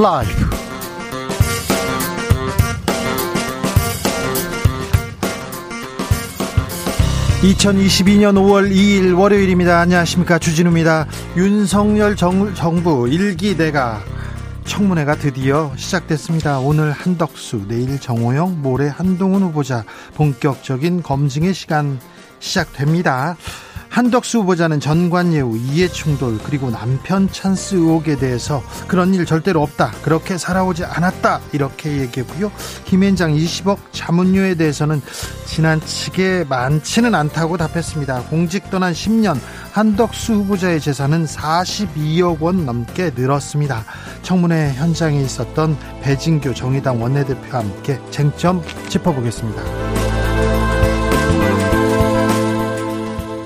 라이브. 2022년 5월 2일 월요일입니다. 안녕하십니까. 주진우입니다. 윤석열 정, 정부 1기 내가 청문회가 드디어 시작됐습니다. 오늘 한덕수, 내일 정호영, 모레 한동훈 후보자 본격적인 검증의 시간 시작됩니다. 한덕수 후보자는 전관예우, 이해충돌, 그리고 남편 찬스 의혹에 대해서 그런 일 절대로 없다. 그렇게 살아오지 않았다. 이렇게 얘기했고요. 김현장 20억 자문료에 대해서는 지나치게 많지는 않다고 답했습니다. 공직 떠난 10년 한덕수 후보자의 재산은 42억 원 넘게 늘었습니다. 청문회 현장에 있었던 배진교 정의당 원내대표와 함께 쟁점 짚어보겠습니다.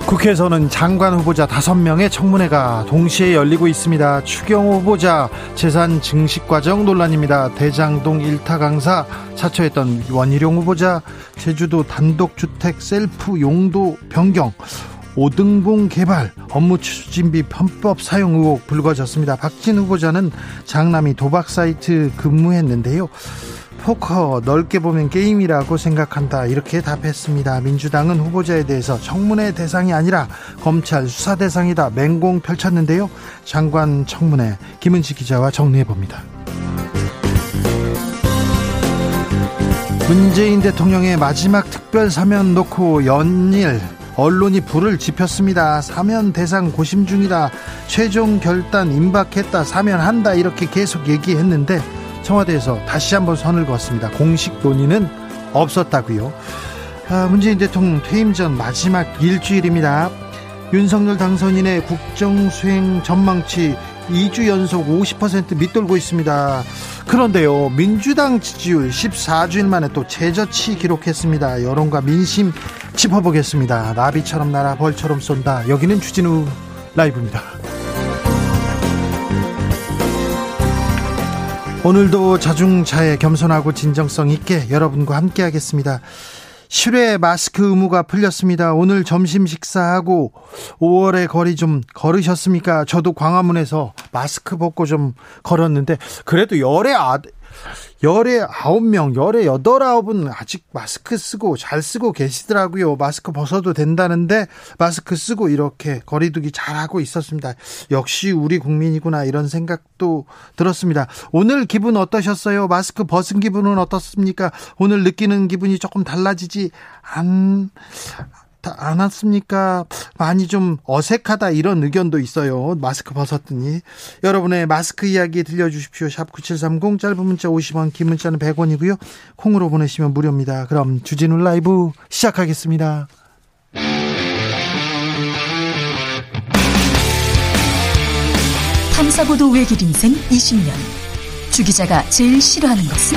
국회에서는 장관 후보자 5명의 청문회가 동시에 열리고 있습니다. 추경 후보자 재산 증식 과정 논란입니다. 대장동 일타 강사 자처했던 원희룡 후보자 제주도 단독주택 셀프 용도 변경 오등봉 개발 업무 추진비 편법 사용 의혹 불거졌습니다. 박진 후보자는 장남이 도박 사이트 근무했는데요. 포커 넓게 보면 게임이라고 생각한다 이렇게 답했습니다. 민주당은 후보자에 대해서 청문회 대상이 아니라 검찰 수사 대상이다 맹공 펼쳤는데요. 장관 청문회 김은지 기자와 정리해 봅니다. 문재인 대통령의 마지막 특별 사면 놓고 연일 언론이 불을 지폈습니다. 사면 대상 고심 중이다. 최종 결단 임박했다. 사면한다. 이렇게 계속 얘기했는데 청와대에서 다시 한번 선을 그었습니다. 공식 논의는 없었다고요. 아, 문재인 대통령 퇴임 전 마지막 일주일입니다. 윤석열 당선인의 국정 수행 전망치 2주 연속 50% 밑돌고 있습니다. 그런데요, 민주당 지지율 14주일 만에 또 최저치 기록했습니다. 여론과 민심 짚어보겠습니다. 나비처럼 날아 벌처럼 쏜다. 여기는 주진우 라이브입니다. 오늘도 자중차에 겸손하고 진정성 있게 여러분과 함께 하겠습니다. 실외 마스크 의무가 풀렸습니다. 오늘 점심 식사하고 5월의 거리 좀 걸으셨습니까? 저도 광화문에서 마스크 벗고 좀 걸었는데 그래도 열에 아, 열에 아홉 명, 열에 여덟 아홉은 아직 마스크 쓰고 잘 쓰고 계시더라고요. 마스크 벗어도 된다는데 마스크 쓰고 이렇게 거리두기 잘하고 있었습니다. 역시 우리 국민이구나 이런 생각도 들었습니다. 오늘 기분 어떠셨어요? 마스크 벗은 기분은 어떻습니까? 오늘 느끼는 기분이 조금 달라지지 않 않았습니까? 많이 좀 어색하다 이런 의견도 있어요. 마스크 벗었더니. 여러분의 마스크 이야기 들려주십시오. 샵 9730 짧은 문자 50원 긴 문자는 100원이고요. 콩으로 보내시면 무료입니다. 그럼 주진우 라이브 시작하겠습니다. 탐사보도 외길 인생 20년. 주 기자가 제일 싫어하는 것은?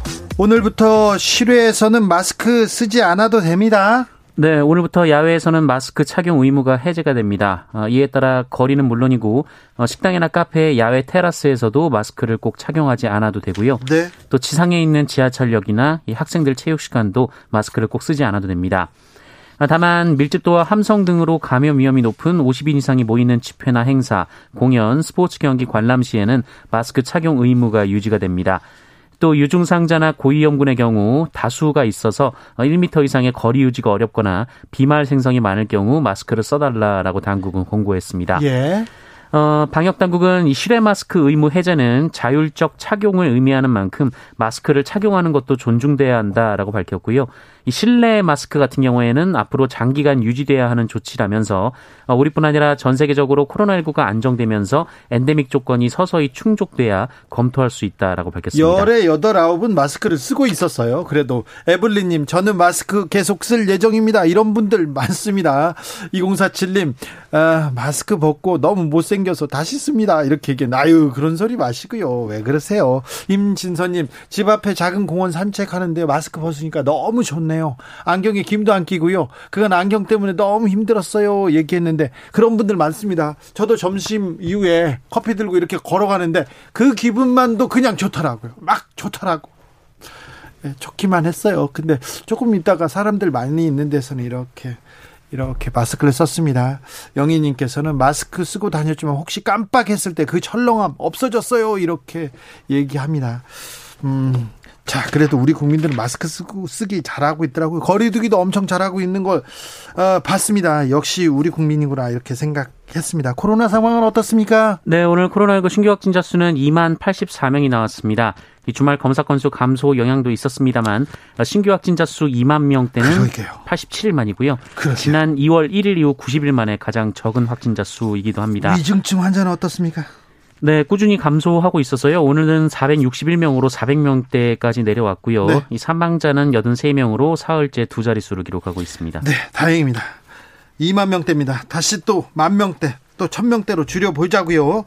오늘부터 실외에서는 마스크 쓰지 않아도 됩니다. 네, 오늘부터 야외에서는 마스크 착용 의무가 해제가 됩니다. 어, 이에 따라 거리는 물론이고 어, 식당이나 카페, 야외 테라스에서도 마스크를 꼭 착용하지 않아도 되고요. 네. 또 지상에 있는 지하철역이나 학생들 체육 시간도 마스크를 꼭 쓰지 않아도 됩니다. 아, 다만 밀집도와 함성 등으로 감염 위험이 높은 50인 이상이 모이는 집회나 행사, 공연, 스포츠 경기 관람 시에는 마스크 착용 의무가 유지가 됩니다. 또 유증상자나 고위험군의 경우 다수가 있어서 1m 이상의 거리 유지가 어렵거나 비말 생성이 많을 경우 마스크를 써달라라고 당국은 공고했습니다. 예. 어, 방역 당국은 이 실외 마스크 의무 해제는 자율적 착용을 의미하는 만큼 마스크를 착용하는 것도 존중돼야 한다라고 밝혔고요. 이 실내 마스크 같은 경우에는 앞으로 장기간 유지돼야 하는 조치라면서 어, 우리뿐 아니라 전 세계적으로 코로나19가 안정되면서 엔데믹 조건이 서서히 충족돼야 검토할 수 있다라고 밝혔습니다. 열에 여덟 아홉은 마스크를 쓰고 있었어요. 그래도 에블리님 저는 마스크 계속 쓸 예정입니다. 이런 분들 많습니다. 2047님 아, 마스크 벗고 너무 못생 생겨서 다시 씁니다. 이렇게 얘기해. 아유, 그런 소리 마시고요. 왜 그러세요? 임진서님, 집 앞에 작은 공원 산책하는데 마스크 벗으니까 너무 좋네 요. 안경에 김도 안 끼고요. 그건 안경 때문에 너무 힘들었어요. 얘기했는데 그런 분들 많습니다. 저도 점심 이후에 커피 들고 이렇게 걸어가는데 그 기분만도 그냥 좋더라고요. 막 좋더라고. 네, 좋기만 했어요. 근데 조금 있다가 사람들 많이 있는 데서는 이렇게 이렇게 마스크를 썼습니다. 영희님께서는 마스크 쓰고 다녔지만 혹시 깜빡했을 때 그 철렁함 없어졌어요. 이렇게 얘기합니다. 음, 자, 그래도 우리 국민들은 마스크 쓰고 쓰기 잘하고 있더라고요. 거리두기도 엄청 잘하고 있는 걸 어, 봤습니다. 역시 우리 국민이구나 이렇게 생각했습니다. 코로나 상황은 어떻습니까? 네, 오늘 코로나19 신규 확진자 수는 2만 84명이 나왔습니다. 이 주말 검사 건수 감소 영향도 있었습니다만 신규 확진자 수 2만 명대는 그러게요. 87일 이고요 지난 2월 1일 이후 90일 만에 가장 적은 확진자 수이기도 합니다. 위중증 환자는 어떻습니까? 네, 꾸준히 감소하고 있어서요. 오늘은 461명으로 400명대까지 내려왔고요. 네. 이 사망자는 83명으로 사흘째 두 자릿수를 기록하고 있습니다. 네, 다행입니다. 2만 명대입니다. 다시 또 만 명대, 또 천 명대로 줄여 보자고요.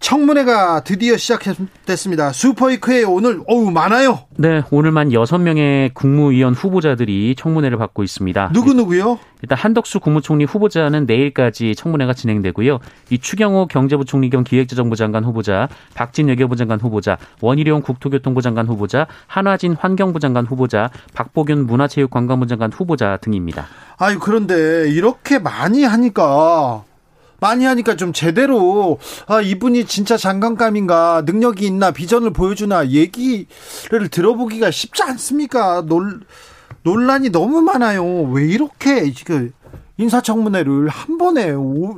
청문회가 드디어 시작됐습니다. 슈퍼이크에 오늘 어우 많아요. 네, 오늘만 6명의 국무위원 후보자들이 청문회를 받고 있습니다. 누구 누구요? 일단 한덕수 국무총리 후보자는 내일까지 청문회가 진행되고요. 이 추경호 경제부총리 겸 기획재정부 장관 후보자, 박진 외교부 장관 후보자, 원희룡 국토교통부 장관 후보자, 한화진 환경부 장관 후보자, 박보균 문화체육관광부 장관 후보자 등입니다. 아유 그런데 이렇게 많이 하니까 많이 하니까 좀 제대로 아 이분이 진짜 장관감인가 능력이 있나 비전을 보여주나 얘기를 들어보기가 쉽지 않습니까? 논 논란이 너무 많아요. 왜 이렇게 지금 인사청문회를 한 번에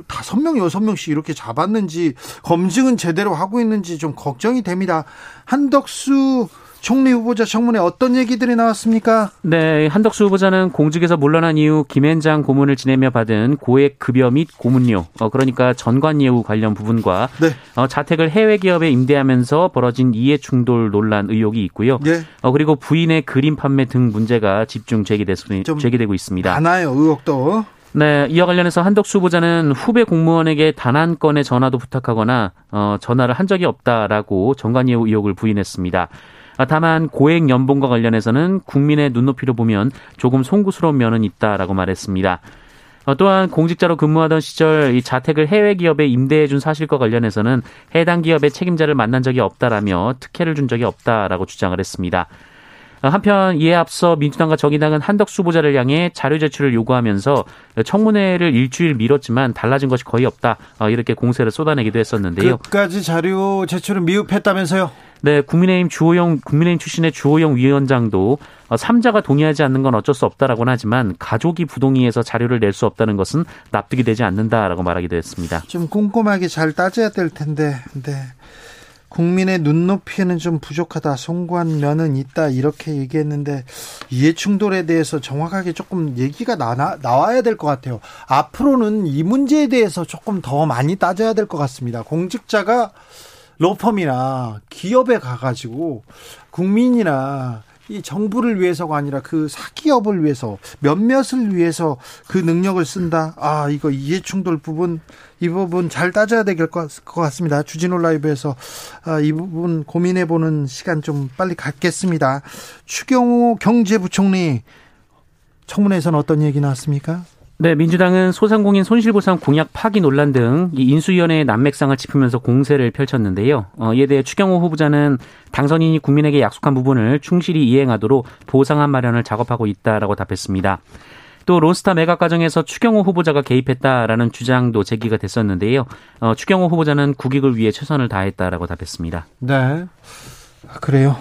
다섯 명 여섯 명씩 이렇게 잡았는지 검증은 제대로 하고 있는지 좀 걱정이 됩니다. 한덕수 총리 후보자 청문회 어떤 얘기들이 나왔습니까? 네, 한덕수 후보자는 공직에서 물러난 이후 김앤장 고문을 지내며 받은 고액 급여 및 고문료, 어, 그러니까 전관 예우 관련 부분과 네. 어, 자택을 해외 기업에 임대하면서 벌어진 이해 충돌 논란 의혹이 있고요. 네. 어, 그리고 부인의 그림 판매 등 문제가 집중 제기되, 제기되고 있습니다. 많아요, 의혹도. 네, 이와 관련해서 한덕수 후보자는 후배 공무원에게 단 한 건의 전화도 부탁하거나 어, 전화를 한 적이 없다라고 정관예우 의혹을 부인했습니다. 아, 다만 고액 연봉과 관련해서는 국민의 눈높이로 보면 조금 송구스러운 면은 있다라고 말했습니다. 어, 또한 공직자로 근무하던 시절 이 자택을 해외 기업에 임대해 준 사실과 관련해서는 해당 기업의 책임자를 만난 적이 없다라며 특혜를 준 적이 없다라고 주장을 했습니다. 어, 한편 이에 앞서 민주당과 정의당은 한덕수 후보자를 향해 자료 제출을 요구하면서 청문회를 일주일 미뤘지만 달라진 것이 거의 없다 어, 이렇게 공세를 쏟아내기도 했었는데요. 끝까지 자료 제출을 미흡했다면서요? 네, 국민의힘 주호영 국민의힘 출신의 주호영 위원장도 어, 삼자가 동의하지 않는 건 어쩔 수 없다라고는 하지만 가족이 부동의해서 자료를 낼 수 없다는 것은 납득이 되지 않는다라고 말하기도 했습니다. 좀 꼼꼼하게 잘 따져야 될 텐데, 네. 국민의 눈높이는 좀 부족하다, 송구한 면은 있다 이렇게 얘기했는데 이해 충돌에 대해서 정확하게 조금 얘기가 나, 나와야 될 것 같아요. 앞으로는 이 문제에 대해서 조금 더 많이 따져야 될 것 같습니다. 공직자가 로펌이나 기업에 가가지고 국민이나 이 정부를 위해서가 아니라 그 사기업을 위해서 몇몇을 위해서 그 능력을 쓴다. 아 이거 이해충돌 부분 이 부분 잘 따져야 될 것 같습니다. 주진우 라이브에서 아, 이 부분 고민해 보는 시간 좀 빨리 갖겠습니다. 추경호 경제부총리 청문회에서는 어떤 얘기 나왔습니까? 네, 민주당은 소상공인 손실보상 공약 파기 논란 등 인수위원회의 난맥상을 짚으면서 공세를 펼쳤는데요. 어, 이에 대해 추경호 후보자는 당선인이 국민에게 약속한 부분을 충실히 이행하도록 보상안 마련을 작업하고 있다라고 답했습니다. 또 론스타 매각 과정에서 추경호 후보자가 개입했다라는 주장도 제기가 됐었는데요. 어, 추경호 후보자는 국익을 위해 최선을 다했다라고 답했습니다. 네. 아, 그래요.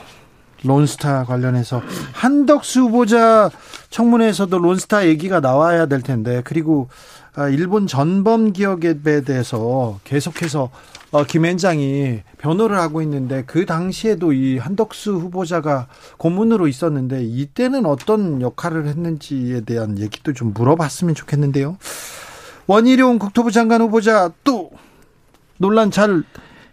론스타 관련해서 한덕수 후보자 청문회에서도 론스타 얘기가 나와야 될 텐데 그리고 아, 일본 전범 기업에 대해서 계속해서 어, 김앤장이 변호를 하고 있는데 그 당시에도 이 한덕수 후보자가 고문으로 있었는데 이때는 어떤 역할을 했는지에 대한 얘기도 좀 물어봤으면 좋겠는데요. 원희룡 국토부 장관 후보자 또 논란 잘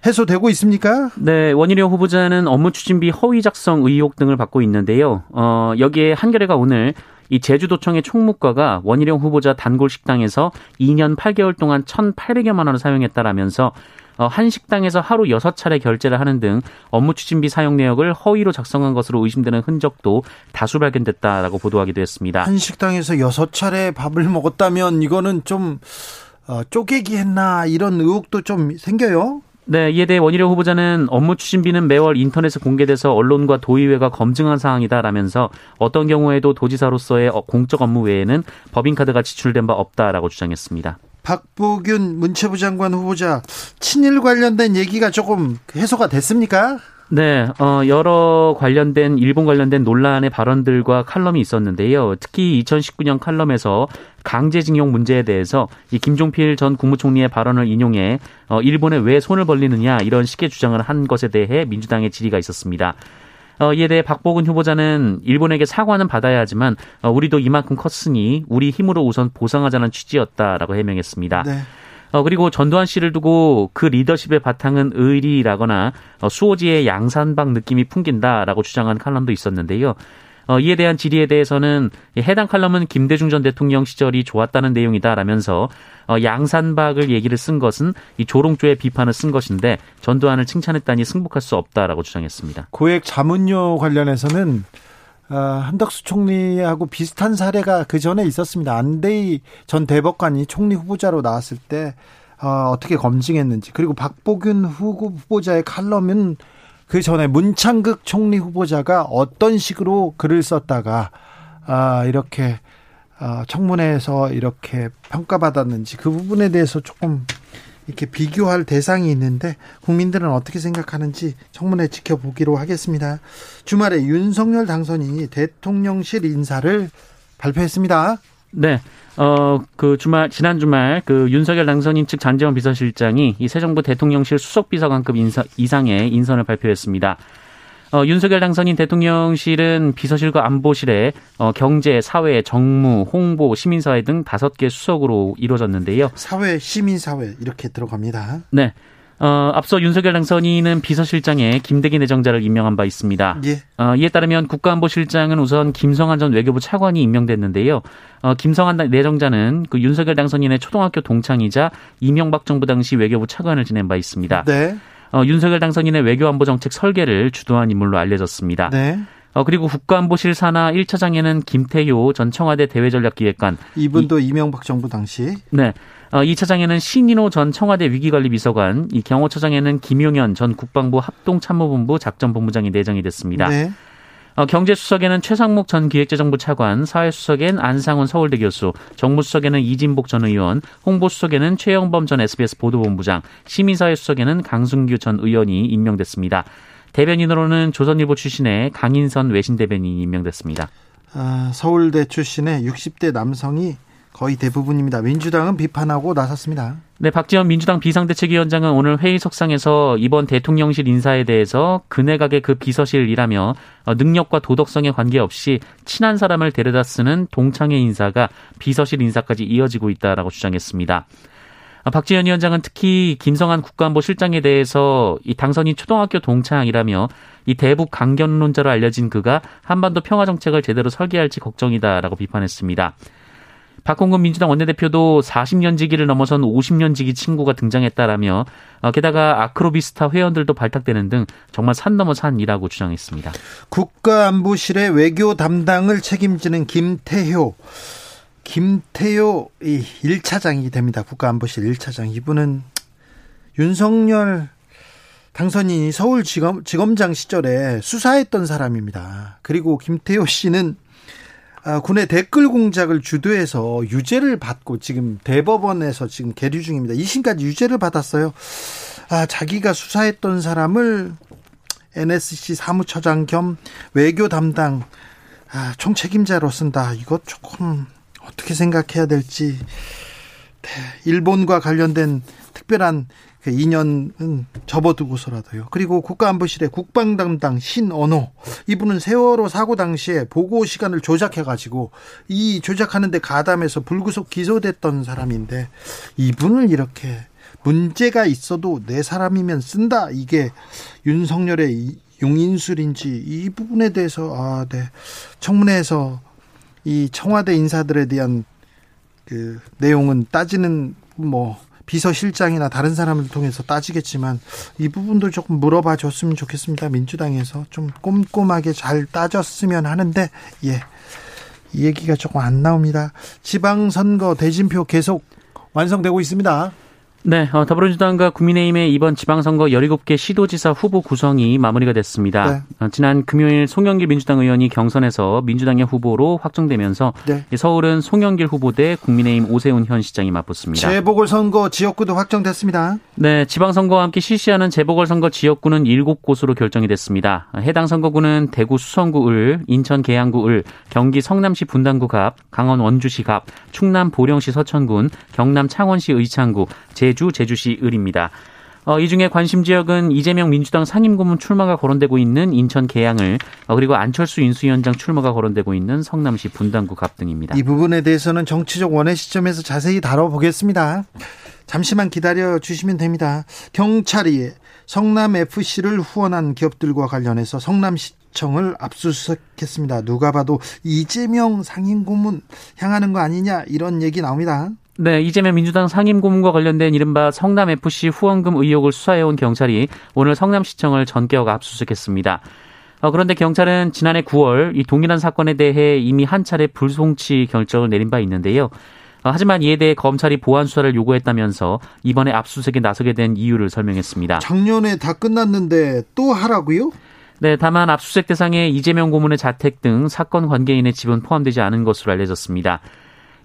해소되고 있습니까? 네, 원희룡 후보자는 업무 추진비 허위 작성 의혹 등을 받고 있는데요. 어, 여기에 한겨레가 오늘 이 제주도청의 총무과가 원희룡 후보자 단골 식당에서 2년 8개월 동안 1,800여만 원을 사용했다라면서 어, 한 식당에서 하루 여섯 차례 결제를 하는 등 업무 추진비 사용 내역을 허위로 작성한 것으로 의심되는 흔적도 다수 발견됐다라고 보도하기도 했습니다. 한 식당에서 여섯 차례 밥을 먹었다면 이거는 좀 어, 쪼개기 했나 이런 의혹도 좀 생겨요. 네, 이에 대해 원희룡 후보자는 업무 추진비는 매월 인터넷에 공개돼서 언론과 도의회가 검증한 사항이다라면서 어떤 경우에도 도지사로서의 공적 업무 외에는 법인카드가 지출된 바 없다라고 주장했습니다. 박보균 문체부 장관 후보자 친일 관련된 얘기가 조금 해소가 됐습니까? 네, 어, 여러 관련된, 일본 관련된 논란의 발언들과 칼럼이 있었는데요. 특히 2019년 칼럼에서 강제징용 문제에 대해서 이 김종필 전 국무총리의 발언을 인용해 어, 일본에 왜 손을 벌리느냐 이런 식의 주장을 한 것에 대해 민주당의 질의가 있었습니다. 어, 이에 대해 박보근 후보자는 일본에게 사과는 받아야 하지만 어, 우리도 이만큼 컸으니 우리 힘으로 우선 보상하자는 취지였다라고 해명했습니다. 네. 어, 그리고 전두환 씨를 두고 그 리더십의 바탕은 의리라거나 어, 수호지의 양산박 느낌이 풍긴다라고 주장한 칼럼도 있었는데요. 어, 이에 대한 질의에 대해서는 해당 칼럼은 김대중 전 대통령 시절이 좋았다는 내용이다라면서 어, 양산박을 얘기를 쓴 것은 이 조롱조의 비판을 쓴 것인데 전두환을 칭찬했다니 승복할 수 없다라고 주장했습니다. 고액 자문료 관련해서는 어, 한덕수 총리하고 비슷한 사례가 그 전에 있었습니다. 안대희 전 대법관이 총리 후보자로 나왔을 때 어, 어떻게 검증했는지 그리고 박보균 후보자의 칼럼은 그 전에 문창극 총리 후보자가 어떤 식으로 글을 썼다가 아, 이렇게 아, 청문회에서 이렇게 평가받았는지 그 부분에 대해서 조금 이렇게 비교할 대상이 있는데 국민들은 어떻게 생각하는지 청문회 지켜보기로 하겠습니다. 주말에 윤석열 당선인이 대통령실 인사를 발표했습니다. 네. 어, 그 주말, 지난 주말 그 윤석열 당선인 측 장재원 비서실장이 이 새 정부 대통령실 수석비서관급 인사, 이상의 인선을 발표했습니다. 어, 윤석열 당선인 대통령실은 비서실과 안보실에 어, 경제, 사회, 정무, 홍보, 시민사회 등 다섯 개 수석으로 이루어졌는데요. 사회, 시민사회 이렇게 들어갑니다. 네. 어, 앞서 윤석열 당선인은 비서실장에 김대기 내정자를 임명한 바 있습니다. 예. 어, 이에 따르면 국가안보실장은 우선 김성한 전 외교부 차관이 임명됐는데요. 어, 김성한 내정자는 그 윤석열 당선인의 초등학교 동창이자 이명박 정부 당시 외교부 차관을 지낸 바 있습니다. 네. 어, 윤석열 당선인의 외교안보 정책 설계를 주도한 인물로 알려졌습니다. 네. 어, 그리고 국가안보실 산하 1차장에는 김태효 전 청와대 대외전략기획관. 이분도 이, 이명박 정부 당시. 네. 어, 2차장에는 신인호 전 청와대 위기관리비서관, 이 경호처장에는 김용현 전 국방부 합동참모본부 작전본부장이 내정이 됐습니다. 네. 어, 경제수석에는 최상목 전 기획재정부 차관, 사회수석엔 안상훈 서울대 교수, 정무수석에는 이진복 전 의원, 홍보수석에는 최영범 전 SBS 보도본부장, 시민사회 수석에는 강순규 전 의원이 임명됐습니다. 대변인으로는 조선일보 출신의 강인선 외신 대변인이 임명됐습니다. 아, 서울대 출신의 60대 남성이 거의 대부분입니다. 민주당은 비판하고 나섰습니다. 네, 박지원 민주당 비상대책위원장은 오늘 회의 석상에서 이번 대통령실 인사에 대해서 그네각의 그 비서실이라며 어, 능력과 도덕성에 관계없이 친한 사람을 데려다 쓰는 동창회 인사가 비서실 인사까지 이어지고 있다라고 주장했습니다. 아, 박지원 위원장은 특히 김성한 국가안보 실장에 대해서 이 당선인 초등학교 동창이라며 이 대북 강견론자로 알려진 그가 한반도 평화 정책을 제대로 설계할지 걱정이다라고 비판했습니다. 박홍근 민주당 원내대표도 40년 지기를 넘어선 50년 지기 친구가 등장했다라며 어, 게다가 아크로비스타 회원들도 발탁되는 등 정말 산 넘어 산이라고 주장했습니다. 국가안보실의 외교 담당을 책임지는 김태효 김태효 이 1차장이 됩니다. 국가안보실 1차장. 이분은 윤석열 당선인이 서울지검 지검장 시절에 수사했던 사람입니다. 그리고 김태효 씨는 아, 군의 댓글 공작을 주도해서 유죄를 받고 지금 대법원에서 지금 계류 중입니다. 2심까지 유죄를 받았어요. 아, 자기가 수사했던 사람을 NSC 사무처장 겸 외교 담당 아, 총책임자로 쓴다. 이것 조금 어떻게 생각해야 될지. 네, 일본과 관련된 특별한 그 인연은 접어두고서라도요. 그리고 국가안보실의 국방 담당 신언호 이분은 세월호 사고 당시에 보고 시간을 조작해 가지고 이 조작하는데 가담해서 불구속 기소됐던 사람인데 이분을 이렇게 문제가 있어도 내 사람이면 쓴다 이게 윤석열의 용인술인지 이 부분에 대해서 아, 네. 청문회에서 이 청와대 인사들에 대한 그 내용은 따지는 뭐 비서실장이나 다른 사람을 통해서 따지겠지만 이 부분도 조금 물어봐 줬으면 좋겠습니다. 민주당에서 좀 꼼꼼하게 잘 따졌으면 하는데 예. 이 얘기가 조금 안 나옵니다. 지방선거 대진표 계속 완성되고 있습니다. 네, 어, 더불어민주당과 국민의힘의 이번 지방선거 17개 시도지사 후보 구성이 마무리가 됐습니다. 네. 어, 지난 금요일 송영길 민주당 의원이 경선에서 민주당의 후보로 확정되면서 네. 서울은 송영길 후보 대 국민의힘 오세훈 현 시장이 맞붙습니다. 재보궐선거 지역구도 확정됐습니다. 네, 지방선거와 함께 실시하는 재보궐선거 지역구는 7곳으로 결정이 됐습니다. 해당 선거구는 대구 수성구 을, 인천 계양구 을, 경기 성남시 분당구 갑, 강원 원주시 갑, 충남 보령시 서천군, 경남 창원시 의창구, 제 제주, 제주시 을입니다. 어, 이 중에 관심 지역은 이재명 민주당 상임고문 출마가 거론되고 있는 인천 계양을 어, 그리고 안철수 인수위원장 출마가 거론되고 있는 성남시 분당구 갑 등입니다. 이 부분에 대해서는 정치적 원의 시점에서 자세히 다뤄보겠습니다. 잠시만 기다려 주시면 됩니다. 경찰이 성남 FC를 후원한 기업들과 관련해서 성남시청을 압수수색했습니다. 누가 봐도 이재명 상임고문 향하는 거 아니냐 이런 얘기 나옵니다. 네, 이재명 민주당 상임 고문과 관련된 이른바 성남FC 후원금 의혹을 수사해온 경찰이 오늘 성남시청을 전격 압수수색했습니다. 어, 그런데 경찰은 지난해 9월 이 동일한 사건에 대해 이미 한 차례 불송치 결정을 내린 바 있는데요. 어, 하지만 이에 대해 검찰이 보안 수사를 요구했다면서 이번에 압수수색에 나서게 된 이유를 설명했습니다. 작년에 다 끝났는데 또 하라고요? 네, 다만 압수수색 대상에 이재명 고문의 자택 등 사건 관계인의 집은 포함되지 않은 것으로 알려졌습니다.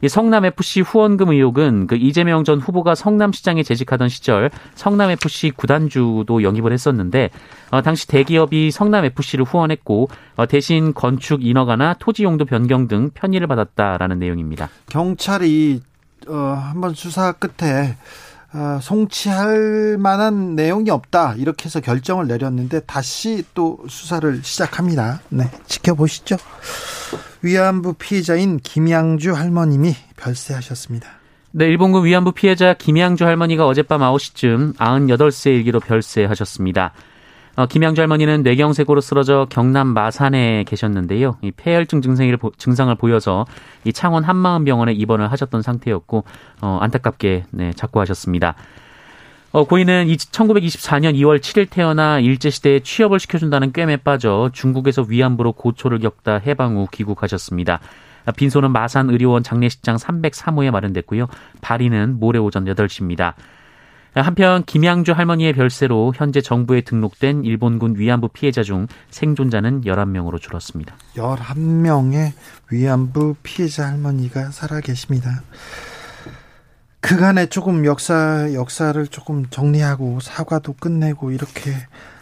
이 성남 FC 후원금 의혹은 그 이재명 전 후보가 성남시장에 재직하던 시절 성남 FC 구단주도 영입을 했었는데 어, 당시 대기업이 성남 FC를 후원했고 어, 대신 건축 인허가나 토지 용도 변경 등 편의를 받았다라는 내용입니다. 경찰이 어, 한번 수사 끝에 어, 송치할 만한 내용이 없다 이렇게 해서 결정을 내렸는데 다시 또 수사를 시작합니다. 네, 지켜보시죠. 위안부 피해자인 김양주 할머님이 별세하셨습니다. 네, 일본군 위안부 피해자 김양주 할머니가 어젯밤 9시쯤 98세 일기로 별세하셨습니다. 어, 김양주 할머니는 뇌경색으로 쓰러져 경남 마산에 계셨는데요. 이 폐혈증 증상을, 증상을 보여서 이 창원 한마음병원에 입원을 하셨던 상태였고 어, 안타깝게 네, 작고하셨습니다. 어, 고인은 1924년 2월 7일 태어나 일제시대에 취업을 시켜준다는 꿰매 빠져 중국에서 위안부로 고초를 겪다 해방 후 귀국하셨습니다. 빈소는 마산 의료원 장례식장 303호에 마련됐고요. 발인은 모레 오전 8시입니다. 한편 김양주 할머니의 별세로 현재 정부에 등록된 일본군 위안부 피해자 중 생존자는 11명으로 줄었습니다. 11명의 위안부 피해자 할머니가 살아계십니다. 그간에 조금 역사 역사를 조금 정리하고 사과도 끝내고 이렇게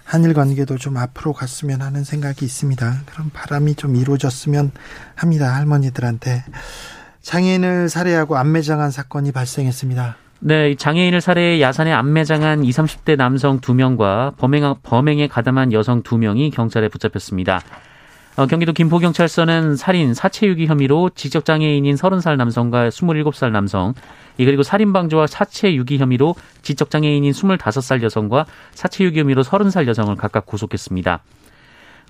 한일 관계도 좀 앞으로 갔으면 하는 생각이 있습니다. 그런 바람이 좀 이루어졌으면 합니다. 할머니들한테 장애인을 살해하고 안매장한 사건이 발생했습니다. 네, 장애인을 살해 야산에 안매장한 20, 30대 남성 2명과 범행, 범행에 가담한 여성 2명이 경찰에 붙잡혔습니다. 어, 경기도 김포경찰서는 살인, 사체유기 혐의로 지적장애인인 30살 남성과 27살 남성, 그리고 살인방조와 사체유기 혐의로 지적장애인인 25살 여성과 사체유기 혐의로 30살 여성을 각각 구속했습니다.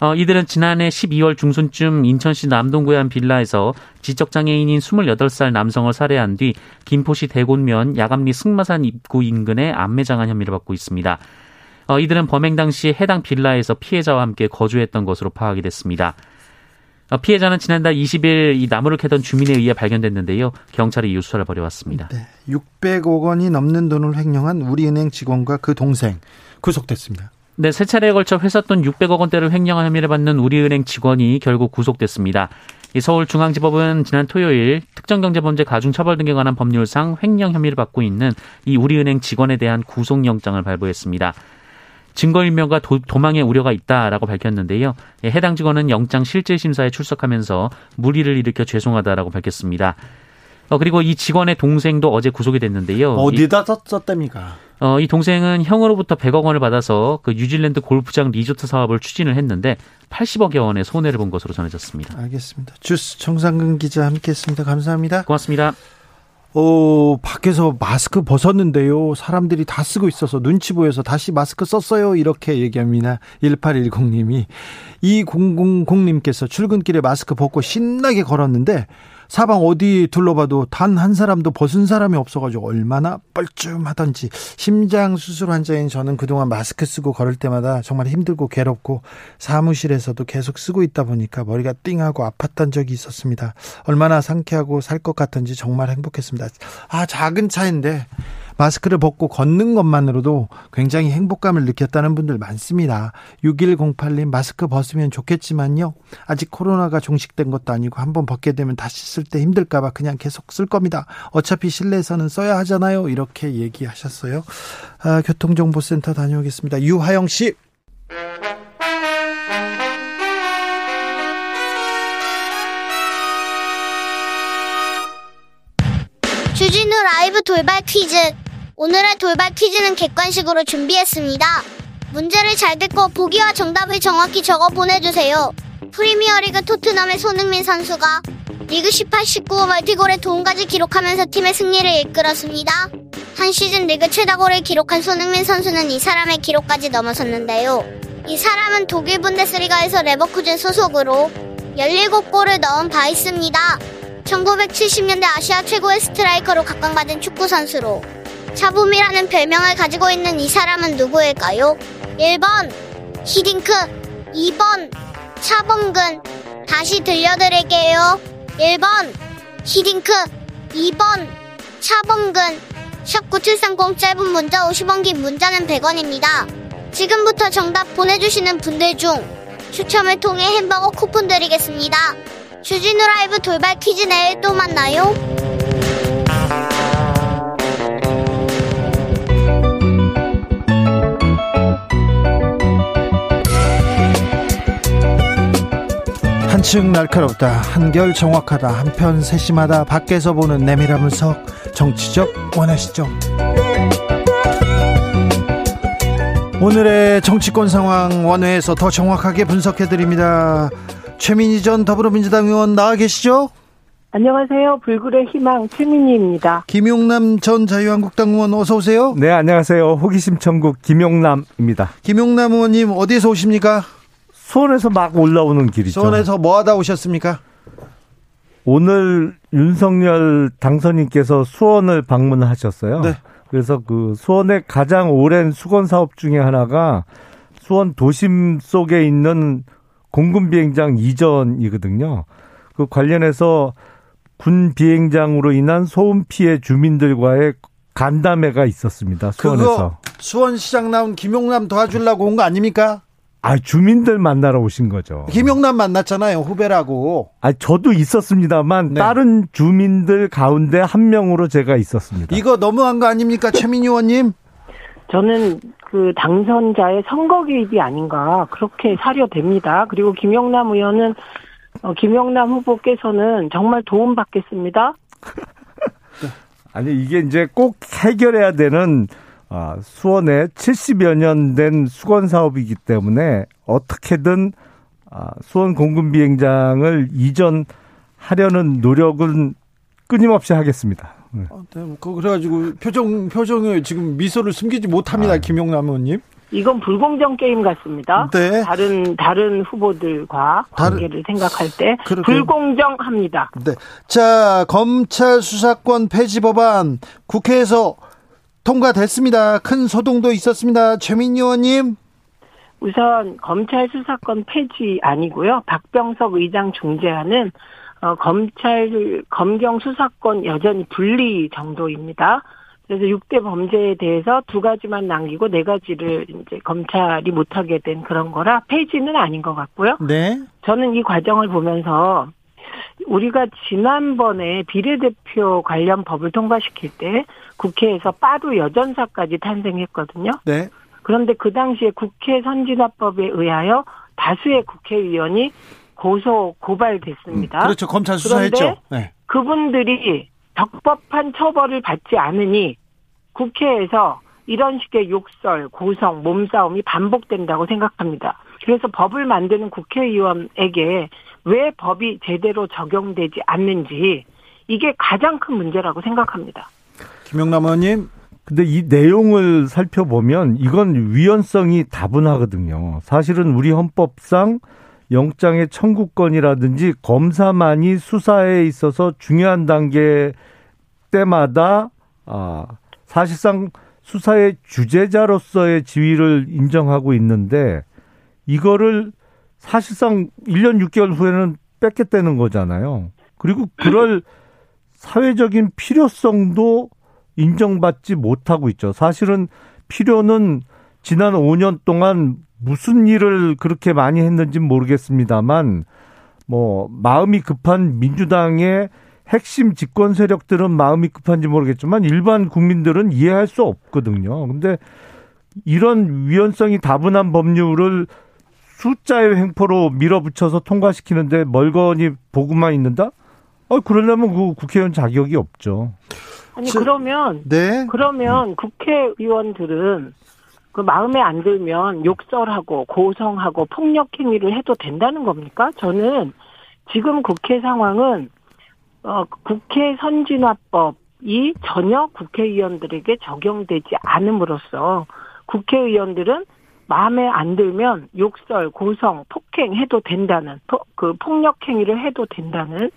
어, 이들은 지난해 12월 중순쯤 인천시 남동구의 한 빌라에서 지적장애인인 28살 남성을 살해한 뒤 김포시 대곤면 야감리 승마산 입구 인근에 안매장한 혐의를 받고 있습니다. 어, 이들은 범행 당시 해당 빌라에서 피해자와 함께 거주했던 것으로 파악이 됐습니다. 어, 피해자는 지난달 20일 이 나무를 캐던 주민에 의해 발견됐는데요. 경찰이 이후 수사를 벌여왔습니다. 네, 600억 원이 넘는 돈을 횡령한 우리은행 직원과 그 동생 구속됐습니다. 네, 세 차례에 걸쳐 회사 돈 600억 원대를 횡령한 혐의를 받는 우리은행 직원이 결국 구속됐습니다. 이 서울중앙지법은 지난 토요일 특정경제범죄 가중처벌 등에 관한 법률상 횡령 혐의를 받고 있는 이 우리은행 직원에 대한 구속영장을 발부했습니다. 증거인멸과 도, 망의 우려가 있다라고 밝혔는데요. 예, 해당 직원은 영장 실질 심사에 출석하면서 무리를 일으켜 죄송하다라고 밝혔습니다. 어, 그리고 이 직원의 동생도 어제 구속이 됐는데요. 어디다 썼답니까? 어, 이 동생은 형으로부터 100억 원을 받아서 그 뉴질랜드 골프장 리조트 사업을 추진을 했는데 80억여 원의 손해를 본 것으로 전해졌습니다. 알겠습니다. 주스 정상근 기자 함께했습니다. 감사합니다. 고맙습니다. 어, 밖에서 마스크 벗었는데요. 사람들이 다 쓰고 있어서 눈치 보여서 다시 마스크 썼어요. 이렇게 얘기합니다. 1810님이. 2000님께서 출근길에 마스크 벗고 신나게 걸었는데 사방 어디 둘러봐도 단 한 사람도 벗은 사람이 없어가지고 얼마나 뻘쭘하던지 심장 수술 환자인 저는 그동안 마스크 쓰고 걸을 때마다 정말 힘들고 괴롭고 사무실에서도 계속 쓰고 있다 보니까 머리가 띵하고 아팠던 적이 있었습니다. 얼마나 상쾌하고 살 것 같은지 정말 행복했습니다. 아 작은 차인데 마스크를 벗고 걷는 것만으로도 굉장히 행복감을 느꼈다는 분들 많습니다. 6108님 마스크 벗으면 좋겠지만요. 아직 코로나가 종식된 것도 아니고 한번 벗게 되면 다시 쓸 때 힘들까 봐 그냥 계속 쓸 겁니다. 어차피 실내에서는 써야 하잖아요. 이렇게 얘기하셨어요. 아, 교통정보센터 다녀오겠습니다. 유하영 씨. 주진우 라이브 돌발 퀴즈. 오늘의 돌발 퀴즈는 객관식으로 준비했습니다. 문제를 잘 듣고 보기와 정답을 정확히 적어 보내주세요. 프리미어리그 토트넘의 손흥민 선수가 리그 18, 19 멀티골에 도움까지 기록하면서 팀의 승리를 이끌었습니다. 한 시즌 리그 최다골을 기록한 손흥민 선수는 이 사람의 기록까지 넘어섰는데요. 이 사람은 독일 분데스리가에서 레버쿠젠 소속으로 17골을 넣은 바 있습니다. 1970년대 아시아 최고의 스트라이커로 각광받은 축구 선수로 차붐이라는 별명을 가지고 있는 이 사람은 누구일까요? 1번 히딩크. 2번 차범근. 다시 들려드릴게요. 1번 히딩크. 2번 차범근. 샵9730 짧은 문자 50원 긴 문자는 100원입니다. 지금부터 정답 보내주시는 분들 중 추첨을 통해 햄버거 쿠폰 드리겠습니다. 주진우 라이브 돌발 퀴즈 내일 또 만나요 한층 날카롭다 한결 정확하다 한편 세심하다 밖에서 보는 내밀한 분석 정치적 원하시죠 오늘의 정치권 상황 원회에서 더 정확하게 분석해 드립니다 최민희 전 더불어민주당 의원 나와 계시죠? 안녕하세요. 불굴의 희망 최민희입니다. 김용남 전 자유한국당 의원 어서 오세요. 네, 안녕하세요. 호기심 천국 김용남입니다. 김용남 의원님 어디에서 오십니까? 수원에서 막 올라오는 길이죠. 수원에서 뭐 하다 오셨습니까? 오늘 윤석열 당선인께서 수원을 방문하셨어요. 네. 그래서 그 수원의 가장 오랜 수건 사업 중에 하나가 수원 도심 속에 있는 공군 비행장 이전이거든요. 그 관련해서 군 비행장으로 인한 소음 피해 주민들과의 간담회가 있었습니다. 수원에서. 수원시장 나온 김용남 도와주려고 온 거 아닙니까? 아, 주민들 만나러 오신 거죠. 김용남 만났잖아요, 후배라고. 아, 저도 있었습니다만 네. 다른 주민들 가운데 한 명으로 제가 있었습니다. 이거 너무한 거 아닙니까, 최민희 의원님? 저는 그 당선자의 선거 개입이 아닌가 그렇게 사려됩니다. 그리고 김용남 의원은 어, 김용남 후보께서는 정말 도움 받겠습니다. 아니 이게 이제 꼭 해결해야 되는 아, 수원에 70여 년 된 수건 사업이기 때문에 어떻게든 아, 수원 공군 비행장을 이전하려는 노력은 끊임없이 하겠습니다. 네. 아, 네. 그 그래가지고 표정 표정에 지금 미소를 숨기지 못합니다, 아. 김용남 의원님. 이건 불공정 게임 같습니다. 네. 다른 다른 후보들과 관계를 다른, 생각할 때 그렇게. 불공정합니다. 네. 자, 검찰 수사권 폐지 법안 국회에서 통과됐습니다. 큰 소동도 있었습니다. 최민희 의원님. 우선 검찰 수사권 폐지 아니고요. 박병석 의장 중재하는 어, 검찰 검경 수사권 여전히 분리 정도입니다. 그래서 6대 범죄에 대해서 두 가지만 남기고 네 가지를 이제 검찰이 못하게 된 그런 거라 폐지는 아닌 것 같고요. 네. 저는 이 과정을 보면서 우리가 지난번에 비례대표 관련 법을 통과시킬 때 국회에서 빠루 여전사까지 탄생했거든요. 네. 그런데 그 당시에 국회 선진화법에 의하여 다수의 국회의원이 고소 고발됐습니다. 음, 그렇죠. 검찰 수사했죠. 네. 그분들이 적법한 처벌을 받지 않으니 국회에서 이런 식의 욕설, 고성, 몸싸움이 반복된다고 생각합니다. 그래서 법을 만드는 국회의원에게 왜 법이 제대로 적용되지 않는지 이게 가장 큰 문제라고 생각합니다. 김영남 의원님. 근데 이 내용을 살펴보면 이건 위헌성이 다분하거든요. 사실은 우리 헌법상 영장의 청구권이라든지 검사만이 수사에 있어서 중요한 단계 때마다 아 사실상 수사의 주재자로서의 지위를 인정하고 있는데 이거를 사실상 1년 6개월 후에는 뺏겠다는 거잖아요. 그리고 그럴 사회적인 필요성도 인정받지 못하고 있죠. 사실은 필요는 지난 5년 동안 무슨 일을 그렇게 많이 했는지 모르겠습니다만 뭐 마음이 급한 민주당의 핵심 집권 세력들은 마음이 급한지 모르겠지만 일반 국민들은 이해할 수 없거든요. 근데 이런 위헌성이 다분한 법률을 숫자의 횡포로 밀어붙여서 통과시키는데 멀거니 보고만 있는다? 어, 그러려면 그 국회의원 자격이 없죠. 아니, 그러면, 네. 그러면 국회의원들은 그 마음에 안 들면 욕설하고 고성하고 폭력행위를 해도 된다는 겁니까? 저는 지금 국회 상황은 어, 국회 선진화법이 전혀 국회의원들에게 적용되지 않음으로써 국회의원들은 마음에 안 들면 욕설, 고성, 폭행해도 된다는 그 폭력 행위를 해도 된다는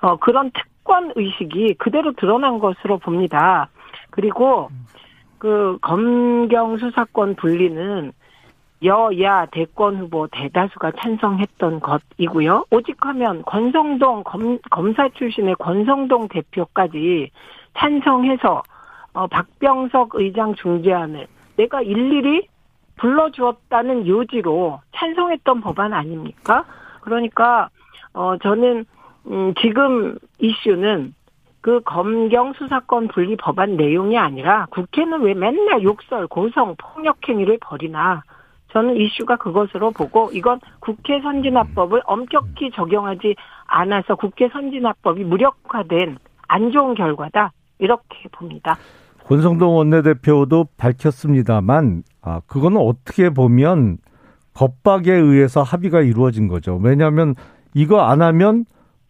어 그런 특권 의식이 그대로 드러난 것으로 봅니다. 그리고 그 검경 수사권 분리는 여야 대권 후보 대다수가 찬성했던 것이고요. 오직 하면 권성동 검, 검사 출신의 권성동 대표까지 찬성해서 어, 박병석 의장 중재안을 내가 일일이 불러주었다는 요지로 찬성했던 법안 아닙니까? 그러니까 어 저는 음 지금 이슈는 그 검경 수사권 분리 법안 내용이 아니라 국회는 왜 맨날 욕설, 고성, 폭력 행위를 벌이나 저는 이슈가 그것으로 보고 이건 국회 선진화법을 엄격히 적용하지 않아서 국회 선진화법이 무력화된 안 좋은 결과다 이렇게 봅니다. 권성동 원내대표도 밝혔습니다만 아 그거는 어떻게 보면 법박에 의해서 합의가 이루어진 거죠. 왜냐하면 이거 안 하면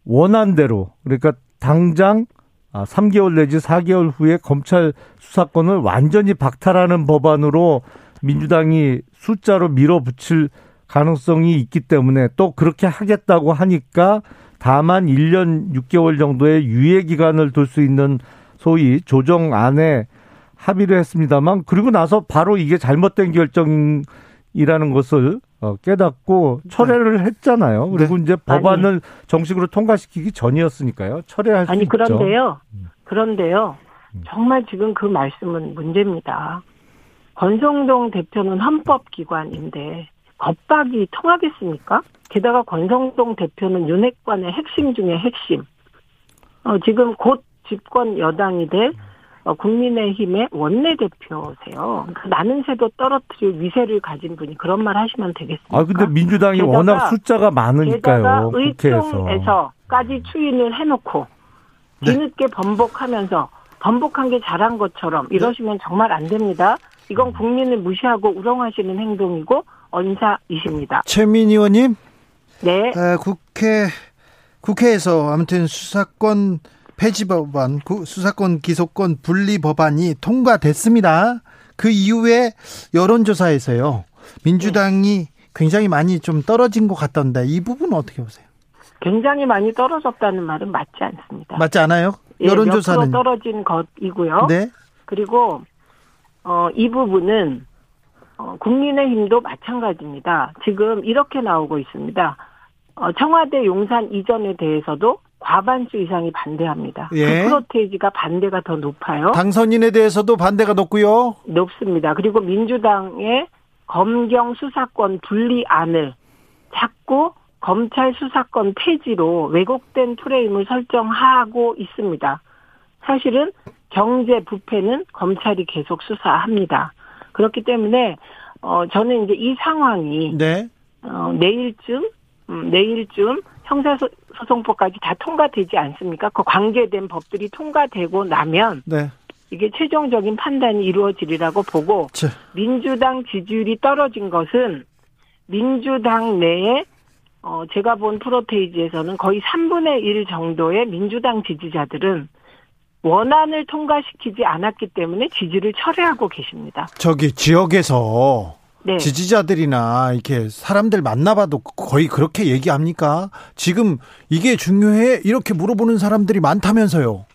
원한대로 그러니까 당장 아 3개월 내지 4개월 후에 검찰 수사권을 완전히 박탈하는 법안으로 민주당이 숫자로 밀어붙일 가능성이 있기 때문에 또 그렇게 하겠다고 하니까 다만 1년 6개월 정도의 유예 기간을 둘 수 있는 소위 조정안에 합의를 했습니다만 그리고 나서 바로 이게 잘못된 결정이라는 것을 어, 깨닫고 철회를 했잖아요. 그리고 네. 이제 법안을 아니. 정식으로 통과시키기 전이었으니까요. 철회할 수 아니, 있죠. 그런데요. 그런데요. 음. 정말 지금 그 말씀은 문제입니다. 권성동 대표는 헌법기관인데 겁박이 통하겠습니까? 게다가 권성동 대표는 윤핵관의 핵심 중의 핵심. 어, 지금 곧 집권 여당이 될 어, 국민의힘의 원내대표세요. 그러니까 나는 새도 떨어뜨릴 위세를 가진 분이 그런 말 하시면 되겠습니까? 아 근데 민주당이 게다가, 워낙 숫자가 많으니까요. 의총에서까지 추인을 해놓고 네. 뒤늦게 번복하면서 번복한 게 잘한 것처럼 이러시면 정말 안 됩니다. 이건 국민을 무시하고 우롱하시는 행동이고 언사이십니다. 최민 의원님. 네. 아, 국회 국회에서 아무튼 수사권 폐지 법안, 수사권 기소권 분리 법안이 통과됐습니다. 그 이후에 여론조사에서요. 민주당이 굉장히 많이 좀 떨어진 것 같던데 이 부분은 어떻게 보세요? 굉장히 많이 떨어졌다는 말은 맞지 않습니다. 맞지 않아요? 여론조사는 예, 떨어진 것이고요. 네. 그리고 어, 이 부분은 어, 국민의힘도 마찬가지입니다. 지금 이렇게 나오고 있습니다. 어, 청와대 용산 이전에 대해서도 과반수 이상이 반대합니다. 예. 그 프로테이지가 반대가 더 높아요. 당선인에 대해서도 반대가 높고요. 높습니다. 그리고 민주당의 검경 수사권 분리안을 자꾸 검찰 수사권 폐지로 왜곡된 프레임을 설정하고 있습니다. 사실은 경제 부패는 검찰이 계속 수사합니다. 그렇기 때문에 어 저는 이제 이 상황이 네. 어 내일쯤 음, 내일쯤 형사소송법까지 다 통과되지 않습니까? 그 관계된 법들이 통과되고 나면 네. 이게 최종적인 판단이 이루어지리라고 보고 자. 민주당 지지율이 떨어진 것은 민주당 내에 어, 제가 본 프로테이지에서는 거의 3분의 1 정도의 민주당 지지자들은 원안을 통과시키지 않았기 때문에 지지를 철회하고 계십니다. 저기 지역에서 네. 지지자들이나 이렇게 사람들 만나봐도 거의 그렇게 얘기합니까? 지금 이게 중요해? 이렇게 물어보는 사람들이 많다면서요.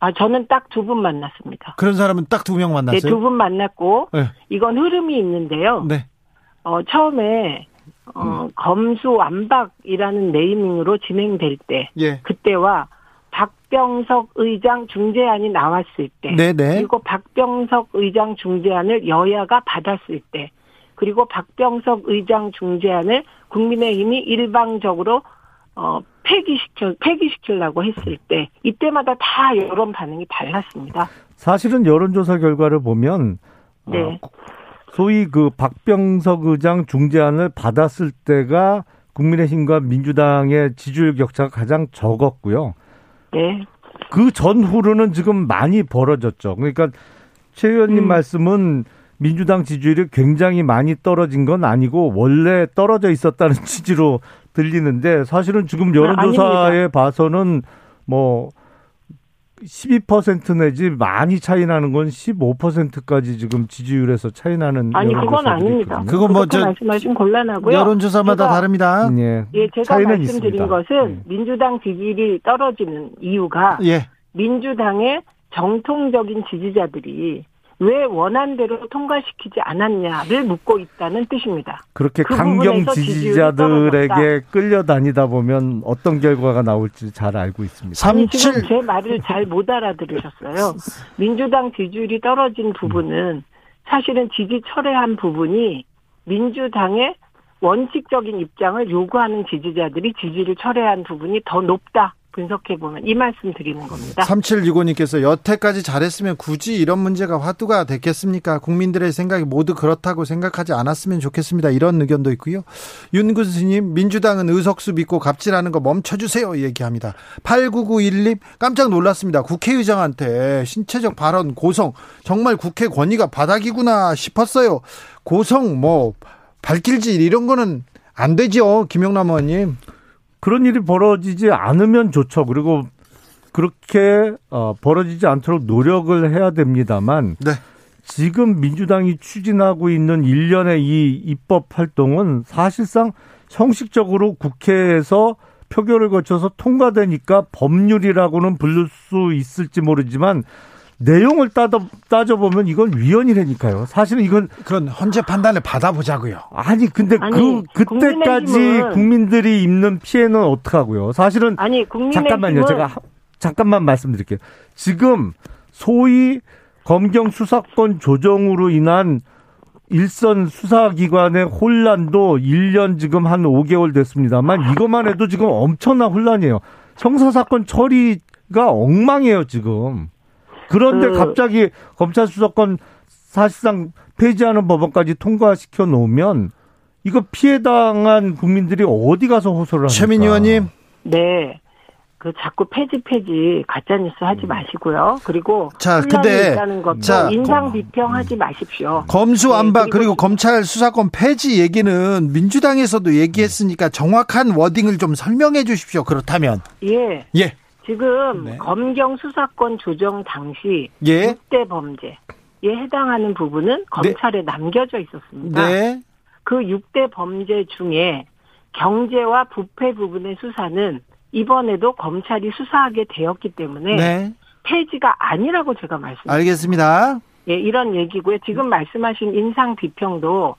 아, 저는 딱 두 분 만났습니다. 그런 사람은 딱 두 명 만났어요? 네, 두 분 만났고, 네. 이건 흐름이 있는데요. 네. 어, 처음에, 어, 음. 검수 완박이라는 네이밍으로 진행될 때, 예. 그때와 박병석 의장 중재안이 나왔을 때, 네네. 네. 그리고 박병석 의장 중재안을 여야가 받았을 때, 그리고 박병석 의장 중재안을 국민의힘이 일방적으로 어 폐기시켜 폐기시키려고 했을 때 이때마다 다 여론 반응이 달랐습니다. 사실은 여론조사 결과를 보면 네. 어, 소위 그 박병석 의장 중재안을 받았을 때가 국민의힘과 민주당의 지지율 격차가 가장 적었고요. 네. 그 전후로는 지금 많이 벌어졌죠. 그러니까 최 의원님 음. 말씀은 민주당 지지율이 굉장히 많이 떨어진 건 아니고 원래 떨어져 있었다는 취지로 들리는데 사실은 지금 여론조사에 아, 봐서는 뭐 12% 내지 많이 차이 나는 건 15%까지 지금 지지율에서 차이 나는 아니 그건 아닙니다. 그건 뭐저 말씀하신 곤란하고요. 여론조사마다 제가, 다릅니다. 예, 예 제가 말씀드린 있습니다. 것은 예. 민주당 지지율이 떨어지는 이유가 예. 민주당의 정통적인 지지자들이 왜 원안대로 통과시키지 않았냐를 묻고 있다는 뜻입니다. 그렇게 그 강경 지지자들에게 끌려다니다 보면 어떤 결과가 나올지 잘 알고 있습니다. 아니, 지금 제 말을 잘 못 알아들으셨어요. 민주당 지지율이 떨어진 부분은 사실은 지지 철회한 부분이 민주당의 원칙적인 입장을 요구하는 지지자들이 지지를 철회한 부분이 더 높다. 분석해 보면 이 말씀 드리는 겁니다. 3765님께서 여태까지 잘했으면 굳이 이런 문제가 화두가 됐겠습니까? 국민들의 생각이 모두 그렇다고 생각하지 않았으면 좋겠습니다. 이런 의견도 있고요. 윤구수님 민주당은 의석수 믿고 갑질하는 거 멈춰주세요 얘기합니다. 8991님 깜짝 놀랐습니다. 국회의장한테 신체적 발언 고성 정말 국회 권위가 바닥이구나 싶었어요. 고성 뭐 발길질 이런 거는 안 되죠. 김영남 의원님. 그런 일이 벌어지지 않으면 좋죠. 그리고 그렇게 어, 벌어지지 않도록 노력을 해야 됩니다만 네. 지금 민주당이 추진하고 있는 일련의 이 입법 활동은 사실상 형식적으로 국회에서 표결을 거쳐서 통과되니까 법률이라고는 부를 수 있을지 모르지만 내용을 따져, 따져보면 이건 위헌이라니까요. 사실은 이건. 그건 헌재 판단을 받아보자고요. 아니, 근데 아니, 그, 그때까지 국민들이 입는 피해는 어떡하고요. 사실은. 아니, 잠깐만요. 제가 잠깐만 말씀드릴게요. 지금 소위 검경 수사권 조정으로 인한 일선 수사기관의 혼란도 1년 지금 한 5개월 됐습니다만 이것만 해도 지금 엄청난 혼란이에요. 형사사건 처리가 엉망이에요, 지금. 그런데 그, 갑자기 검찰 수사권 사실상 폐지하는 법안까지 통과시켜 놓으면 이거 피해 당한 국민들이 어디 가서 호소를 합니까? 최민 의원님. 네. 그 자꾸 폐지 폐지 가짜 뉴스 하지 음. 마시고요. 그리고 자, 근데 있다는 것도 자, 인상 비평하지 마십시오. 검수 안박 네, 그리고, 그리고 검찰 수사권 폐지 얘기는 민주당에서도 얘기했으니까 정확한 워딩을 좀 설명해 주십시오. 그렇다면. 예. 예. 지금 네. 검경 수사권 조정 당시 예. 6대 범죄에 해당하는 부분은 검찰에 네. 남겨져 있었습니다. 네. 그 6대 범죄 중에 경제와 부패 부분의 수사는 이번에도 검찰이 수사하게 되었기 때문에 네. 폐지가 아니라고 제가 말씀드립니다. 알겠습니다. 예, 이런 얘기고요. 지금 말씀하신 인상 비평도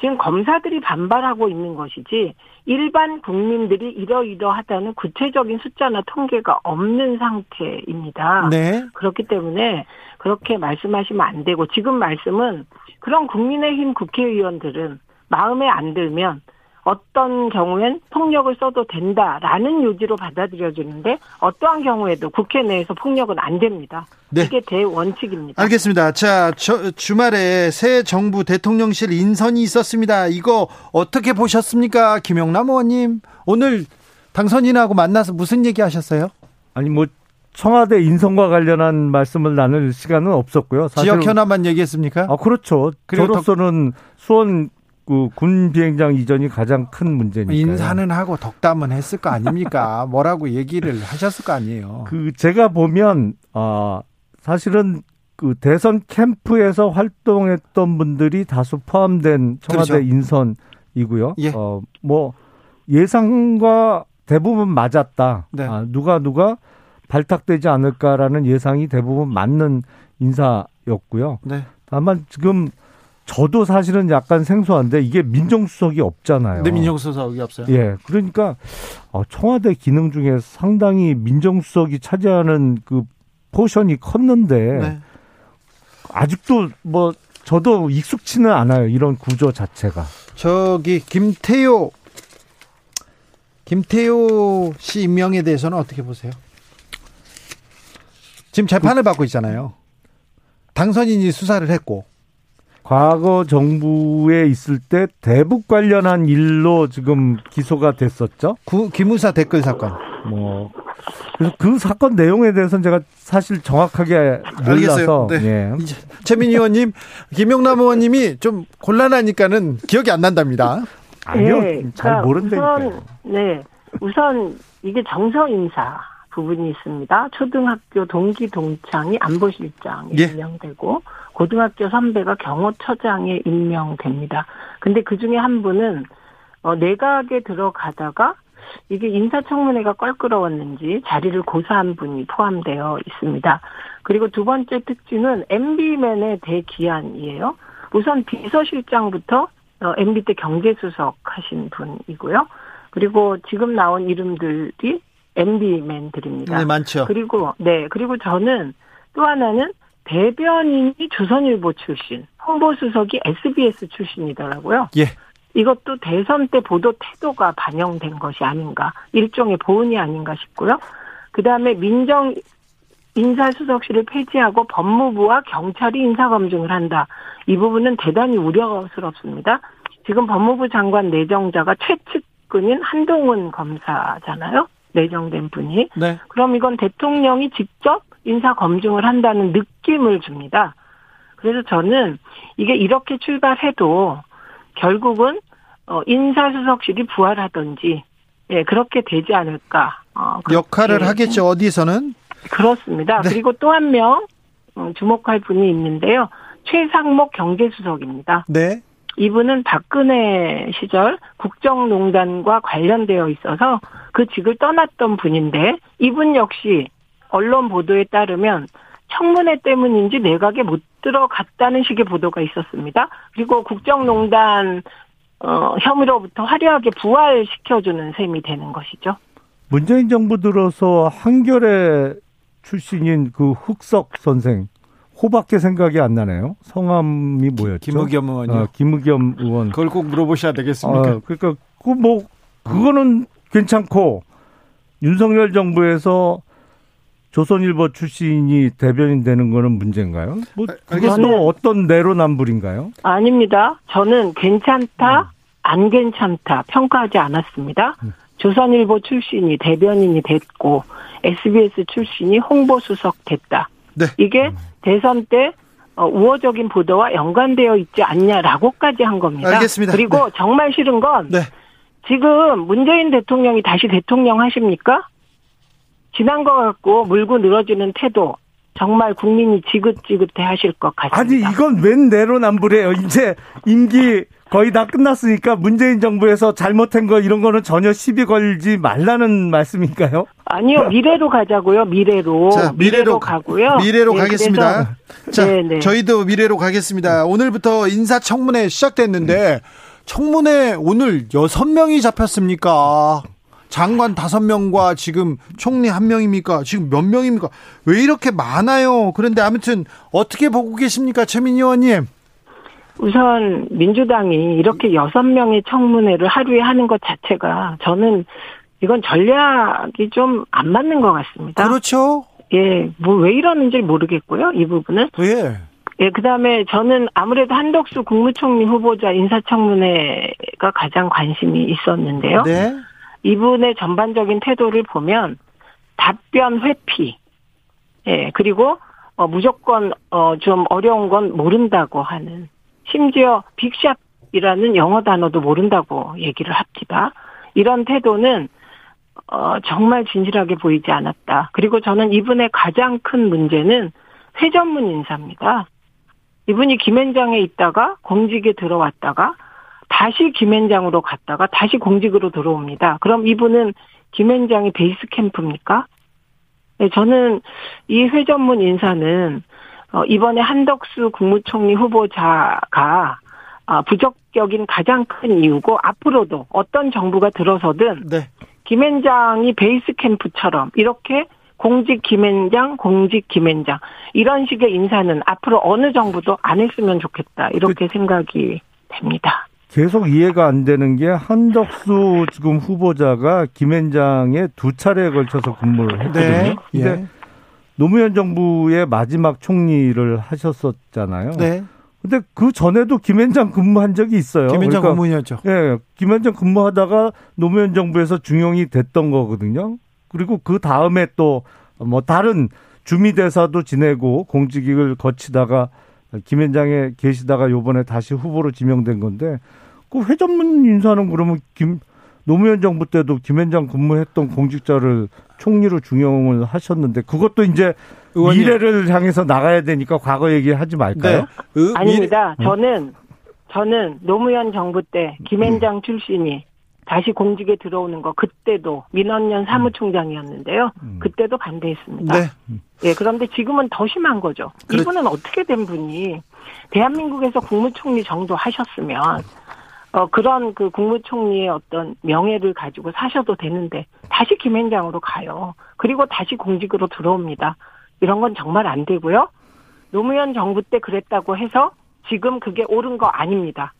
지금 검사들이 반발하고 있는 것이지 일반 국민들이 이러이러하다는 구체적인 숫자나 통계가 없는 상태입니다. 네. 그렇기 때문에 그렇게 말씀하시면 안 되고 지금 말씀은 그런 국민의힘 국회의원들은 마음에 안 들면 어떤 경우엔 폭력을 써도 된다라는 요지로 받아들여지는데 어떠한 경우에도 국회 내에서 폭력은 안 됩니다. 네. 이게 대원칙입니다. 알겠습니다. 자, 저, 주말에 새 정부 대통령실 인선이 있었습니다. 이거 어떻게 보셨습니까? 김영남 의원님. 오늘 당선인하고 만나서 무슨 얘기 하셨어요? 아니, 뭐, 청와대 인선과 관련한 말씀을 나눌 시간은 없었고요. 지역 현안만 얘기했습니까? 아, 그렇죠. 저로서는 수원 그 군 비행장 이전이 가장 큰 문제니까. 인사는 하고 덕담은 했을 거 아닙니까? 뭐라고 얘기를 하셨을 거 아니에요. 그 제가 보면 아 사실은 그 대선 캠프에서 활동했던 분들이 다수 포함된 청와대 그렇죠. 인선이고요. 예. 어뭐 예상과 대부분 맞았다. 네. 아, 누가 누가 발탁되지 않을까라는 예상이 대부분 맞는 인사였고요. 네. 다만 지금 저도 사실은 약간 생소한데 이게 민정수석이 없잖아요. 네, 민정수석이 없어요. 예. 그러니까 어, 청와대 기능 중에 상당히 민정수석이 차지하는 그 포션이 컸는데 네. 아직도 뭐 저도 익숙치는 않아요. 이런 구조 자체가. 저기 김태효 김태효 씨 임명에 대해서는 어떻게 보세요? 지금 재판을 받고 있잖아요. 당선인이 수사를 했고 과거 정부에 있을 때 대북 관련한 일로 지금 기소가 됐었죠. 구, 기무사 댓글 사건. 뭐 그래서 그 사건 내용에 대해서는 제가 사실 정확하게 몰라서. 네. 예. 최민 의원님, 김용남 의원님이 좀 곤란하니까는 기억이 안 난답니다. 아니요, 네, 잘 그러니까 모른다니까요. 네, 우선 이게 정서 인사 부분이 있습니다. 초등학교 동기 동창이 안보실장에 예. 임명되고 고등학교 선배가 경호처장에 임명됩니다. 근데 그 중에 한 분은 어, 내각에 들어가다가 이게 인사청문회가 껄끄러웠는지 자리를 고사한 분이 포함되어 있습니다. 그리고 두 번째 특징은 MB맨의 대기한이에요. 우선 비서실장부터 어, MB 때 경제수석 하신 분이고요. 그리고 지금 나온 이름들이 MB맨들입니다. 네, 많죠. 그리고, 네, 그리고 저는 또 하나는 대변인이 조선일보 출신, 홍보수석이 SBS 출신이더라고요. 예. 이것도 대선 때 보도 태도가 반영된 것이 아닌가, 일종의 보은이 아닌가 싶고요. 그 다음에 민정 인사수석실을 폐지하고 법무부와 경찰이 인사검증을 한다. 이 부분은 대단히 우려스럽습니다. 지금 법무부 장관 내정자가 최측근인 한동훈 검사잖아요. 내정된 분이. 네. 그럼 이건 대통령이 직접 인사 검증을 한다는 느낌을 줍니다. 그래서 저는 이게 이렇게 출발해도 결국은 어 인사수석실이 부활하든지 예 그렇게 되지 않을까. 어, 역할을 하겠죠 어디서는. 그렇습니다. 네. 그리고 또 한명 어, 주목할 분이 있는데요. 최상목 경제수석입니다. 네. 이분은 박근혜 시절 국정농단과 관련되어 있어서 그 직을 떠났던 분인데 이분 역시 언론 보도에 따르면 청문회 때문인지 내각에 못 들어갔다는 식의 보도가 있었습니다. 그리고 국정농단 어, 혐의로부터 화려하게 부활시켜주는 셈이 되는 것이죠. 문재인 정부 들어서 한결의 출신인 그 흑석 선생 호밖에 생각이 안 나네요. 성함이 뭐였죠? 김의겸 의원이요. 어, 김의겸 의원. 그걸 꼭 물어보셔야 되겠습니까? 어, 그러니까 그 뭐 그거는 괜찮고 윤석열 정부에서 조선일보 출신이 대변인 되는 거는 문제인가요? 뭐 그것도 어떤 내로남불인가요? 아닙니다. 저는 괜찮다, 음. 안 괜찮다 평가하지 않았습니다. 음. 조선일보 출신이 대변인이 됐고 SBS 출신이 홍보수석 됐다. 네. 이게 음. 대선 때 어, 우호적인 보도와 연관되어 있지 않냐라고까지 한 겁니다. 알겠습니다. 그리고 네. 정말 싫은 건 네. 지금 문재인 대통령이 다시 대통령 하십니까? 지난 거 갖고 물고 늘어지는 태도 정말 국민이 지긋지긋해 하실 것 같습니다. 아니 이건 웬 내로남불이에요. 이제 임기 거의 다 끝났으니까 문재인 정부에서 잘못한 거 이런 거는 전혀 시비 걸지 말라는 말씀인가요? 아니요, 미래로 가자고요. 미래로. 자, 미래로, 미래로 가고요. 미래로 네, 가겠습니다. 자, 네네. 네. 저희도 미래로 가겠습니다. 오늘부터 인사청문회 시작됐는데 청문회 오늘 6명이 잡혔습니까? 장관 5명과 지금 총리 1명입니까? 지금 몇 명입니까? 왜 이렇게 많아요? 그런데 아무튼 어떻게 보고 계십니까? 최민희 의원님. 우선 민주당이 이렇게 여섯 명의 청문회를 하루에 하는 것 자체가 저는 이건 전략이 좀 안 맞는 것 같습니다. 그렇죠. 예, 뭐 왜 이러는지 모르겠고요. 이 부분은. 예. 예, 그 다음에 저는 아무래도 한덕수 국무총리 후보자 인사청문회가 가장 관심이 있었는데요. 네. 이분의 전반적인 태도를 보면 답변 회피, 예, 그리고 어, 무조건 어, 좀 어려운 건 모른다고 하는 심지어 빅샷 이라는 영어 단어도 모른다고 얘기를 합니다. 이런 태도는 어, 정말 진실하게 보이지 않았다. 그리고 저는 이분의 가장 큰 문제는 회전문 인사입니다. 이분이 김앤장에 있다가 공직에 들어왔다가 다시 김앤장으로 갔다가 다시 공직으로 들어옵니다. 그럼 이분은 김앤장이 베이스 캠프입니까? 네, 저는 이 회전문 인사는 어, 이번에 한덕수 국무총리 후보자가 아, 부적격인 가장 큰 이유고 앞으로도 어떤 정부가 들어서든 네. 김앤장이 베이스 캠프처럼 이렇게 공직 김앤장, 공직 김앤장 이런 식의 인사는 앞으로 어느 정부도 안 했으면 좋겠다 이렇게 그, 생각이 됩니다. 계속 이해가 안 되는 게 한덕수 지금 후보자가 김앤장에 두 차례에 걸쳐서 근무를 했거든요. 네. 근데 예. 노무현 정부의 마지막 총리를 하셨었잖아요. 네. 근데 그 전에도 김앤장 근무한 적이 있어요. 김앤장 그러니까, 근무였죠. 예, 김앤장 근무하다가 노무현 정부에서 중용이 됐던 거거든요. 그리고 그 다음에 또 뭐 다른 주미대사도 지내고 공직을 거치다가 김앤장에 계시다가 요번에 다시 후보로 지명된 건데 그 회전문 인사는 그러면 김 노무현 정부 때도 김앤장 근무했던 공직자를 총리로 중용을 하셨는데 그것도 이제 의원님. 미래를 향해서 나가야 되니까 과거 얘기하지 말까요? 네. 아닙니다. 저는 저는 노무현 정부 때 김앤장 음. 출신이 다시 공직에 들어오는 거 그때도 민원연 사무총장이었는데요. 음. 그때도 반대했습니다. 네. 예, 그런데 지금은 더 심한 거죠. 그렇... 이분은 어떻게 된 분이 대한민국에서 국무총리 정도 하셨으면 어, 그런 그 국무총리의 어떤 명예를 가지고 사셔도 되는데 다시 김앤장으로 가요. 그리고 다시 공직으로 들어옵니다. 이런 건 정말 안 되고요. 노무현 정부 때 그랬다고 해서 지금 그게 옳은 거 아닙니다.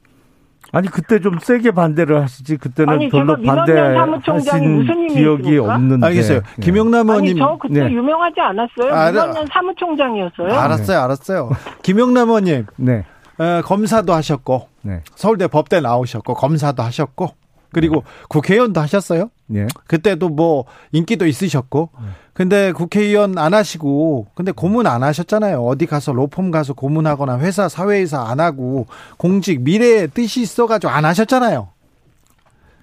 아니 그때 좀 세게 반대를 하시지 그때는 아니, 별로 반대하신 기억이 있습니까? 없는데. 알겠어요. 네. 김영남 의원님. 아니 저 그때 네. 유명하지 않았어요. 아, 민원연 사무총장이었어요. 알았어요, 알았어요. 김영남 의원님. 네. 어, 검사도 하셨고 네. 서울대 법대 나오셨고 검사도 하셨고 그리고 국회의원도 하셨어요. 네. 그때도 뭐 인기도 있으셨고. 네. 근데 국회의원 안 하시고 근데 고문 안 하셨잖아요. 어디 가서 로펌 가서 고문하거나 회사 사회에서 안 하고 공직 미래의 뜻이 있어 가지고 안 하셨잖아요.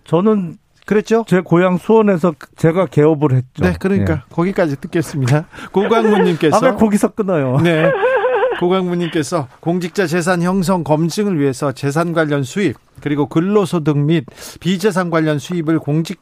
저는 그랬죠? 제 고향 수원에서 제가 개업을 했죠. 네, 그러니까 네. 거기까지 듣겠습니다. 고광무님께서 아, 왜 거기서 끊어요? 네. 고강무님께서 공직자 재산 형성 검증을 위해서 재산 관련 수입 그리고 근로소득 및 비재산 관련 수입을 공직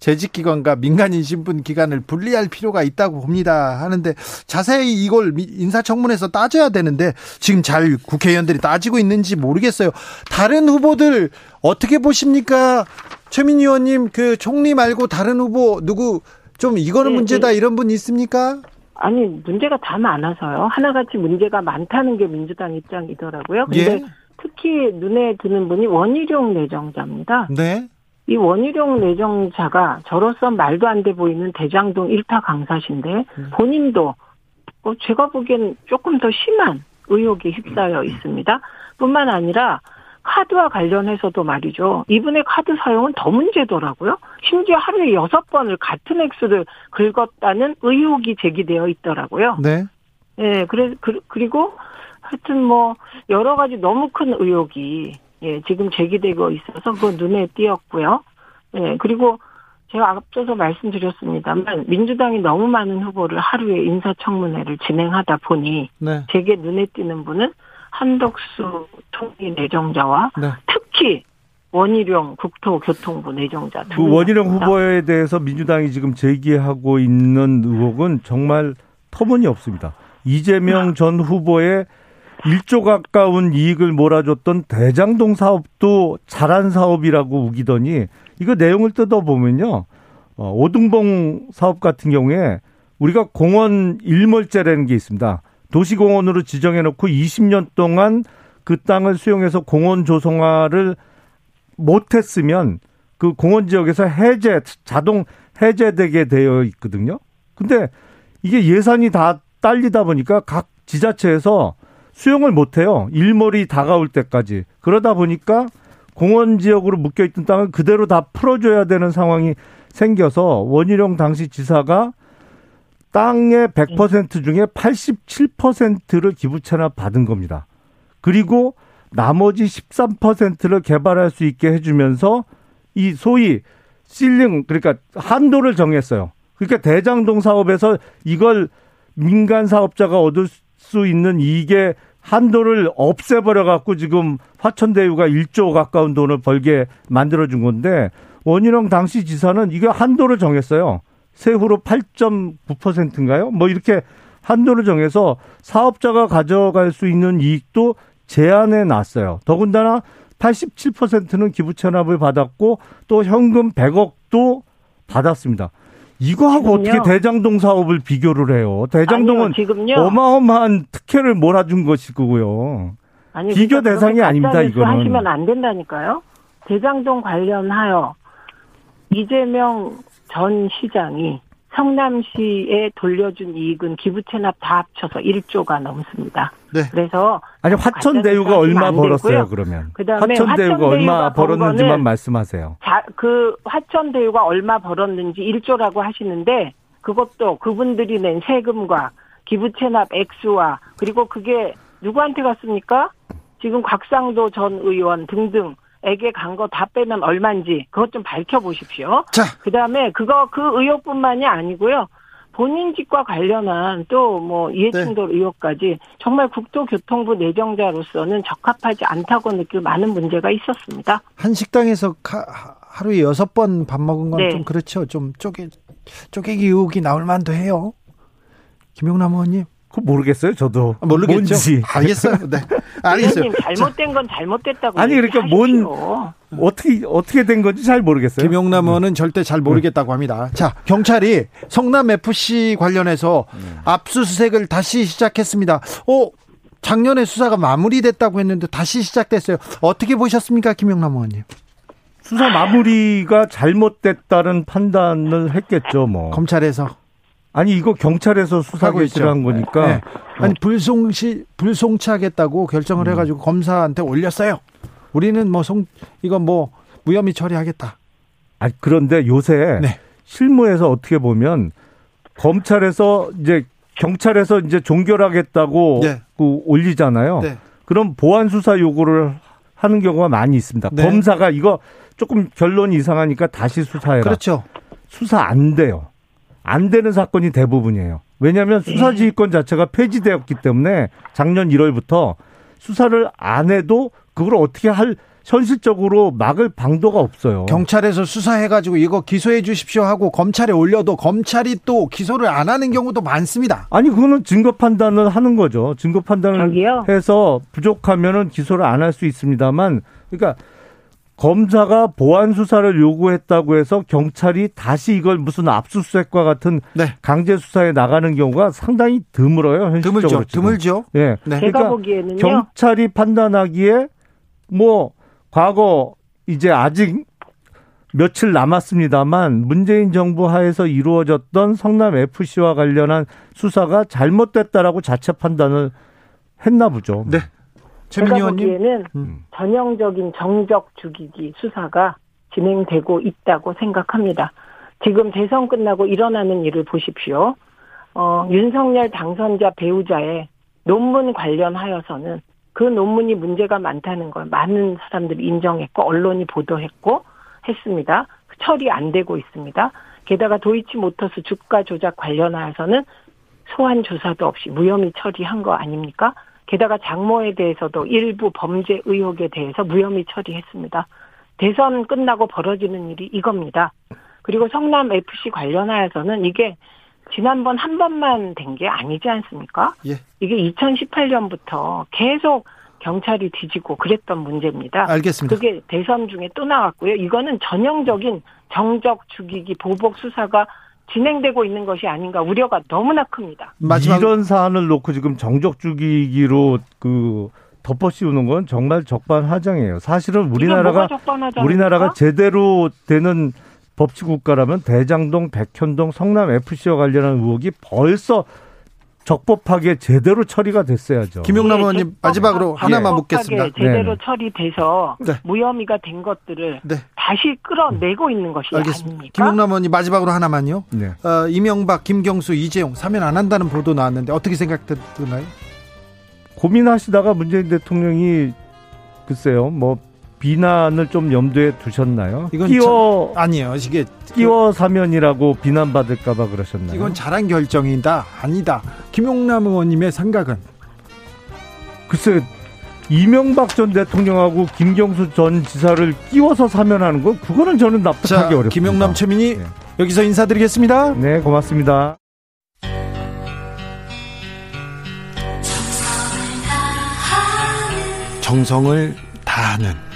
재직기관과 민간인 신분 기관을 분리할 필요가 있다고 봅니다. 하는데 자세히 이걸 인사청문회에서 따져야 되는데 지금 잘 국회의원들이 따지고 있는지 모르겠어요. 다른 후보들 어떻게 보십니까? 최민희 의원님 그 총리 말고 다른 후보 누구 좀 이거는 네, 문제다 네. 이런 분 있습니까? 아니 문제가 다 많아서요. 하나같이 문제가 많다는 게 민주당 입장이더라고요. 근데 예? 특히 눈에 드는 분이 원희룡 내정자입니다. 네. 이 원희룡 내정자가 저로서 말도 안 돼 보이는 대장동 일타 강사신데 음. 본인도 어, 제가 보기엔 조금 더 심한 의혹에 휩싸여 있습니다. 뿐만 아니라 카드와 관련해서도 말이죠. 이분의 카드 사용은 더 문제더라고요. 심지어 하루에 여섯 번을 같은 액수를 긁었다는 의혹이 제기되어 있더라고요. 네. 예, 그래, 그, 그리고 하여튼 뭐, 여러 가지 너무 큰 의혹이, 예, 지금 제기되고 있어서 그 눈에 띄었고요. 예, 그리고 제가 앞서서 말씀드렸습니다만, 민주당이 너무 많은 후보를 하루에 인사청문회를 진행하다 보니, 네. 제게 눈에 띄는 분은 한덕수 총리 내정자와 네. 특히 원희룡 국토교통부 내정자 그 원희룡 후보에 대해서 민주당이 지금 제기하고 있는 의혹은 정말 터무니없습니다. 이재명 전 후보의 1조 가까운 이익을 몰아줬던 대장동 사업도 잘한 사업이라고 우기더니 이거 내용을 뜯어보면요. 어, 오등봉 사업 같은 경우에 우리가 공원 일몰제라는 게 있습니다. 도시공원으로 지정해놓고 20년 동안 그 땅을 수용해서 공원 조성화를 못했으면 그 공원 지역에서 해제 자동 해제되게 되어 있거든요. 근데 이게 예산이 다 딸리다 보니까 각 지자체에서 수용을 못해요. 일몰이 다가올 때까지. 그러다 보니까 공원 지역으로 묶여있던 땅을 그대로 다 풀어줘야 되는 상황이 생겨서 원희룡 당시 지사가 땅의 100% 중에 87%를 기부 채납 받은 겁니다. 그리고 나머지 13%를 개발할 수 있게 해주면서 이 소위 실링 그러니까 한도를 정했어요. 그러니까 대장동 사업에서 이걸 민간 사업자가 얻을 수 있는 이게 한도를 없애버려 갖고 지금 화천대유가 1조 가까운 돈을 벌게 만들어 준 건데 원희룡 당시 지사는 이게 한도를 정했어요. 세후로 8.9%인가요? 뭐 이렇게 한도를 정해서 사업자가 가져갈 수 있는 이익도 제한해 놨어요. 더군다나 87%는 기부 체납을 받았고 또 현금 100억도 받았습니다. 이거하고 지금요? 어떻게 대장동 사업을 비교를 해요? 대장동은 아니요, 어마어마한 특혜를 몰아준 것이고요. 아니, 비교 그러니까 대상이 아닙니다. 이거는 하시면 안 된다니까요. 대장동 관련하여 이재명 전 시장이 성남시에 돌려준 이익은 기부 체납 다 합쳐서 1조가 넘습니다. 네. 그래서 아니 화천대유가 얼마 벌었어요 그러면? 그다음에 화천대유가 얼마 벌었는지만 말씀하세요. 자, 그 화천대유가 얼마 벌었는지 1조라고 하시는데 그것도 그분들이 낸 세금과 기부 체납 액수와 그리고 그게 누구한테 갔습니까? 지금 곽상도 전 의원 등등 에게 간 거 다 빼면 얼마인지 그것 좀 밝혀보십시오. 자. 그 다음에 그거 그 의혹뿐만이 아니고요. 본인 직과 관련한 또 뭐 이해충돌 네. 의혹까지 정말 국토교통부 내정자로서는 적합하지 않다고 느낄 많은 문제가 있었습니다. 한 식당에서 하루에 여섯 번 밥 먹은 건좀 네. 그렇죠. 좀 쪼개 쪼개기 의혹이 나올 만도 해요. 김용남 의원님. 그 모르겠어요. 저도 아, 모르겠죠. 뭔지. 알겠어요. 네, 알겠어요. 잘못된 건 잘못됐다고. 아니 그러니까 뭔 어떻게 어떻게 된 건지 잘 모르겠어요. 김용남 의원은 네. 절대 잘 모르겠다고 합니다. 자, 경찰이 성남 FC 관련해서 네. 압수수색을 다시 시작했습니다. 어, 작년에 수사가 마무리됐다고 했는데 다시 시작됐어요. 어떻게 보셨습니까, 김용남 의원님? 수사 마무리가 잘못됐다는 판단을 했겠죠, 뭐. 검찰에서. 아니 이거 경찰에서 수사 개시한 거니까. 네. 아니 불송시 불송치하겠다고 결정을 음. 해가지고 검사한테 올렸어요. 우리는 뭐 송 이건 뭐 무혐의 처리하겠다. 아 그런데 요새 네. 실무에서 어떻게 보면 검찰에서 이제 경찰에서 이제 종결하겠다고 네. 그 올리잖아요. 네. 그럼 보안 수사 요구를 하는 경우가 많이 있습니다. 네. 검사가 이거 조금 결론이 이상하니까 다시 수사해라. 그렇죠. 수사 안 돼요. 안 되는 사건이 대부분이에요. 왜냐하면 수사지휘권 자체가 폐지되었기 때문에 작년 1월부터 수사를 안 해도 그걸 어떻게 할 현실적으로 막을 방도가 없어요. 경찰에서 수사해가지고 이거 기소해 주십시오 하고 검찰에 올려도 검찰이 또 기소를 안 하는 경우도 많습니다. 아니 그거는 증거 판단을 하는 거죠. 증거 판단을 저기요? 해서 부족하면은 기소를 안 할 수 있습니다만, 그러니까 검사가 보안 수사를 요구했다고 해서 경찰이 다시 이걸 무슨 압수수색과 같은 네. 강제 수사에 나가는 경우가 상당히 드물어요. 현실적으로 드물죠. 지금. 드물죠. 예. 네. 그러니까 보기에는요. 경찰이 판단하기에 뭐 과거 이제 아직 며칠 남았습니다만 문재인 정부 하에서 이루어졌던 성남 FC와 관련한 수사가 잘못됐다라고 자체 판단을 했나 보죠. 네. 제가 보기에는 음. 전형적인 정적 죽이기 수사가 진행되고 있다고 생각합니다. 지금 대선 끝나고 일어나는 일을 보십시오. 어, 윤석열 당선자 배우자의 논문 관련하여서는 그 논문이 문제가 많다는 걸 많은 사람들이 인정했고 언론이 보도했고 했습니다. 처리 안 되고 있습니다. 게다가 도이치모터스 주가 조작 관련하여서는 소환 조사도 없이 무혐의 처리한 거 아닙니까? 게다가 장모에 대해서도 일부 범죄 의혹에 대해서 무혐의 처리했습니다. 대선 끝나고 벌어지는 일이 이겁니다. 그리고 성남 FC 관련하여서는 이게 지난번 한 번만 된 게 아니지 않습니까? 예. 이게 2018년부터 계속 경찰이 뒤지고 그랬던 문제입니다. 알겠습니다. 그게 대선 중에 또 나왔고요. 이거는 전형적인 정적 죽이기 보복 수사가 진행되고 있는 것이 아닌가 우려가 너무나 큽니다. 마지막 이런 사안을 놓고 지금 정적 죽이기로 그 덮어 씌우는 건 정말 적반하장이에요. 사실은 우리나라가 우리나라가 제대로 되는 법치 국가라면 대장동, 백현동, 성남 FC와 관련한 의혹이 벌써 적법하게 제대로 처리가 됐어야죠. 김용남 네, 의원님 네, 마지막으로 하나만 묻겠습니다. 제대로 네. 처리돼서 네. 무혐의가 된 것들을 네. 다시 끌어내고 있는 것이 알겠습니다. 아닙니까? 김용남 의원님 마지막으로 하나만요. 네. 어, 이명박, 김경수, 이재용 사면 안 한다는 보도 나왔는데 어떻게 생각드나요? 고민하시다가 문재인 대통령이 글쎄요, 뭐 비난을 좀 염두에 두셨나요? 이건 끼워 자, 아니에요. 이게 끼워 사면이라고 비난받을까봐 그러셨나요? 이건 잘한 결정이다. 아니다. 김용남 의원님의 생각은 글쎄 이명박 전 대통령하고 김경수 전 지사를 끼워서 사면하는 거 그거는 저는 납득하기 어렵습니다. 김용남 최민희 네. 여기서 인사드리겠습니다. 네, 고맙습니다. 정성을 다하는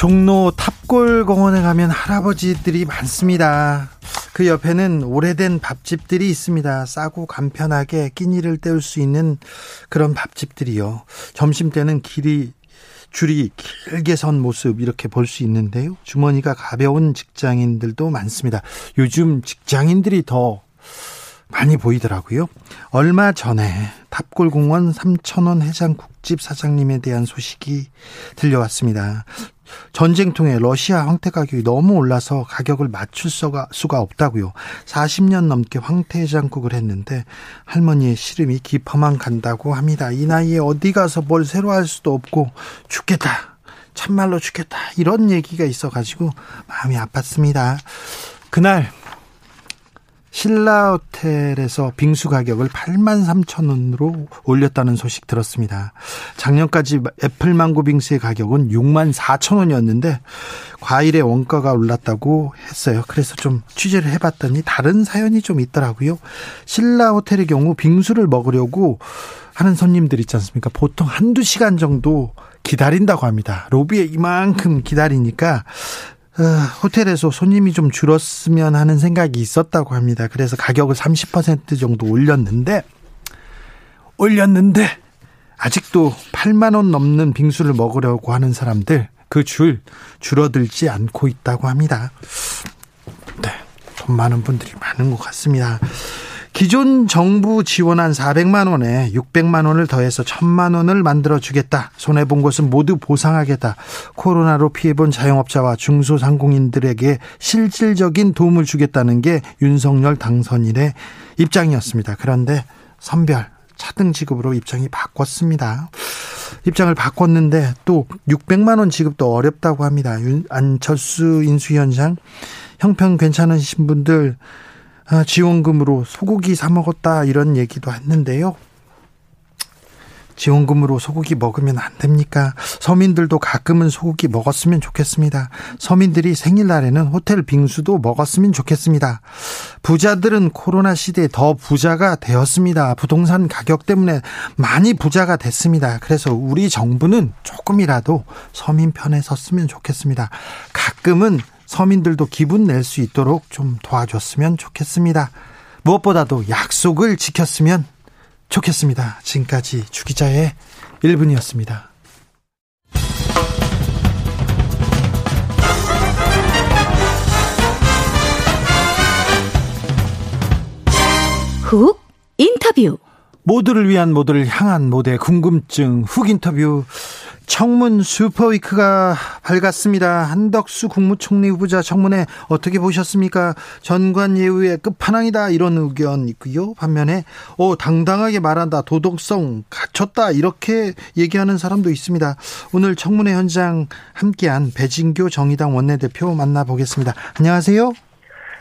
종로 탑골 공원에 가면 할아버지들이 많습니다. 그 옆에는 오래된 밥집들이 있습니다. 싸고 간편하게 끼니를 때울 수 있는 그런 밥집들이요. 점심 때는 길이 줄이 길게 선 모습 이렇게 볼 수 있는데요. 주머니가 가벼운 직장인들도 많습니다. 요즘 직장인들이 더 많이 보이더라고요. 얼마 전에 탑골공원 삼천원 해장국집 사장님에 대한 소식이 들려왔습니다. 전쟁통에 러시아 황태 가격이 너무 올라서 가격을 맞출 수가, 수가 없다고요. 40년 넘게 황태 해장국을 했는데 할머니의 시름이 깊어만 간다고 합니다. 이 나이에 어디 가서 뭘 새로 할 수도 없고 죽겠다. 참말로 죽겠다. 이런 얘기가 있어가지고 마음이 아팠습니다. 그날 신라 호텔에서 빙수 가격을 8만 3천 원으로 올렸다는 소식 들었습니다. 작년까지 애플 망고 빙수의 가격은 6만 4천 원이었는데 과일의 원가가 올랐다고 했어요. 그래서 좀 취재를 해봤더니 다른 사연이 좀 있더라고요. 신라 호텔의 경우 빙수를 먹으려고 하는 손님들 있지 않습니까? 보통 한두 시간 정도 기다린다고 합니다. 로비에 이만큼 기다리니까 어, 호텔에서 손님이 좀 줄었으면 하는 생각이 있었다고 합니다. 그래서 가격을 30% 정도 올렸는데 올렸는데 아직도 8만 원 넘는 빙수를 먹으려고 하는 사람들 그 줄 줄어들지 않고 있다고 합니다. 네. 돈 많은 분들이 많은 것 같습니다. 기존 정부 지원한 400만 원에 600만 원을 더해서 1000만 원을 만들어 주겠다. 손해 본 것은 모두 보상하겠다. 코로나로 피해 본 자영업자와 중소상공인들에게 실질적인 도움을 주겠다는 게 윤석열 당선인의 입장이었습니다. 그런데 선별 차등 지급으로 입장이 바꿨습니다. 입장을 바꿨는데 또 600만 원 지급도 어렵다고 합니다. 안철수 인수위원장 형평 괜찮으신 분들 아, 지원금으로 소고기 사 먹었다 이런 얘기도 했는데요. 지원금으로 소고기 먹으면 안 됩니까? 서민들도 가끔은 소고기 먹었으면 좋겠습니다. 서민들이 생일날에는 호텔 빙수도 먹었으면 좋겠습니다. 부자들은 코로나 시대에 더 부자가 되었습니다. 부동산 가격 때문에 많이 부자가 됐습니다. 그래서 우리 정부는 조금이라도 서민 편에 섰으면 좋겠습니다. 가끔은 서민들도 기분 낼 수 있도록 좀 도와줬으면 좋겠습니다. 무엇보다도 약속을 지켰으면 좋겠습니다. 지금까지 주기자의 1분이었습니다. 훅 인터뷰 모두를 위한 모두를 향한 모두의 궁금증 훅 인터뷰 청문 슈퍼위크가 밝았습니다. 한덕수 국무총리 후보자 청문회 어떻게 보셨습니까? 전관 예우의 끝판왕이다 이런 의견 있고요. 반면에 어 당당하게 말한다 도덕성 갖췄다 이렇게 얘기하는 사람도 있습니다. 오늘 청문회 현장 함께한 배진교 정의당 원내대표 만나보겠습니다. 안녕하세요.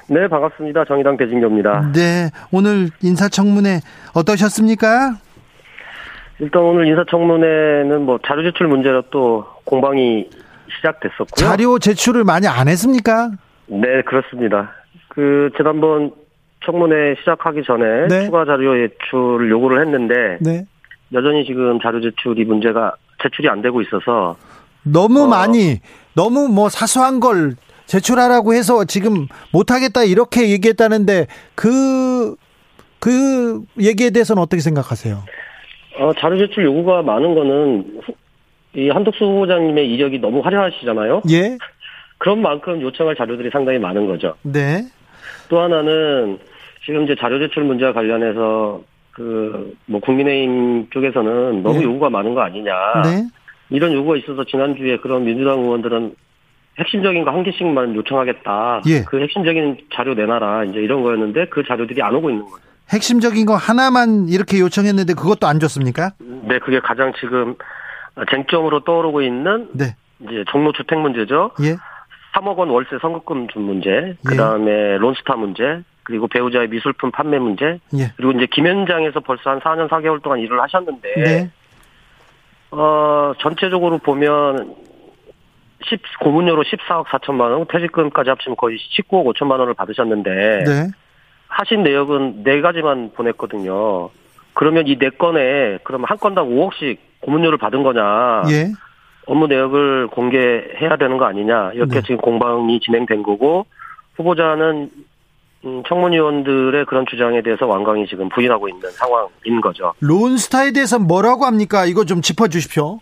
네 반갑습니다. 정의당 배진교입니다. 네 오늘 인사청문회 어떠셨습니까? 일단 오늘 인사청문회는 뭐 자료 제출 문제로 또 공방이 시작됐었고요. 자료 제출을 많이 안 했습니까? 네, 그렇습니다. 그 지난번 청문회 시작하기 전에 네. 추가 자료 제출을 요구를 했는데 네. 여전히 지금 자료 제출이 문제가 제출이 안 되고 있어서 너무 어, 많이 너무 뭐 사소한 걸 제출하라고 해서 지금 못하겠다 이렇게 얘기했다는데 그그 그 얘기에 대해서는 어떻게 생각하세요? 어, 자료 제출 요구가 많은 거는 이 한덕수 후보자님의 이력이 너무 화려하시잖아요. 예. 그런 만큼 요청할 자료들이 상당히 많은 거죠. 네. 또 하나는 지금 이제 자료 제출 문제와 관련해서 그 뭐 국민의힘 쪽에서는 너무 네. 요구가 많은 거 아니냐. 네. 이런 요구가 있어서 지난주에 그런 민주당 의원들은 핵심적인 거 한 개씩만 요청하겠다. 예. 그 핵심적인 자료 내놔라. 이제 이런 거였는데 그 자료들이 안 오고 있는 거죠. 핵심적인 거 하나만 이렇게 요청했는데 그것도 안 줬습니까? 네, 그게 가장 지금 쟁점으로 떠오르고 있는 네. 이제 종로 주택 문제죠. 예. 3억 원 월세 선급금 준 문제, 예. 그다음에 론스타 문제, 그리고 배우자의 미술품 판매 문제, 예. 그리고 이제 김현장에서 벌써 한 4년 4개월 동안 일을 하셨는데 네. 어, 전체적으로 보면 10 고문료로 14억 4천만 원, 퇴직금까지 합치면 거의 19억 5천만 원을 받으셨는데 네. 하신 내역은 네 가지만 보냈거든요. 그러면 이 네 건에 그러면 한 건당 5억씩 고문료를 받은 거냐? 예. 업무 내역을 공개해야 되는 거 아니냐? 이렇게 네. 지금 공방이 진행된 거고 후보자는 음, 청문위원들의 그런 주장에 대해서 완강히 지금 부인하고 있는 상황인 거죠. 론스타에 대해서 뭐라고 합니까? 이거 좀 짚어주십시오.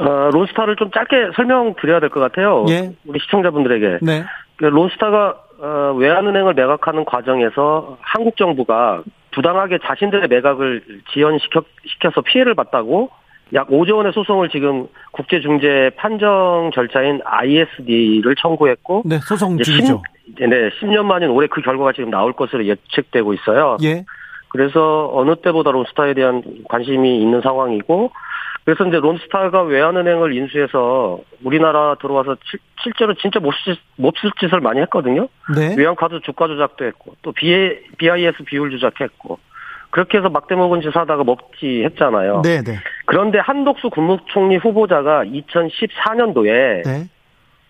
어, 론스타를 좀 짧게 설명드려야 될 것 같아요. 예. 우리 시청자분들에게. 네. 그 론스타가 어, 외환은행을 매각하는 과정에서 한국 정부가 부당하게 자신들의 매각을 지연시켜서 피해를 봤다고 약 5조 원의 소송을 지금 국제중재 판정 절차인 ISD를 청구했고 네, 소송 중이죠. 10, 네, 10년 만인 올해 그 결과가 지금 나올 것으로 예측되고 있어요. 예. 그래서 어느 때보다 론스타에 대한 관심이 있는 상황이고 그래서 이제 론스타가 외환은행을 인수해서 우리나라 들어와서 실제로 진짜 몹쓸, 몹쓸 짓을 많이 했거든요. 네. 외환카드 주가 조작도 했고 또 BIS 비율 조작했고 그렇게 해서 막대 먹은 짓 하다가 먹지 했잖아요. 네, 네. 그런데 한독수 국무총리 후보자가 2014년도에 네.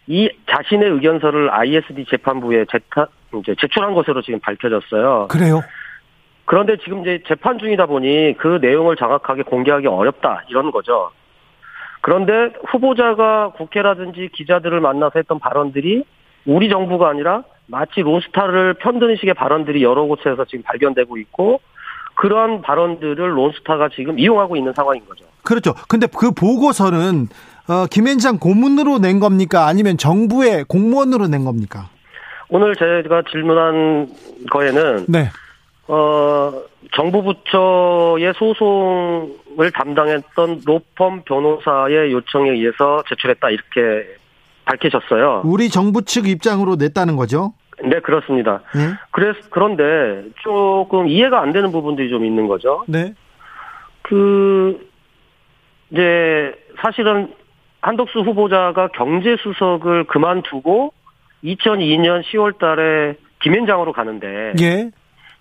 이 자신의 의견서를 ISD 재판부에 제타, 이제 제출한 것으로 지금 밝혀졌어요. 그래요? 그런데 지금 이제 재판 중이다 보니 그 내용을 정확하게 공개하기 어렵다 이런 거죠. 그런데 후보자가 국회라든지 기자들을 만나서 했던 발언들이 우리 정부가 아니라 마치 론스타를 편드는 식의 발언들이 여러 곳에서 지금 발견되고 있고 그러한 발언들을 론스타가 지금 이용하고 있는 상황인 거죠. 그렇죠. 근데 그 보고서는 어, 김현장 고문으로 낸 겁니까? 아니면 정부의 공무원으로 낸 겁니까? 오늘 제가 질문한 거에는 네. 어, 정부 부처의 소송을 담당했던 로펌 변호사의 요청에 의해서 제출했다 이렇게 밝히셨어요. 우리 정부 측 입장으로 냈다는 거죠? 네, 그렇습니다. 네? 그래서 그런데 조금 이해가 안 되는 부분들이 좀 있는 거죠. 네. 그 이제 사실은 한덕수 후보자가 경제수석을 그만두고 2002년 10월 달에 김현장으로 가는데 예.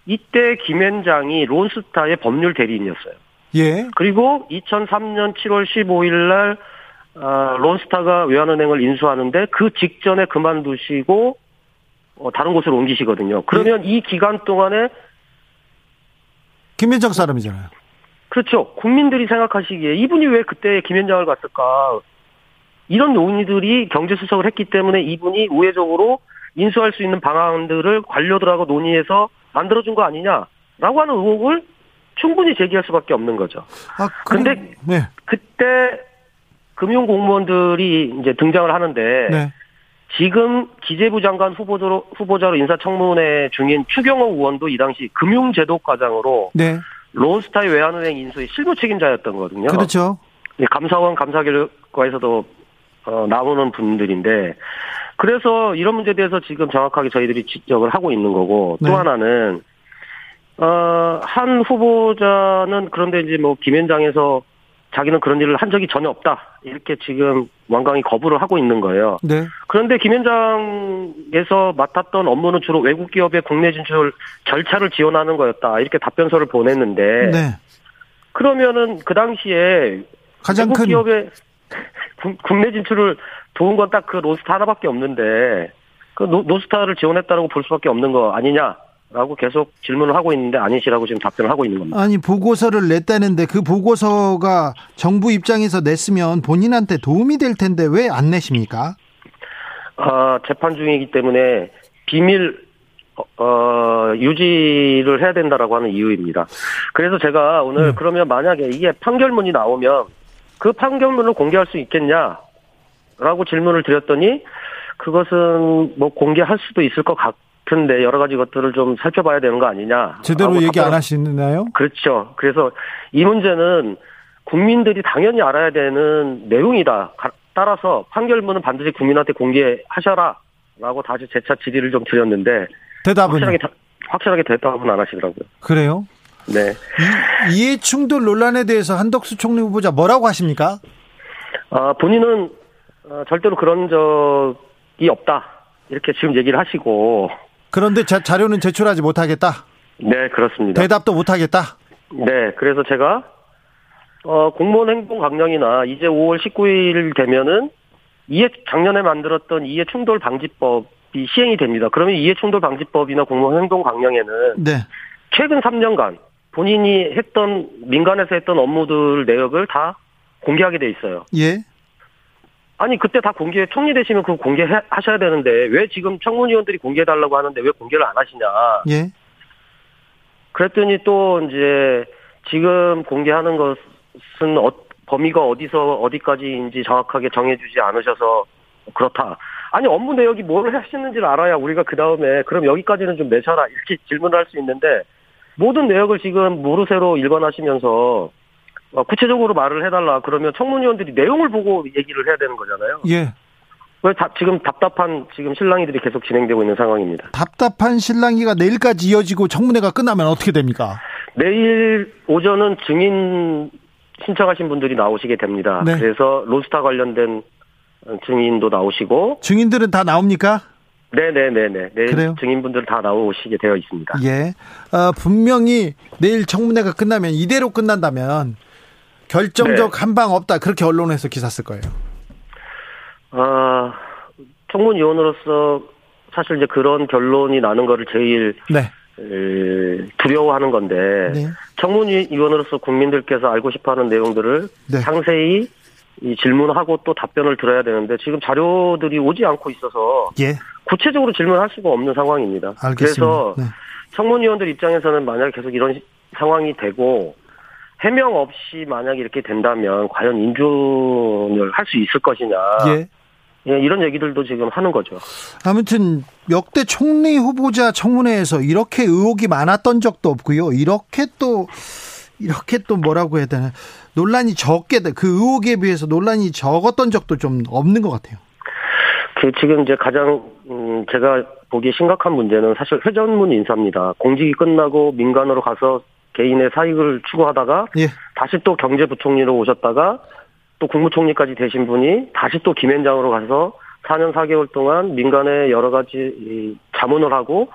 이때 김현장이 론스타의 법률 대리인이었어요. 예. 그리고 2003년 7월 15일 날 어, 론스타가 외환은행을 인수하는데 그 직전에 그만두시고 어, 다른 곳으로 옮기시거든요. 그러면 예. 이 기간 동안에 김현장 사람이잖아요. 그렇죠. 국민들이 생각하시기에 이분이 왜 그때 김현장을 갔을까? 이런 논의들이 경제수석을 했기 때문에 이분이 우회적으로 인수할 수 있는 방안들을 관료들하고 논의해서 만들어준 거 아니냐라고 하는 의혹을 충분히 제기할 수밖에 없는 거죠. 아, 그런데 네. 그때 금융 공무원들이 이제 등장을 하는데 네. 지금 기재부 장관 후보자로 후보자로 인사청문회 중인 추경호 의원도 이 당시 금융제도과장으로 네. 론스타의 외환은행 인수의 실무 책임자였던 거거든요. 그렇죠. 감사원 감사결과에서도 어, 나오는 분들인데 그래서 이런 문제에 대해서 지금 정확하게 저희들이 지적을 하고 있는 거고 네. 또 하나는 어, 한 후보자는 그런데 이제 뭐 김현장에서 자기는 그런 일을 한 적이 전혀 없다. 이렇게 지금 완강히 거부를 하고 있는 거예요. 네. 그런데 김현장에서 맡았던 업무는 주로 외국 기업의 국내 진출 절차를 지원하는 거였다. 이렇게 답변서를 보냈는데 네. 그러면은 그 당시에 가장 외국 큰 기업의 국내 진출을 도운 건 딱 그 론스타 하나밖에 없는데 그 론스타를 지원했다고 볼 수밖에 없는 거 아니냐? 라고 계속 질문을 하고 있는데 아니시라고 지금 답변을 하고 있는 겁니다. 아니 보고서를 냈다는데 그 보고서가 정부 입장에서 냈으면 본인한테 도움이 될 텐데 왜 안 내십니까? 아 재판 중이기 때문에 비밀 어, 유지를 해야 된다라고 하는 이유입니다. 그래서 제가 오늘 네. 그러면 만약에 이게 판결문이 나오면 그 판결문을 공개할 수 있겠냐라고 질문을 드렸더니 그것은 뭐 공개할 수도 있을 것 같은데 여러 가지 것들을 좀 살펴봐야 되는 거 아니냐. 제대로 얘기 안 하시나요? 그렇죠. 그래서 이 문제는 국민들이 당연히 알아야 되는 내용이다. 따라서 판결문은 반드시 국민한테 공개하셔라. 라고 다시 재차 질의를 좀 드렸는데 대답은 확실하게 확실하게 대답은 안 하시더라고요. 그래요? 네. 이, 이해 충돌 논란에 대해서 한덕수 총리 후보자 뭐라고 하십니까? 아 본인은 어, 절대로 그런 적이 없다 이렇게 지금 얘기를 하시고 그런데 자, 자료는 제출하지 못하겠다. 네 그렇습니다. 대답도 못하겠다. 네 그래서 제가 어, 공무원 행동 강령이나 이제 5월 19일 되면은 이해 작년에 만들었던 이해 충돌 방지법이 시행이 됩니다. 그러면 이해 충돌 방지법이나 공무원 행동 강령에는 네. 최근 3년간 본인이 했던 민간에서 했던 업무들 내역을 다 공개하게 돼 있어요. 예. 아니 그때 다 공개 총리 되시면 그거 공개하셔야 되는데 왜 지금 청문위원들이 공개해 달라고 하는데 왜 공개를 안 하시냐? 예. 그랬더니 또 이제 지금 공개하는 것은 어, 범위가 어디서 어디까지인지 정확하게 정해주지 않으셔서 그렇다. 아니 업무 내역이 뭘 하시는지를 알아야 우리가 그 다음에 그럼 여기까지는 좀 내셔라 이렇게 질문을 할 수 있는데 모든 내역을 지금 모르쇠로 일관하시면서 어, 구체적으로 말을 해달라 그러면 청문위원들이 내용을 보고 얘기를 해야 되는 거잖아요. 예. 왜 다, 지금 답답한 지금 실랑이들이 계속 진행되고 있는 상황입니다. 답답한 실랑이가 내일까지 이어지고 청문회가 끝나면 어떻게 됩니까? 내일 오전은 증인 신청하신 분들이 나오시게 됩니다. 네. 그래서 로스타 관련된 증인도 나오시고 증인들은 다 나옵니까? 네네네네. 내일 그래요? 증인분들 다 나오시게 되어 있습니다. 예. 어, 분명히 내일 청문회가 끝나면 이대로 끝난다면 결정적 네. 한방 없다 그렇게 언론에서 기사 쓸 거예요. 아 청문위원으로서 사실 이제 그런 결론이 나는 거를 제일 네. 두려워하는 건데 네. 청문위원으로서 국민들께서 알고 싶어하는 내용들을 네. 상세히 이 질문하고 또 답변을 들어야 되는데 지금 자료들이 오지 않고 있어서 예. 구체적으로 질문할 수가 없는 상황입니다. 알겠습니다. 그래서 네. 청문위원들 입장에서는 만약 계속 이런 상황이 되고 해명 없이 만약에 이렇게 된다면 과연 인준을 할 수 있을 것이냐. 예. 예, 이런 얘기들도 지금 하는 거죠. 아무튼 역대 총리 후보자 청문회에서 이렇게 의혹이 많았던 적도 없고요. 이렇게 또 이렇게 또 뭐라고 해야 되나 논란이 적게 그 의혹에 비해서 논란이 적었던 적도 좀 없는 것 같아요. 그 지금 이제 가장 음 제가 보기에 심각한 문제는 사실 회전문 인사입니다. 공직이 끝나고 민간으로 가서 개인의 사익을 추구하다가 예. 다시 또 경제부총리로 오셨다가 또 국무총리까지 되신 분이 다시 또 김현장으로 가서 4년 4개월 동안 민간에 여러 가지 자문을 하고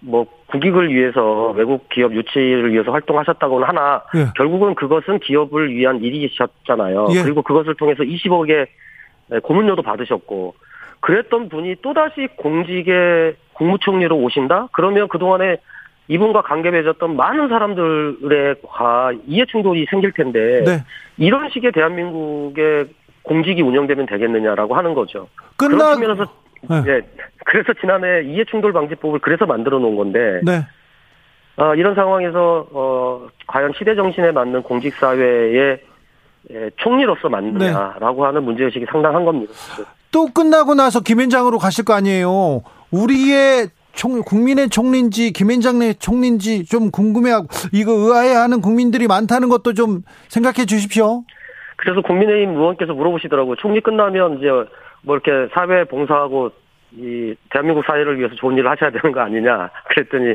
뭐 국익을 위해서 외국 기업 유치를 위해서 활동하셨다고는 하나 예. 결국은 그것은 기업을 위한 일이셨잖아요. 예. 그리고 그것을 통해서 20억의 고문료도 받으셨고 그랬던 분이 또다시 공직에 국무총리로 오신다? 그러면 그동안에 이분과 관계 맺었던 많은 사람들의 과 이해 충돌이 생길 텐데 네. 이런 식의 대한민국의 공직이 운영되면 되겠느냐라고 하는 거죠. 끝나 면에서 네. 네. 그래서 지난해 이해 충돌 방지법을 그래서 만들어 놓은 건데 네. 어, 이런 상황에서 어, 과연 시대 정신에 맞는 공직 사회의 예, 총리로서 맞느냐라고 네. 하는 문제의식이 상당한 겁니다. 또 끝나고 나서 김현장으로 가실 거 아니에요. 우리의 총, 국민의 총리인지 김현장의 총리인지 좀 궁금해하고 이거 의아해하는 국민들이 많다는 것도 좀 생각해 주십시오. 그래서 국민의힘 의원께서 물어보시더라고요. 총리 끝나면 이제 뭐 이렇게 사회 봉사하고 이 대한민국 사회를 위해서 좋은 일을 하셔야 되는 거 아니냐. 그랬더니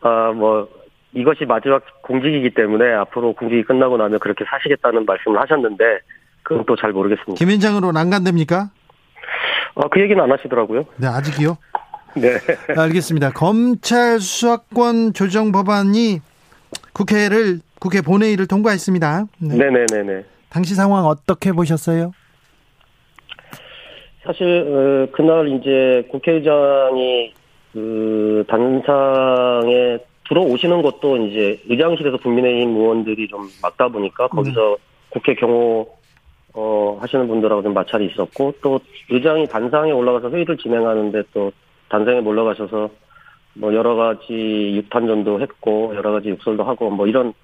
어뭐 이것이 마지막 공직이기 때문에 앞으로 공직이 끝나고 나면 그렇게 사시겠다는 말씀을 하셨는데 그건 또 잘 모르겠습니다. 김현장으로 난간됩니까? 어, 그 얘기는 안 하시더라고요. 네, 아직이요? 네. 알겠습니다. 검찰 수사권 조정 법안이 국회를 국회 본회의를 통과했습니다. 네. 네 네네네. 당시 상황 어떻게 보셨어요? 사실 어, 그날 이제 국회의장이 그 단상에 들어오시는 것도 이제 의장실에서 국민의힘 의원들이 좀 막다 보니까 거기서 네. 국회 경호 어 하시는 분들하고 좀 마찰이 있었고 또 의장이 단상에 올라가서 회의를 진행하는데 또 단상에 몰러가셔서 뭐 여러 가지 유탄전도 했고 여러 가지 욕설도 하고 뭐 이런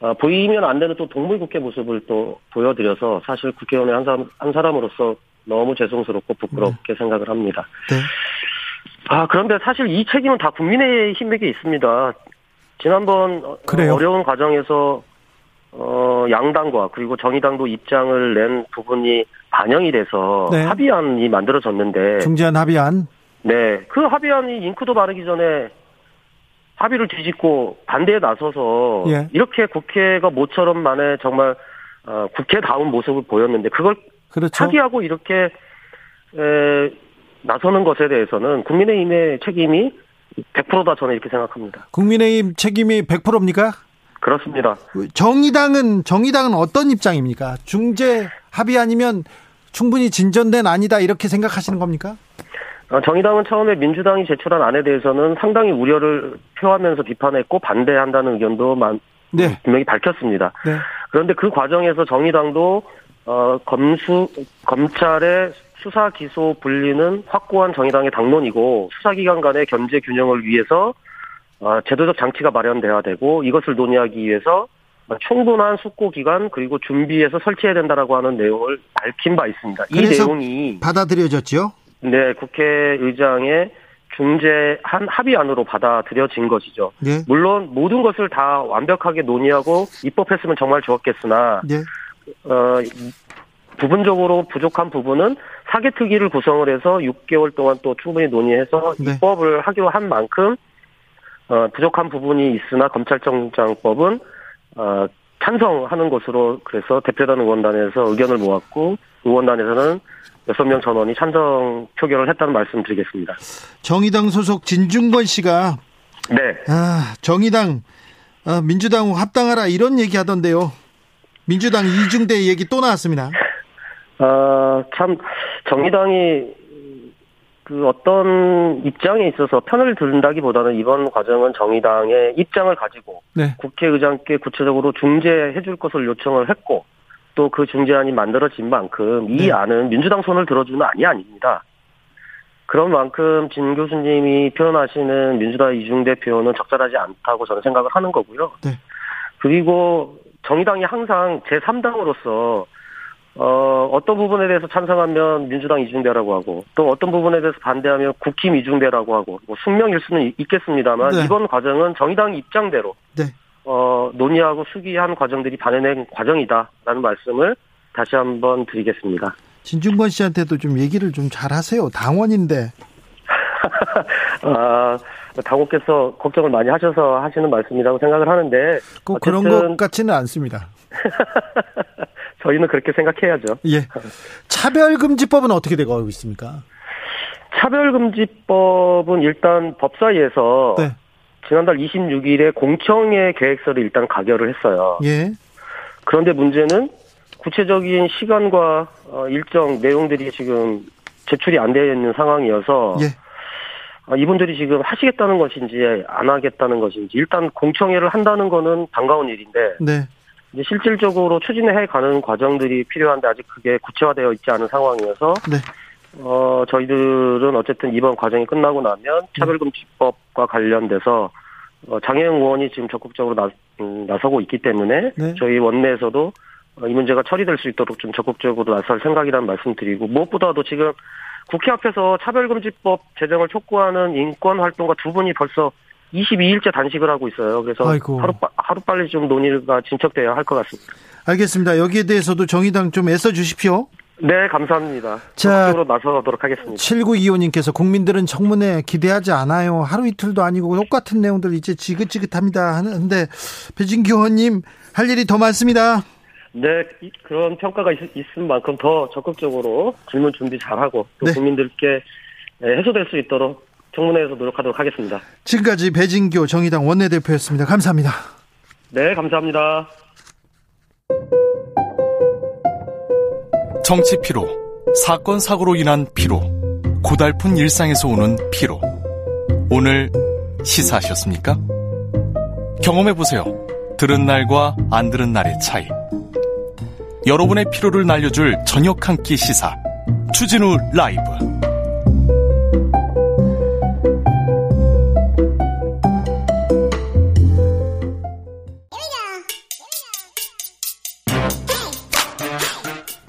아, 보이면 안 되는 또 동물 국회 모습을 또 보여드려서 사실 국회의원의 한 사람 한 사람으로서 너무 죄송스럽고 부끄럽게 네. 생각을 합니다. 네. 아 그런데 사실 이 책임은 다 국민의 힘에게 있습니다. 지난번 어, 그래요? 어려운 과정에서 어, 양당과 그리고 정의당도 입장을 낸 부분이 반영이 돼서 네. 합의안이 만들어졌는데 중재안 합의안 네, 그 합의안이 잉크도 바르기 전에 합의를 뒤집고 반대에 나서서 예. 이렇게 국회가 모처럼 만에 정말 어, 국회다운 모습을 보였는데 그걸 그렇죠. 타기하고 이렇게 에, 나서는 것에 대해서는 국민의힘의 책임이 100%다 저는 이렇게 생각합니다. 국민의힘 책임이 100%입니까? 그렇습니다. 정의당은 정의당은 어떤 입장입니까? 중재 합의 아니면 충분히 진전된 아니다 이렇게 생각하시는 겁니까? 어, 정의당은 처음에 민주당이 제출한 안에 대해서는 상당히 우려를 표하면서 비판했고 반대한다는 의견도 네. 분명히 밝혔습니다. 네. 그런데 그 과정에서 정의당도 어, 검수 검찰의 수사 기소 분리는 확고한 정의당의 당론이고 수사기관 간의 견제 균형을 위해서 어, 제도적 장치가 마련돼야 되고 이것을 논의하기 위해서 충분한 숙고 기간 그리고 준비해서 설치해야 된다라고 하는 내용을 밝힌 바 있습니다. 이 내용이 받아들여졌죠? 네, 국회의장의 중재한 합의안으로 받아들여진 것이죠. 네. 물론 모든 것을 다 완벽하게 논의하고 입법했으면 정말 좋았겠으나 네. 어, 부분적으로 부족한 부분은 사개특위를 구성을 해서 6개월 동안 또 충분히 논의해서 네. 입법을 하기로 한 만큼 어, 부족한 부분이 있으나 검찰청장법은 어, 찬성하는 것으로 그래서 대표단 의원단에서 의견을 모았고 의원단에서는 여섯 명 전원이 찬성 표결을 했다는 말씀 드리겠습니다. 정의당 소속 진중권 씨가 네. 아, 정의당 아, 민주당 합당하라 이런 얘기 하던데요. 민주당 이중대 얘기 또 나왔습니다. 아, 참 정의당이 그 어떤 입장에 있어서 편을 든다기보다는 이번 과정은 정의당의 입장을 가지고 네. 국회의장께 구체적으로 중재해 줄 것을 요청을 했고 또 그 중재안이 만들어진 만큼 이 네. 안은 민주당 손을 들어주는 안이 아닙니다. 그런 만큼 진 교수님이 표현하시는 민주당 이중 대표는 적절하지 않다고 저는 생각을 하는 거고요. 네. 그리고 정의당이 항상 제3당으로서 어, 어떤 부분에 대해서 찬성하면 민주당 이중대라고 하고 또 어떤 부분에 대해서 반대하면 국힘 이중대라고 하고 뭐 숙명일 수는 있겠습니다만 네. 이번 과정은 정의당 입장대로 네. 어, 논의하고 수기한 과정들이 반영된 과정이다라는 말씀을 다시 한번 드리겠습니다. 진중권 씨한테도 좀 얘기를 좀 잘하세요. 당원인데. 아, 당원께서 걱정을 많이 하셔서 하시는 말씀이라고 생각을 하는데 꼭 그런 것 같지는 않습니다. 저희는 그렇게 생각해야죠. 예. 차별금지법은 어떻게 되고 있습니까? 차별금지법은 일단 법사위에서 네. 지난달 26일에 공청회 계획서를 일단 가결을 했어요. 예. 그런데 문제는 구체적인 시간과 어, 일정 내용들이 지금 제출이 안 되어 있는 상황이어서 예. 어, 이분들이 지금 하시겠다는 것인지 안 하겠다는 것인지 일단 공청회를 한다는 거는 반가운 일인데 네. 이제 실질적으로 추진해 가는 과정들이 필요한데 아직 그게 구체화되어 있지 않은 상황이어서 네. 어, 저희들은 어쨌든 이번 과정이 끝나고 나면 차별금지법과 관련돼서 어, 장혜영 의원이 지금 적극적으로 나, 음, 나서고 있기 때문에 네. 저희 원내에서도 어, 이 문제가 처리될 수 있도록 좀 적극적으로 나설 생각이라는 말씀드리고 무엇보다도 지금 국회 앞에서 차별금지법 제정을 촉구하는 인권활동가 두 분이 벌써 22일째 단식을 하고 있어요. 그래서 아이고. 하루 하루 빨리 좀 논의가 진척돼야 할 것 같습니다. 알겠습니다. 여기에 대해서도 정의당 좀 애써 주십시오. 네, 감사합니다. 자, 나서도록 하겠습니다. 7925님께서 국민들은 청문회 기대하지 않아요. 하루 이틀도 아니고 똑같은 내용들 이제 지긋지긋합니다. 하는데 배진규 의원님 할 일이 더 많습니다. 네, 그런 평가가 있, 있은 만큼 더 적극적으로 질문 준비 잘하고 또 네. 국민들께 해소될 수 있도록 청문회에서 노력하도록 하겠습니다. 지금까지 배진교 정의당 원내대표였습니다. 감사합니다. 네, 감사합니다. 정치 피로, 사건 사고로 인한 피로, 고달픈 일상에서 오는 피로. 오늘 시사하셨습니까? 경험해 보세요. 들은 날과 안 들은 날의 차이. 여러분의 피로를 날려줄 저녁 한 끼 시사. 추진우 라이브.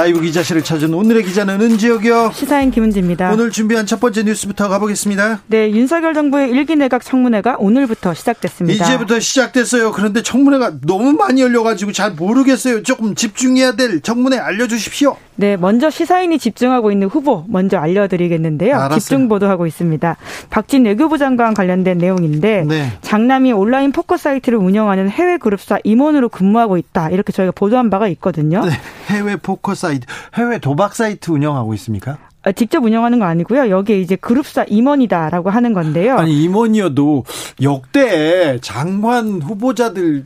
라이브 기자실을 찾은 오늘의 기자는 은지혁이요. 시사인 김은지입니다. 오늘 준비한 첫 번째 뉴스부터 가보겠습니다. 네, 윤석열 정부의 일기 내각 청문회가 오늘부터 시작됐습니다. 이제부터 시작됐어요. 그런데 청문회가 너무 많이 열려가지고 잘 모르겠어요. 조금 집중해야 될 청문회 알려주십시오. 네, 먼저 시사인이 집중하고 있는 후보 먼저 알려드리겠는데요. 알았어요. 집중 보도하고 있습니다. 박진 외교부 장관 관련된 내용인데 네. 장남이 온라인 포커 사이트를 운영하는 해외 그룹사 임원으로 근무하고 있다. 이렇게 저희가 보도한 바가 있거든요. 네, 해외 포커 사이트, 해외 도박 사이트 운영하고 있습니까? 아, 직접 운영하는 거 아니고요. 여기에 이제 그룹사 임원이다라고 하는 건데요. 아니 임원이어도 역대 장관 후보자들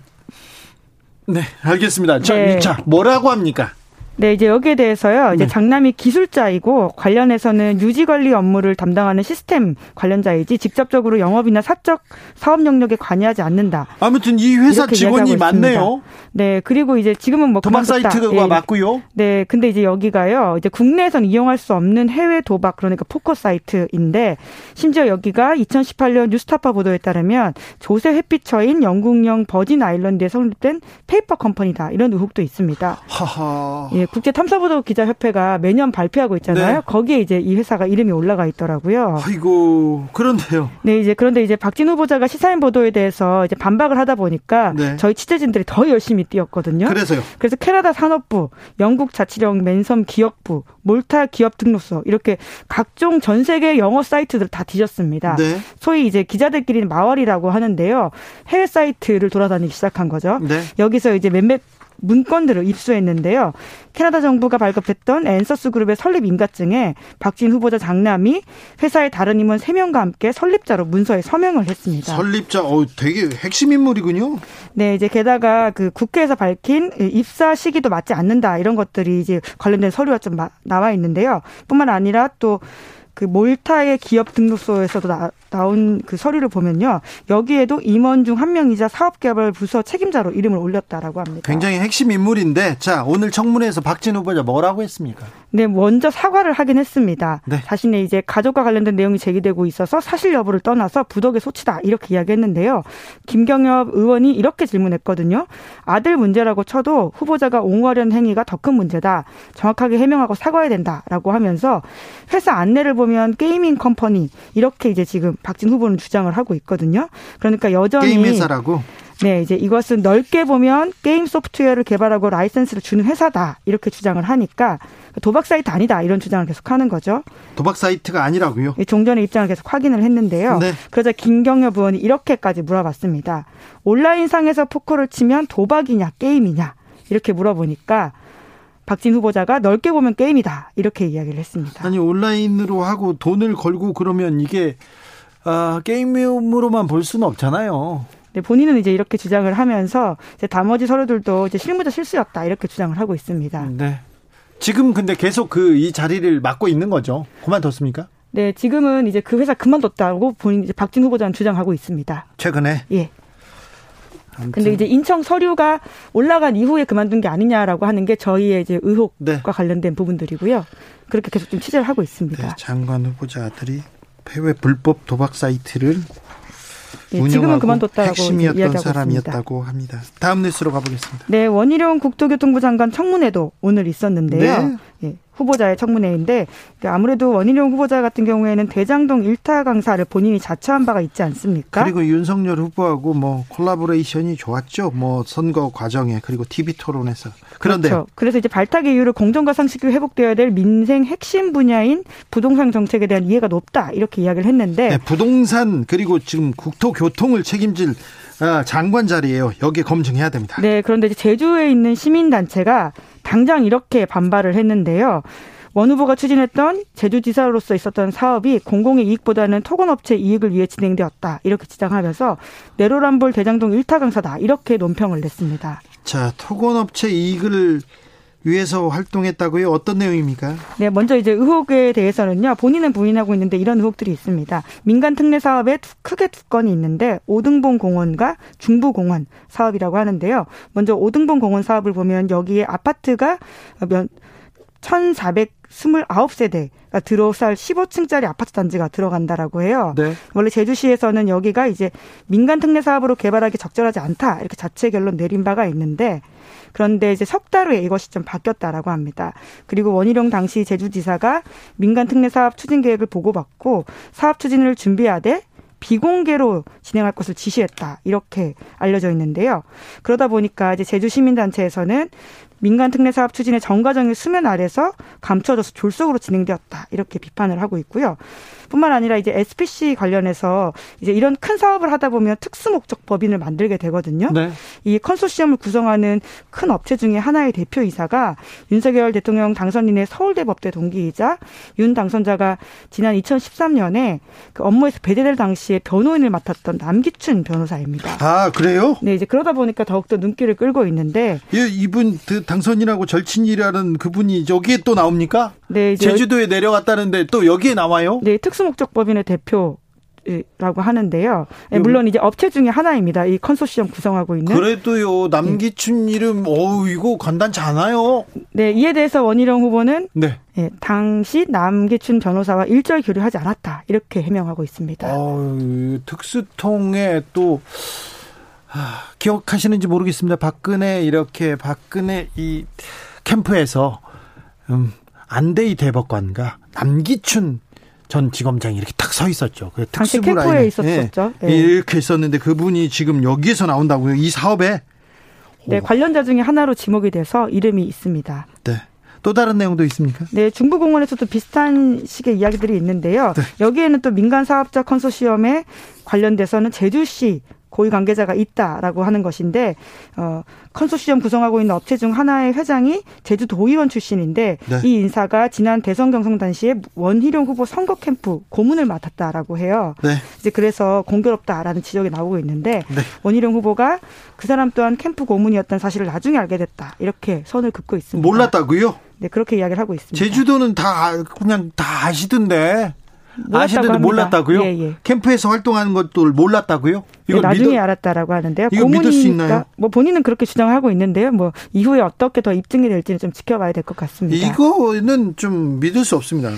네 알겠습니다. 자, 네. 자 뭐라고 합니까? 네, 이제 여기에 대해서요. 이제 네. 장남이 기술자이고 관련해서는 유지 관리 업무를 담당하는 시스템 관련자이지 직접적으로 영업이나 사적 사업 영역에 관여하지 않는다. 아무튼 이 회사 직원이 많네요. 네, 그리고 이제 지금은 뭐 도박 사이트가 예. 맞고요. 네, 근데 이제 여기가요. 이제 국내에선 이용할 수 없는 해외 도박 그러니까 포커 사이트인데 심지어 여기가 2018년 뉴스타파 보도에 따르면 조세 회피처인 영국령 버진 아일랜드에 설립된 페이퍼 컴퍼니다. 이런 의혹도 있습니다. 하하. 예, 국제 탐사보도 기자 협회가 매년 발표하고 있잖아요. 네. 거기에 이제 이 회사가 이름이 올라가 있더라고요. 아이고, 그런데요. 네, 이제 그런데 이제 박진 후보자가 시사인 보도에 대해서 이제 반박을 하다 보니까 네. 저희 취재진들이 더 열심히 뛰었거든요. 그래서요. 그래서 캐나다 산업부, 영국 자치령 맨섬 기업부, 몰타 기업 등록소 이렇게 각종 전 세계 영어 사이트들 다 뒤졌습니다. 네. 소위 이제 기자들끼리는 마와리라고 하는데요. 해외 사이트를 돌아다니기 시작한 거죠. 네. 여기서 이제 몇몇 문건들을 입수했는데요. 캐나다 정부가 발급했던 엔서스 그룹의 설립 인가증에 박진 후보자 장남이 회사의 다른 임원 3명과 함께 설립자로 문서에 서명을 했습니다. 설립자, 어, 되게 핵심 인물이군요. 네, 이제 게다가 그 국회에서 밝힌 입사 시기도 맞지 않는다 이런 것들이 이제 관련된 서류가 좀 나와 있는데요. 뿐만 아니라 또 그 몰타의 기업 등록소에서도 나, 나온 그 서류를 보면요. 여기에도 임원 중 한 명이자 사업개발 부서 책임자로 이름을 올렸다라고 합니다. 굉장히 핵심 인물인데 자, 오늘 청문회에서 박진 후보자 뭐라고 했습니까? 네, 먼저 사과를 하긴 했습니다. 네. 자신의 이제 가족과 관련된 내용이 제기되고 있어서 사실 여부를 떠나서 부덕의 소치다 이렇게 이야기했는데요. 김경협 의원이 이렇게 질문했거든요. 아들 문제라고 쳐도 후보자가 옹호하려는 행위가 더 큰 문제다. 정확하게 해명하고 사과해야 된다라고 하면서 회사 안내를 보면 gaming company 이렇게 이제 지금 박진 후보는 주장을 하고 있거든요. 그러니까 여전히 게임 회사라고 네, 이제 이것은 넓게 보면 게임 소프트웨어를 개발하고 라이센스를 주는 회사다. 이렇게 주장을 하니까 도박 사이트 아니다. 이런 주장을 계속 하는 거죠. 도박 사이트가 아니라고요? 종전의 입장을 계속 확인을 했는데요. 네. 그러자 김경엽 의원이 이렇게까지 물어봤습니다. 온라인상에서 포커를 치면 도박이냐 게임이냐 이렇게 물어보니까 박진 후보자가 넓게 보면 게임이다 이렇게 이야기를 했습니다. 아니 온라인으로 하고 돈을 걸고 그러면 이게 아, 게임으로만 볼 수는 없잖아요. 네, 본인은 이제 이렇게 주장을 하면서 이제 나머지 서류들도 이제 실무자 실수였다 이렇게 주장을 하고 있습니다. 네. 지금 근데 계속 그 이 자리를 맡고 있는 거죠. 그만뒀습니까? 네, 지금은 이제 그 회사 그만뒀다고 본인 이제 박진 후보자는 주장하고 있습니다. 최근에? 예. 아무튼. 근데 이제 인청 서류가 올라간 이후에 그만둔 게 아니냐라고 하는 게 저희의 이제 의혹과 네. 관련된 부분들이고요. 그렇게 계속 좀 취재를 하고 있습니다. 네, 장관 후보자 들이 해외 불법 도박 사이트를 예, 지금은 그만뒀다고 핵심이었던 사람이었다고 합니다. 다음 뉴스로 가보겠습니다. 네, 원희룡 국토교통부 장관 청문회도 오늘 있었는데요. 네. 예, 후보자의 청문회인데 그러니까 아무래도 원희룡 후보자 같은 경우에는 대장동 일타 강사를 본인이 자처한 바가 있지 않습니까? 그리고 윤석열 후보하고 뭐 콜라보레이션이 좋았죠. 뭐 선거 과정에 그리고 TV 토론에서 그런데 그렇죠. 그래서 이제 발탁의 이유를 공정과 상식이 회복되어야 될 민생 핵심 분야인 부동산 정책에 대한 이해가 높다 이렇게 이야기를 했는데 네, 부동산 그리고 지금 국토교통을 책임질 아, 장관 자리예요. 여기에 검증해야 됩니다. 네, 그런데 제주에 있는 시민 단체가 당장 이렇게 반발을 했는데요. 원 후보가 추진했던 제주지사로서 있었던 사업이 공공의 이익보다는 토건업체 이익을 위해 진행되었다. 이렇게 주장하면서 내로란볼 대장동 일타 강사다. 이렇게 논평을 냈습니다. 자, 토건업체 이익을 위해서 활동했다고요? 어떤 내용입니까? 네, 먼저 이제 의혹에 대해서는요. 본인은 부인하고 있는데 이런 의혹들이 있습니다. 민간 특례 사업에 크게 두 건이 있는데 오등봉 공원과 중부 공원 사업이라고 하는데요. 먼저 오등봉 공원 사업을 보면 여기에 아파트가 면 1,429세대가 들어살 15층짜리 아파트 단지가 들어간다라고 해요. 네. 원래 제주시에서는 여기가 이제 민간 특례 사업으로 개발하기 적절하지 않다 이렇게 자체 결론 내린 바가 있는데 그런데 이제 석 달 후에 이것이 좀 바뀌었다라고 합니다. 그리고 원희룡 당시 제주지사가 민간 특례 사업 추진 계획을 보고받고 사업 추진을 준비하되 비공개로 진행할 것을 지시했다. 이렇게 알려져 있는데요. 그러다 보니까 이제 제주 시민단체에서는 민간 특례 사업 추진의 정과정이 수면 아래서 감춰져서 졸속으로 진행되었다. 이렇게 비판을 하고 있고요. 뿐만 아니라 이제 SPC 관련해서 이제 이런 큰 사업을 하다 보면 특수 목적 법인을 만들게 되거든요. 네. 이 컨소시엄을 구성하는 큰 업체 중에 하나의 대표이사가 윤석열 대통령 당선인의 서울대 법대 동기이자 윤 당선자가 지난 2013년에 그 업무에서 배제될 당시에 변호인을 맡았던 남기춘 변호사입니다. 아 그래요? 네 이제 그러다 보니까 더욱더 눈길을 끌고 있는데 예, 이분 그 당선인하고 절친이라는 그분이 여기에 또 나옵니까? 네, 제주도에 내려갔다는데 또 여기에 나와요? 네, 특수 목적법인의 대표 라고 하는데요. 네, 물론 이제 업체 중에 하나입니다. 이 컨소시엄 구성하고 있는. 그래도요 남기춘 네. 이름, 어우 이거 간단치 않아요. 네, 이에 대해서 원희룡 후보는 네. 네 당시 남기춘 변호사와 일절 교류하지 않았다 이렇게 해명하고 있습니다. 어, 특수통에 또 아, 기억하시는지 모르겠습니다. 박근혜 이렇게 박근혜 이 캠프에서 음, 안대희 대법관과 남기춘 전 지검장이 이렇게 딱 서 있었죠. 그 특수부 라인에 있었었죠. 예, 네. 이렇게 있었는데 그분이 지금 여기에서 나온다고요. 이 사업에 네, 오. 관련자 중에 하나로 지목이 돼서 이름이 있습니다. 네. 또 다른 내용도 있습니까? 네, 중부공원에서도 비슷한 식의 이야기들이 있는데요. 네. 여기에는 또 민간 사업자 컨소시엄에 관련돼서는 제주시 고위 관계자가 있다라고 하는 것인데 어 컨소시엄 구성하고 있는 업체 중 하나의 회장이 제주도의원 출신인데 네. 이 인사가 지난 대선 경선 당시에 원희룡 후보 선거 캠프 고문을 맡았다라고 해요. 네. 이제 그래서 공교롭다라는 지적이 나오고 있는데 네. 원희룡 후보가 그 사람 또한 캠프 고문이었다는 사실을 나중에 알게 됐다 이렇게 선을 긋고 있습니다. 몰랐다고요? 네 그렇게 이야기를 하고 있습니다. 제주도는 다 그냥 다 아시던데. 아시는데 몰랐다고요? 예, 예. 캠프에서 활동하는 것도 몰랐다고요? 이거 네, 나중에 믿어, 알았다라고 하는데요. 이거 믿을 수 있나요? 뭐 본인은 그렇게 주장하고 있는데요. 뭐 이후에 어떻게 더 입증이 될지는 좀 지켜봐야 될 것 같습니다. 이거는 좀 믿을 수 없습니다.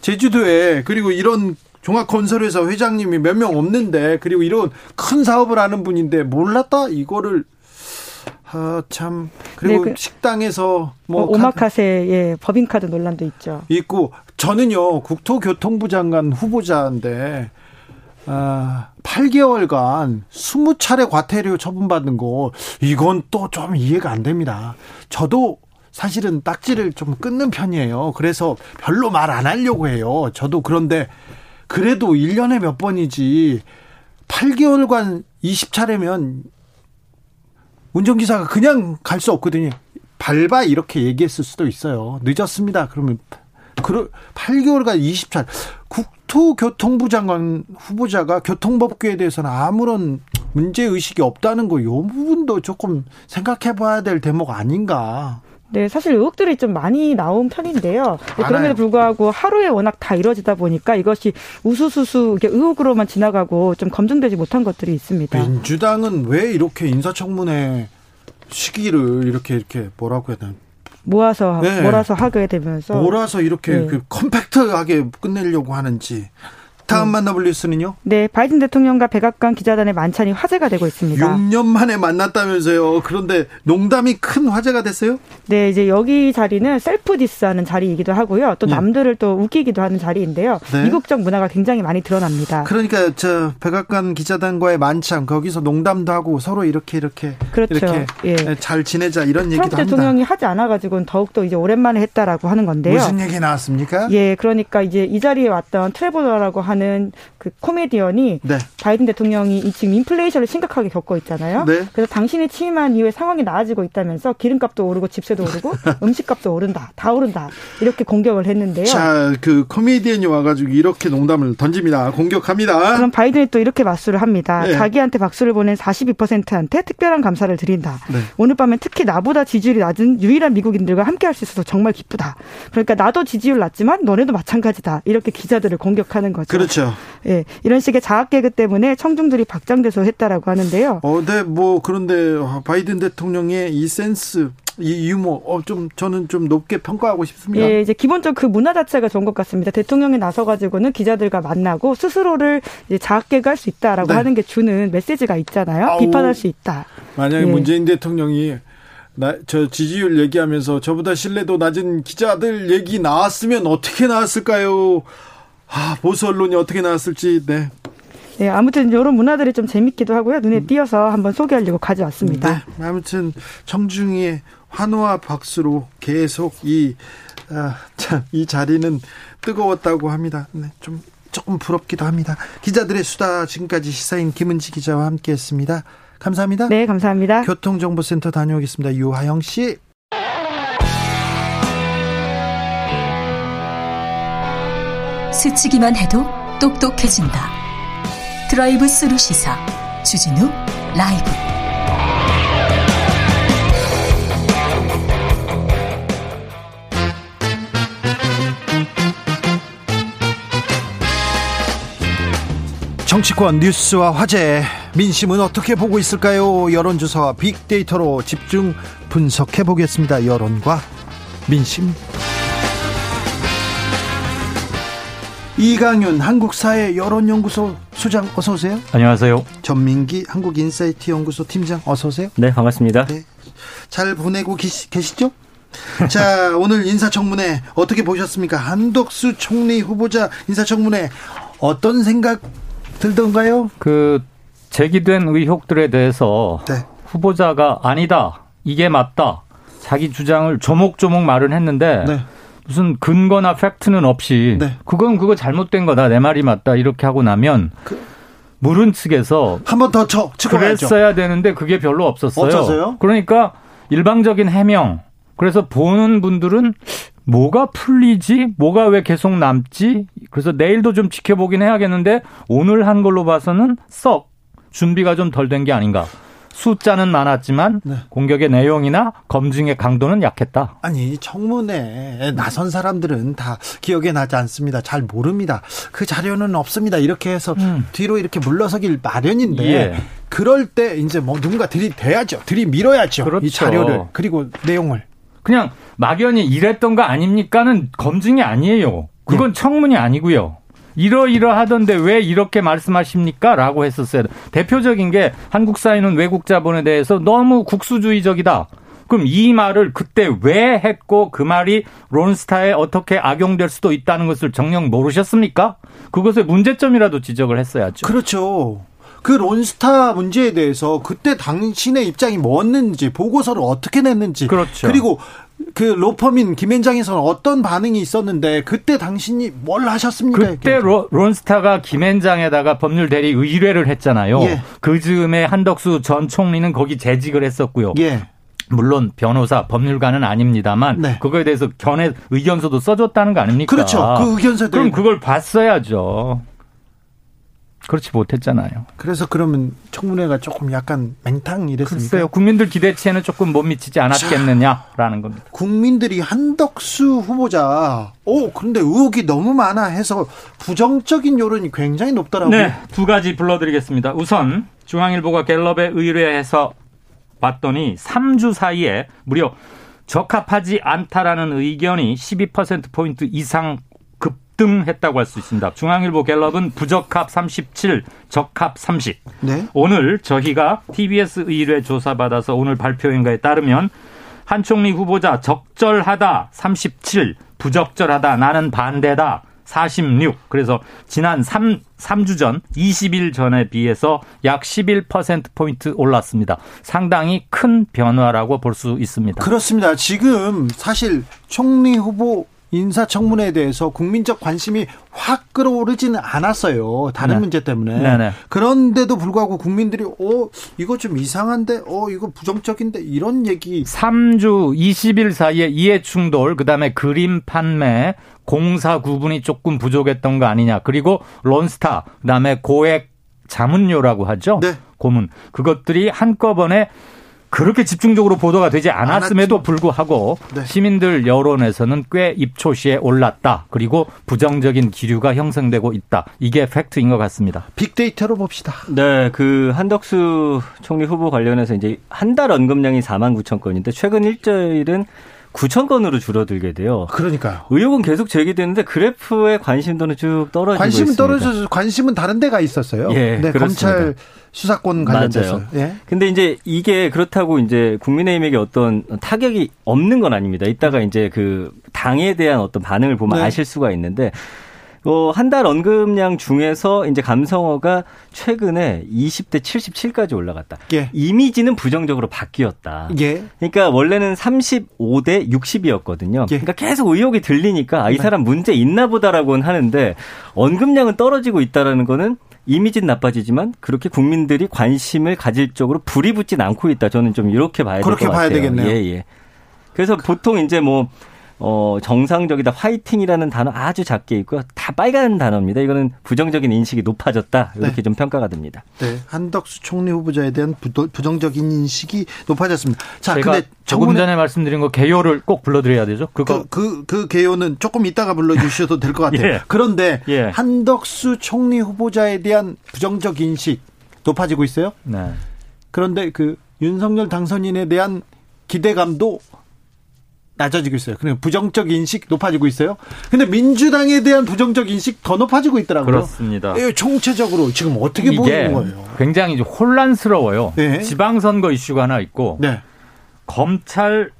제주도에 그리고 이런 종합건설회사 회장님이 몇 명 없는데 그리고 이런 큰 사업을 하는 분인데 몰랐다 이거를 아, 참. 그리고 네, 그, 식당에서 뭐. 어, 오마카세, 예, 법인카드 논란도 있죠. 있고, 저는요, 국토교통부 장관 후보자인데, 아, 8개월간 20차례 과태료 처분받는 거, 이건 또 좀 이해가 안 됩니다. 저도 사실은 딱지를 좀 끊는 편이에요. 그래서 별로 말 안 하려고 해요. 저도 그런데, 그래도 1년에 몇 번이지, 8개월간 20차례면 운전기사가 그냥 갈 수 없거든요. 밟아 이렇게 얘기했을 수도 있어요. 늦었습니다. 그러면 8개월간 20차 국토교통부 장관 후보자가 교통법규에 대해서는 아무런 문제 의식이 없다는 거이 부분도 조금 생각해 봐야 될 대목 아닌가. 네, 사실 의혹들이 좀 많이 나온 편인데요. 네, 그럼에도 불구하고 하루에 워낙 다 이뤄지다 보니까 이것이 우수수수 의혹으로만 지나가고 좀 검증되지 못한 것들이 있습니다. 민주당은 왜 이렇게 인사청문회 시기를 이렇게 이렇게 뭐라고 해야 되나 모아서 네. 몰아서 하게 되면서 몰아서 이렇게 네. 그 컴팩트하게 끝내려고 하는지 다음 네. 만나볼 뉴스는요? 네, 바이든 대통령과 백악관 기자단의 만찬이 화제가 되고 있습니다. 6년 만에 만났다면서요. 그런데 농담이 큰 화제가 됐어요? 네, 이제 여기 자리는 셀프 디스하는 자리이기도 하고요. 또 네. 남들을 또 웃기기도 하는 자리인데요. 네. 미국적 문화가 굉장히 많이 드러납니다. 그러니까 저 백악관 기자단과의 만찬 거기서 농담도 하고 서로 이렇게 이렇게 그렇죠. 이렇게 예. 잘 지내자 이런 얘기도 합니다. 대통령이 하지 않아 가지고는 더욱더 이제 오랜만에 했다라고 하는 건데요. 무슨 얘기 나왔습니까? 예, 그러니까 이제 이 자리에 왔던 트레버러라고 하는 하는 그 코미디언이 네. 바이든 대통령이 지금 인플레이션을 심각하게 겪고 있잖아요. 네. 그래서 당신이 취임한 이후에 상황이 나아지고 있다면서 기름값도 오르고 집세도 오르고 음식값도 오른다. 다 오른다. 이렇게 공격을 했는데요. 자, 그 코미디언이 와가지고 이렇게 농담을 던집니다. 공격합니다. 그럼 바이든이 또 이렇게 맞수를 합니다. 네. 자기한테 박수를 보낸 42%한테 특별한 감사를 드린다. 네. 오늘 밤엔 특히 나보다 지지율이 낮은 유일한 미국인들과 함께 할 수 있어서 정말 기쁘다. 그러니까 나도 지지율 낮지만 너네도 마찬가지다. 이렇게 기자들을 공격하는 거죠. 그렇죠. 예, 이런 식의 자학 개그 때문에 청중들이 박장대소 했다라고 하는데요. 어, 네, 뭐 그런데 바이든 대통령의 이 센스 이 유머 어, 좀 저는 좀 높게 평가하고 싶습니다. 예, 이제 기본적 그 문화 자체가 좋은 것 같습니다. 대통령이 나서 가지고는 기자들과 만나고 스스로를 이제 자학게 할수 있다라고 네. 하는 게 주는 메시지가 있잖아요. 아우, 비판할 수 있다. 만약에 예. 문재인 대통령이 나, 저 지지율 얘기하면서 저보다 신뢰도 낮은 기자들 얘기 나왔으면 어떻게 나왔을까요? 아, 보수 언론이 어떻게 나왔을지, 네. 네, 아무튼 이런 문화들이 좀 재밌기도 하고요. 눈에 음. 띄어서 한번 소개하려고 가져왔습니다. 네, 아무튼 청중의 환호와 박수로 계속 이, 아, 참, 이 자리는 뜨거웠다고 합니다. 네, 좀 조금 부럽기도 합니다. 기자들의 수다 지금까지 시사인 김은지 기자와 함께했습니다. 감사합니다. 네, 감사합니다. 교통정보센터 다녀오겠습니다. 유하영 씨. 스치기만 해도 똑똑해진다. 드라이브 스루 시사 주진우 라이브. 정치권 뉴스와 화제, 민심은 어떻게 보고 있을까요? 여론조사와 빅데이터로 집중 분석해 보겠습니다. 여론과 민심. 이강윤 한국사회 여론연구소 소장 어서 오세요. 안녕하세요. 전민기 한국인사이트 연구소 팀장 어서 오세요. 네, 반갑습니다. 네. 잘 보내고 계시, 계시죠? 자, 오늘 인사청문회 어떻게 보셨습니까? 한덕수 총리 후보자 인사청문회 어떤 생각 들던가요? 그 제기된 의혹들에 대해서 네. 후보자가 아니다. 이게 맞다. 자기 주장을 조목조목 말은 했는데 네. 무슨 근거나 팩트는 없이 네. 그건 그거 잘못된 거다. 내 말이 맞다. 이렇게 하고 나면 그, 물은 측에서 한 번 더 쳐. 그랬어야 되는데 그게 별로 없었어요. 없었어요? 그러니까 일방적인 해명. 그래서 보는 분들은 뭐가 풀리지? 뭐가 왜 계속 남지? 그래서 내일도 좀 지켜보긴 해야겠는데 오늘 한 걸로 봐서는 썩 준비가 좀 덜 된 게 아닌가. 숫자는 많았지만 네. 공격의 내용이나 검증의 강도는 약했다. 아니 청문회에 나선 사람들은 다 기억에 나지 않습니다. 잘 모릅니다. 그 자료는 없습니다. 이렇게 해서 음. 뒤로 이렇게 물러서길 마련인데 예. 그럴 때 이제 뭐 누군가 들이대야죠. 들이밀어야죠. 그렇죠. 이 자료를 그리고 내용을 그냥 막연히 이랬던 거 아닙니까는 검증이 아니에요. 그건 네. 청문이 아니고요. 이러이러하던데 왜 이렇게 말씀하십니까? 라고 했었어요. 대표적인 게 한국 사회는 외국 자본에 대해서 너무 국수주의적이다. 그럼 이 말을 그때 왜 했고 그 말이 론스타에 어떻게 악용될 수도 있다는 것을 정녕 모르셨습니까? 그것의 문제점이라도 지적을 했어야죠. 그렇죠. 그 론스타 문제에 대해서 그때 당신의 입장이 뭐였는지 보고서를 어떻게 냈는지 그렇죠. 그리고 그 로펌인 김현장에서는 어떤 반응이 있었는데 그때 당신이 뭘 하셨습니까? 그때 로, 론스타가 김현장에다가 법률 대리 의뢰를 했잖아요. 예. 그 즈음에 한덕수 전 총리는 거기 재직을 했었고요. 예. 물론 변호사, 법률가는 아닙니다만 네. 그거에 대해서 견해 의견서도 써줬다는 거 아닙니까? 그렇죠. 그 의견서 그럼 그걸 봤어야죠. 그렇지 못했잖아요. 그래서 그러면 청문회가 조금 약간 맹탕 이랬습니까? 글쎄요. 국민들 기대치에는 조금 못 미치지 않았겠느냐라는 겁니다. 국민들이 한덕수 후보자, 오, 그런데 의혹이 너무 많아 해서 부정적인 여론이 굉장히 높더라고요. 네. 두 가지 불러드리겠습니다. 우선 중앙일보가 갤럽에 의뢰해서 봤더니 3주 사이에 무려 적합하지 않다라는 의견이 12%포인트 이상 급등했다고 할 수 있습니다. 중앙일보 갤럽은 부적합 37, 적합 30. 네. 오늘 저희가 TBS 의뢰 조사받아서 오늘 발표인 거에 따르면 한 총리 후보자 적절하다 37, 부적절하다 나는 반대다 46. 그래서 지난 3, 3주 전 20일 전에 비해서 약 11%포인트 올랐습니다. 상당히 큰 변화라고 볼 수 있습니다. 그렇습니다. 지금 사실 총리 후보 인사청문회에 대해서 국민적 관심이 확 끌어오르지는 않았어요. 다른 네. 문제 때문에. 네네. 네. 그런데도 불구하고 국민들이 어 이거 좀 이상한데 어 이거 부정적인데 이런 얘기 3주 20일 사이에 이해 충돌 그다음에 그림 판매 공사 구분이 조금 부족했던 거 아니냐. 그리고 론스타 그다음에 고액 자문료라고 하죠. 네. 고문. 그것들이 한꺼번에 그렇게 집중적으로 보도가 되지 않았음에도 불구하고 네. 시민들 여론에서는 꽤 입초시에 올랐다. 그리고 부정적인 기류가 형성되고 있다. 이게 팩트인 것 같습니다. 빅데이터로 봅시다. 네, 그 한덕수 총리 후보 관련해서 이제 한 달 언급량이 4만 9천 건인데 최근 일주일은 9천 건으로 줄어들게 돼요. 그러니까요. 의혹은 계속 제기되는데 그래프의 관심도는 쭉 떨어지고 관심은 있습니다. 떨어져서 관심은 다른 데가 있었어요. 예, 네, 검찰 수사권 관련돼서. 예. 근데 이제 이게 그렇다고 이제 국민의힘에게 어떤 타격이 없는 건 아닙니다. 이따가 이제 그 당에 대한 어떤 반응을 보면 네. 아실 수가 있는데 어, 한 달 언급량 중에서 이제 감성어가 최근에 20대 77까지 올라갔다. 예. 이미지는 부정적으로 바뀌었다. 예. 그러니까 원래는 35대 60이었거든요. 예. 그러니까 계속 의혹이 들리니까 아, 이 네. 사람 문제 있나 보다라고는 하는데 언급량은 떨어지고 있다라는 거는 이미지는 나빠지지만 그렇게 국민들이 관심을 가질 쪽으로 불이 붙진 않고 있다. 저는 좀 이렇게 봐야 될 것 같아요. 그렇게 봐야 되겠네요. 예, 예. 그래서 보통 이제 뭐 어, 정상적이다, 화이팅이라는 단어 아주 작게 있고요. 다 빨간 단어입니다. 이거는 부정적인 인식이 높아졌다. 이렇게 네. 좀 평가가 됩니다. 네. 한덕수 총리 후보자에 대한 부정적인 인식이 높아졌습니다. 자, 근데 조금 전에 말씀드린 거 개요를 꼭 불러드려야 되죠? 그거. 그, 그, 그 개요는 조금 이따가 불러주셔도 될 것 같아요. 예. 그런데 예. 한덕수 총리 후보자에 대한 부정적 인식 높아지고 있어요? 네. 그런데 그 윤석열 당선인에 대한 기대감도 낮아지고 있어요. 그냥 부정적 인식 높아지고 있어요. 근데 민주당에 대한 부정적 인식 더 높아지고 있더라고요. 그렇습니다. 예, 총체적으로 지금 어떻게 보이는 거예요? 굉장히 혼란스러워요. 네. 지방선거 이슈가 하나 있고 네. 검찰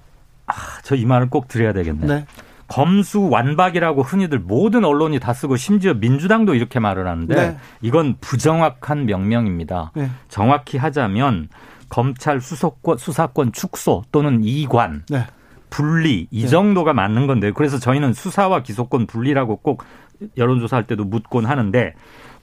아, 저 이 말을 꼭 드려야 되겠네. 네. 검수 완박이라고 흔히들 모든 언론이 다 쓰고 심지어 민주당도 이렇게 말을 하는데 네. 이건 부정확한 명명입니다. 네. 정확히 하자면 검찰 수사권, 수사권 축소 또는 이관 네. 분리 이 네. 정도가 맞는 건데 그래서 저희는 수사와 기소권 분리라고 꼭 여론조사할 때도 묻곤 하는데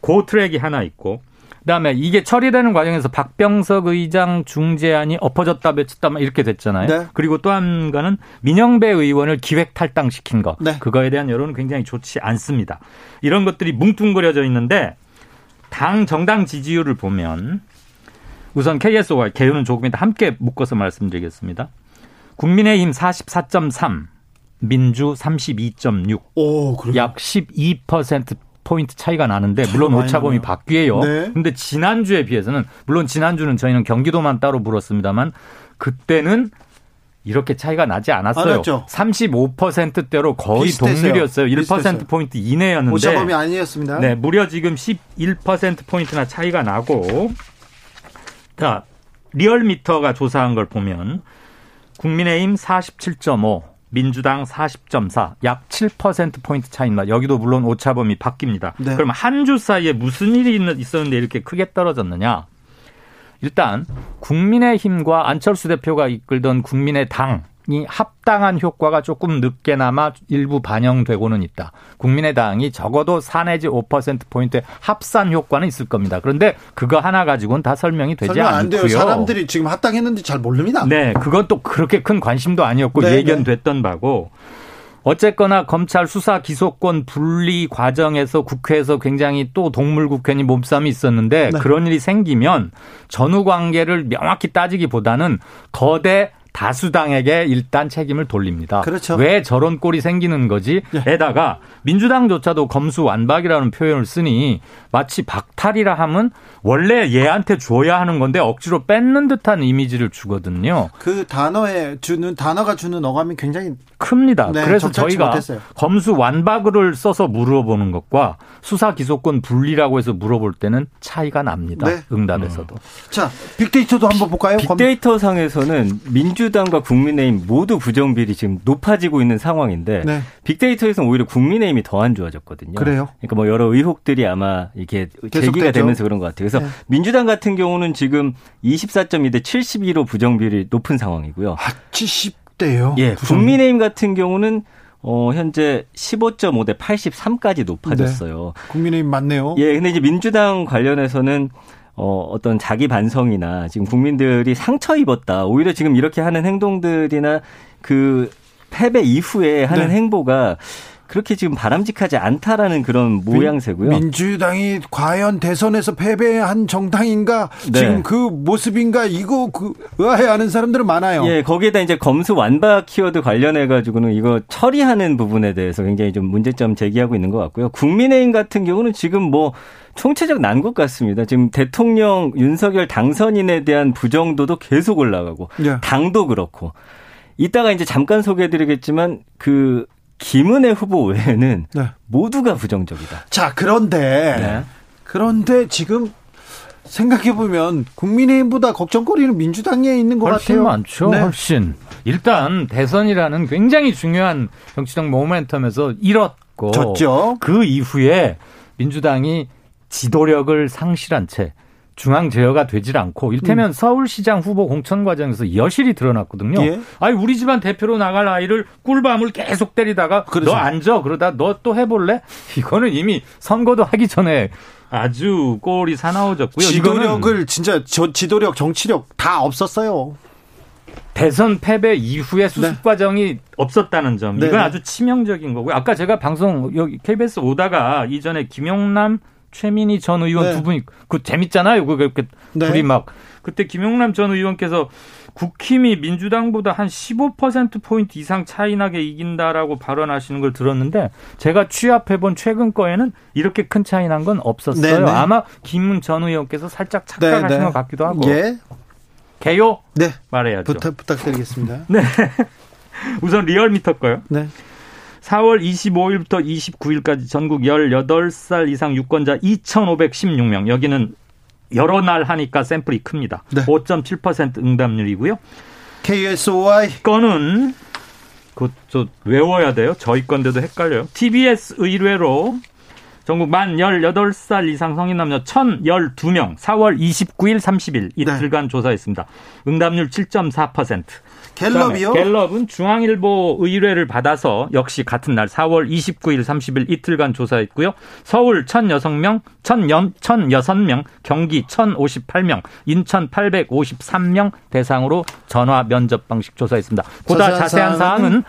그 트랙이 하나 있고 그다음에 이게 처리되는 과정에서 박병석 의장 중재안이 엎어졌다 맺혔다 이렇게 됐잖아요. 네. 그리고 또 한 가는 민영배 의원을 기획 탈당시킨 거. 네. 그거에 대한 여론은 굉장히 좋지 않습니다. 이런 것들이 뭉뚱그려져 있는데 당 정당 지지율을 보면 우선 KSO와 개요는 조금 이따 함께 묶어서 말씀드리겠습니다. 국민의힘 44.3, 민주 32.6. 오, 약12% 포인트 차이가 나는데 물론 오차범위 바뀌어요. 네. 근데 지난주에 비해서는 물론 지난주는 저희는 경기도만 따로 물었습니다만 그때는 이렇게 차이가 나지 않았어요. 35%대로 거의 비슷했어요. 동률이었어요. 1% 포인트 이내였는데 오차범위 아니었습니다. 네, 무려 지금 11% 포인트나 차이가 나고 자, 리얼미터가 조사한 걸 보면 국민의힘 47.5, 민주당 40.4, 약 7%포인트 차이입니다. 여기도 물론 오차범위 바뀝니다. 네. 그럼 한 주 사이에 무슨 일이 있었는데 이렇게 크게 떨어졌느냐? 일단 국민의힘과 안철수 대표가 이끌던 국민의당 이 합당한 효과가 조금 늦게나마 일부 반영되고는 있다. 국민의당이 적어도 4 내지 5%포인트의 합산 효과는 있을 겁니다. 그런데 그거 하나 가지고는 다 설명이 되지 설명 안 않고요. 돼요. 사람들이 지금 합당했는지 잘 모릅니다. 네, 그건 또 그렇게 큰 관심도 아니었고 네, 예견됐던 네. 바고 어쨌거나 검찰 수사 기소권 분리 과정에서 국회에서 굉장히 또 동물국회니 몸싸움이 있었는데 네. 그런 일이 생기면 전후 관계를 명확히 따지기보다는 거대 다수당에게 일단 책임을 돌립니다. 그렇죠. 왜 저런 꼴이 생기는 거지? 예. 에다가 민주당조차도 검수 완박이라는 표현을 쓰니 마치 박탈이라 하면 원래 얘한테 줘야 하는 건데 억지로 뺏는 듯한 이미지를 주거든요. 그 단어에 주는 단어가 주는 어감이 굉장히 큽니다. 네, 그래서 저희가 못했어요. 검수 완박을 써서 물어보는 것과 수사 기소권 분리라고 해서 물어볼 때는 차이가 납니다. 네. 응답에서도. 음. 자, 빅데이터도 한번 볼까요? 빅데이터 상에서는 민주 당과 국민의힘 모두 부정비율이 지금 높아지고 있는 상황인데 네. 빅데이터에서는 오히려 국민의힘이 더 안 좋아졌거든요. 그래요? 그러니까 뭐 여러 의혹들이 아마 이렇게 제기가 되면서 그런 것 같아요. 그래서 네. 민주당 같은 경우는 지금 24.2 대 71호 부정비율이 높은 상황이고요. 아, 70대요? 예. 부정... 국민의힘 같은 경우는 어, 현재 15.5 대 83까지 높아졌어요. 네. 국민의힘 맞네요. 예, 근데 이제 민주당 관련해서는 어, 어떤 자기 반성이나 지금 국민들이 상처 입었다. 오히려 지금 이렇게 하는 행동들이나 그 패배 이후에 하는 네. 행보가 그렇게 지금 바람직하지 않다라는 그런 모양새고요. 민주당이 과연 대선에서 패배한 정당인가 네. 지금 그 모습인가 이거 그 의아해하는 사람들은 많아요. 예, 거기에다 이제 검수 완박 키워드 관련해 가지고는 이거 처리하는 부분에 대해서 굉장히 좀 문제점 제기하고 있는 것 같고요. 국민의힘 같은 경우는 지금 뭐 총체적 난국 같습니다. 지금 대통령 윤석열 당선인에 대한 부정도도 계속 올라가고 네. 당도 그렇고 이따가 이제 잠깐 소개해드리겠지만 그 김은혜 후보 외에는 네. 모두가 부정적이다. 자 그런데 네. 그런데 지금 생각해 보면 국민의힘보다 걱정거리는 민주당에 있는 것 훨씬 같아요. 많죠. 네. 훨씬. 일단 대선이라는 굉장히 중요한 정치적 모멘텀에서 잃었고 졌죠. 그 이후에 민주당이 지도력을 상실한 채 중앙 제어가 되질 않고 일테면 음. 서울시장 후보 공천 과정에서 여실히 드러났거든요. 예. 아니 우리 집안 대표로 나갈 아이를 꿀밤을 계속 때리다가 그렇죠. 너 앉아 그러다 너 또 해볼래? 이거는 이미 선거도 하기 전에 아주 꼴이 사나워졌고요. 지도력을 진짜 저 지도력 정치력 다 없었어요. 대선 패배 이후에 수습 네. 과정이 없었다는 점 이건 네, 네. 아주 치명적인 거고요. 아까 제가 방송 여기 KBS 오다가 이전에 김용남 최민희 전 의원 네. 두 분이 그 재밌잖아요. 그렇게 네. 둘이 막 그때 김용남 전 의원께서 국힘이 민주당보다 한 15% 포인트 이상 차이 나게 이긴다라고 발언하시는 걸 들었는데 제가 취합해 본 최근 거에는 이렇게 큰 차이 난 건 없었어요. 네네. 네. 아마 김 전 의원께서 살짝 착각하신 네네. 것 같기도 하고. 예. 개요? 네. 말해야죠. 부탁 부탁드리겠습니다. 네. 우선 리얼미터 거요. 네. 4월 25일부터 29일까지 전국 18살 이상 유권자 2,516명. 여기는 여러 날 하니까 샘플이 큽니다. 네. 5.7% 응답률이고요. KSOI 건은 그저 외워야 돼요. 저희 건데도 헷갈려요. TBS 의뢰로 전국 만 18살 이상 성인 남녀 1,012명 4월 29일 30일 이틀간 네. 조사했습니다. 응답률 7.4%. 갤럽이요? 갤럽은 중앙일보 의뢰를 받아서 역시 같은 날 4월 29일 30일 이틀간 조사했고요. 서울 1,006명, 1,006명, 경기 1,058명, 인천 853명 대상으로 전화 면접 방식 조사했습니다. 보다 자세한 사항은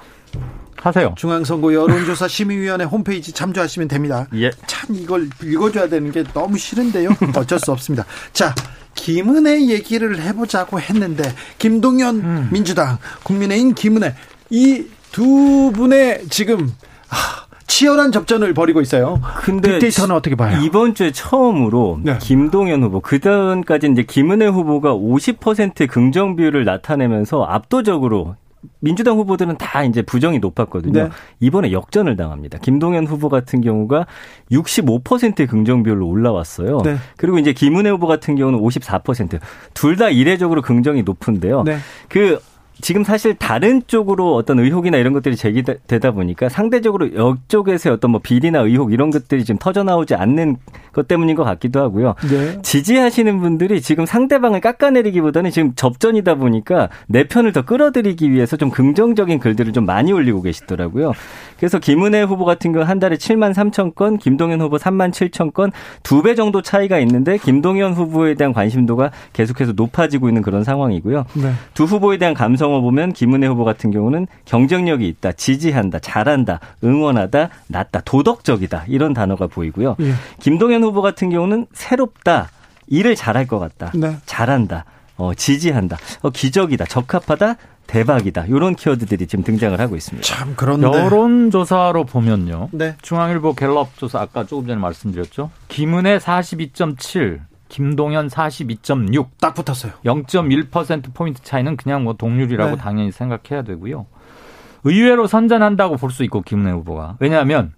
하세요. 중앙선거 여론조사 심의위원회 홈페이지 참조하시면 됩니다. 예. 참 이걸 읽어줘야 되는 게 너무 싫은데요. 어쩔 수 없습니다. 자, 김은혜 얘기를 해보자고 했는데 김동연 음. 민주당 국민의힘 김은혜 이 두 분의 지금 아, 치열한 접전을 벌이고 있어요. 근데 빅데이터는 어떻게 봐요? 이번 주에 처음으로 네. 김동연 후보 그다음까지 이제 김은혜 후보가 50%의 긍정 비율을 나타내면서 압도적으로 민주당 후보들은 다 이제 부정이 높았거든요. 네. 이번에 역전을 당합니다. 김동연 후보 같은 경우가 65%의 긍정 비율로 올라왔어요. 네. 그리고 이제 김은혜 후보 같은 경우는 54%. 둘 다 이례적으로 긍정이 높은데요. 네. 그 지금 사실 다른 쪽으로 어떤 의혹이나 이런 것들이 제기되다 보니까 상대적으로 이쪽에서의 어떤 뭐 비리나 의혹 이런 것들이 지금 터져 나오지 않는 것 때문인 것 같기도 하고요. 네. 지지하시는 분들이 지금 상대방을 깎아내리기보다는 지금 접전이다 보니까 내 편을 더 끌어들이기 위해서 좀 긍정적인 글들을 좀 많이 올리고 계시더라고요. 그래서 김은혜 후보 같은 경우 한 달에 7만 3천 건, 김동연 후보 3만 7천 건, 두 배 정도 차이가 있는데 김동연 후보에 대한 관심도가 계속해서 높아지고 있는 그런 상황이고요. 네. 두 후보에 대한 감성 을 보면 김은혜 후보 같은 경우는 경쟁력이 있다, 지지한다, 잘한다, 응원하다, 낫다, 도덕적이다 이런 단어가 보이고요. 예. 김동연 후보 같은 경우는 새롭다, 일을 잘할 것 같다, 네. 잘한다. 어, 지지한다. 어, 기적이다. 적합하다. 대박이다. 이런 키워드들이 지금 등장을 하고 있습니다. 참 그런데 여론조사로 보면요. 네. 중앙일보 갤럽 조사 아까 조금 전에 말씀드렸죠. 김은혜 42.7, 김동연 42.6. 딱 붙었어요. 0.1% 포인트 차이는 그냥 뭐 동률이라고 네. 당연히 생각해야 되고요. 의외로 선전한다고 볼 수 있고 김은혜 후보가. 왜냐하면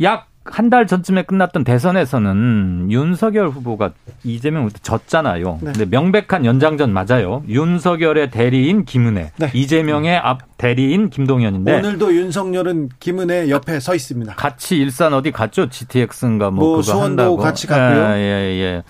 약 한 달 전쯤에 끝났던 대선에서는 윤석열 후보가 이재명 후보 졌잖아요. 네. 근데 명백한 연장전 맞아요. 윤석열의 대리인 김은혜, 네. 이재명의 앞 대리인 김동연인데 오늘도 윤석열은 김은혜 옆에 서 있습니다. 같이 일산 어디 갔죠? GTX인가 뭐, 뭐 그거 수원도 한다고. 같이 갔고요. 예, 예, 예.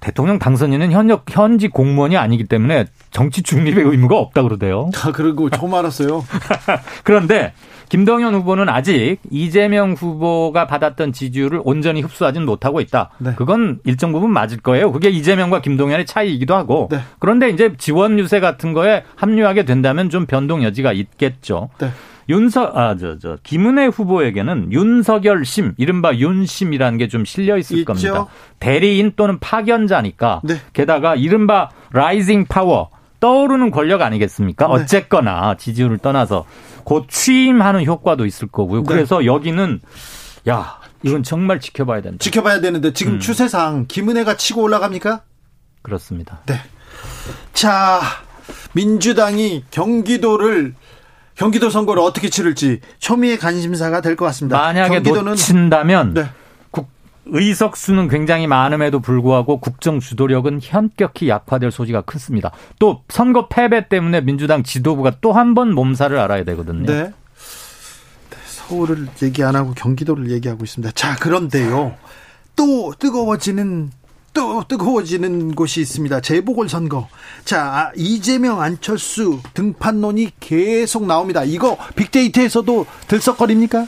대통령 당선인은 현역 현지 공무원이 아니기 때문에 정치 중립의 의무가 없다 그러대요. 아, 그리고 처음 알았어요. 그런데 김동연 후보는 아직 이재명 후보가 받았던 지지율을 온전히 흡수하지는 못하고 있다. 네. 그건 일정 부분 맞을 거예요. 그게 이재명과 김동연의 차이이기도 하고. 네. 그런데 이제 지원 유세 같은 거에 합류하게 된다면 좀 변동 여지가 있겠죠. 네. 윤석 아저 저 김은혜 후보에게는 윤석열 심 이른바 윤심이라는 게 좀 실려 있을 있죠? 겁니다. 대리인 또는 파견자니까 네. 게다가 이른바 rising power 떠오르는 권력 아니겠습니까? 네. 어쨌거나 지지율을 떠나서 곧 취임하는 효과도 있을 거고요. 네. 그래서 여기는 야 이건 정말 지켜봐야 된다. 지켜봐야 되는데 지금 음. 추세상 김은혜가 치고 올라갑니까? 그렇습니다. 네. 자, 민주당이 경기도를 경기도 선거를 어떻게 치를지 초미의 관심사가 될 것 같습니다. 만약에 경기도는 놓친다면 네. 국, 의석수는 굉장히 많음에도 불구하고 국정 주도력은 현격히 약화될 소지가 크습니다. 또 선거 패배 때문에 민주당 지도부가 또 한 번 몸살을 알아야 되거든요. 네. 네. 서울을 얘기 안 하고 경기도를 얘기하고 있습니다. 자, 그런데요. 또 뜨거워지는 또 뜨거워지는 곳이 있습니다. 재보궐 선거. 자, 이재명, 안철수 등판론이 계속 나옵니다. 이거 빅데이터에서도 들썩거립니까?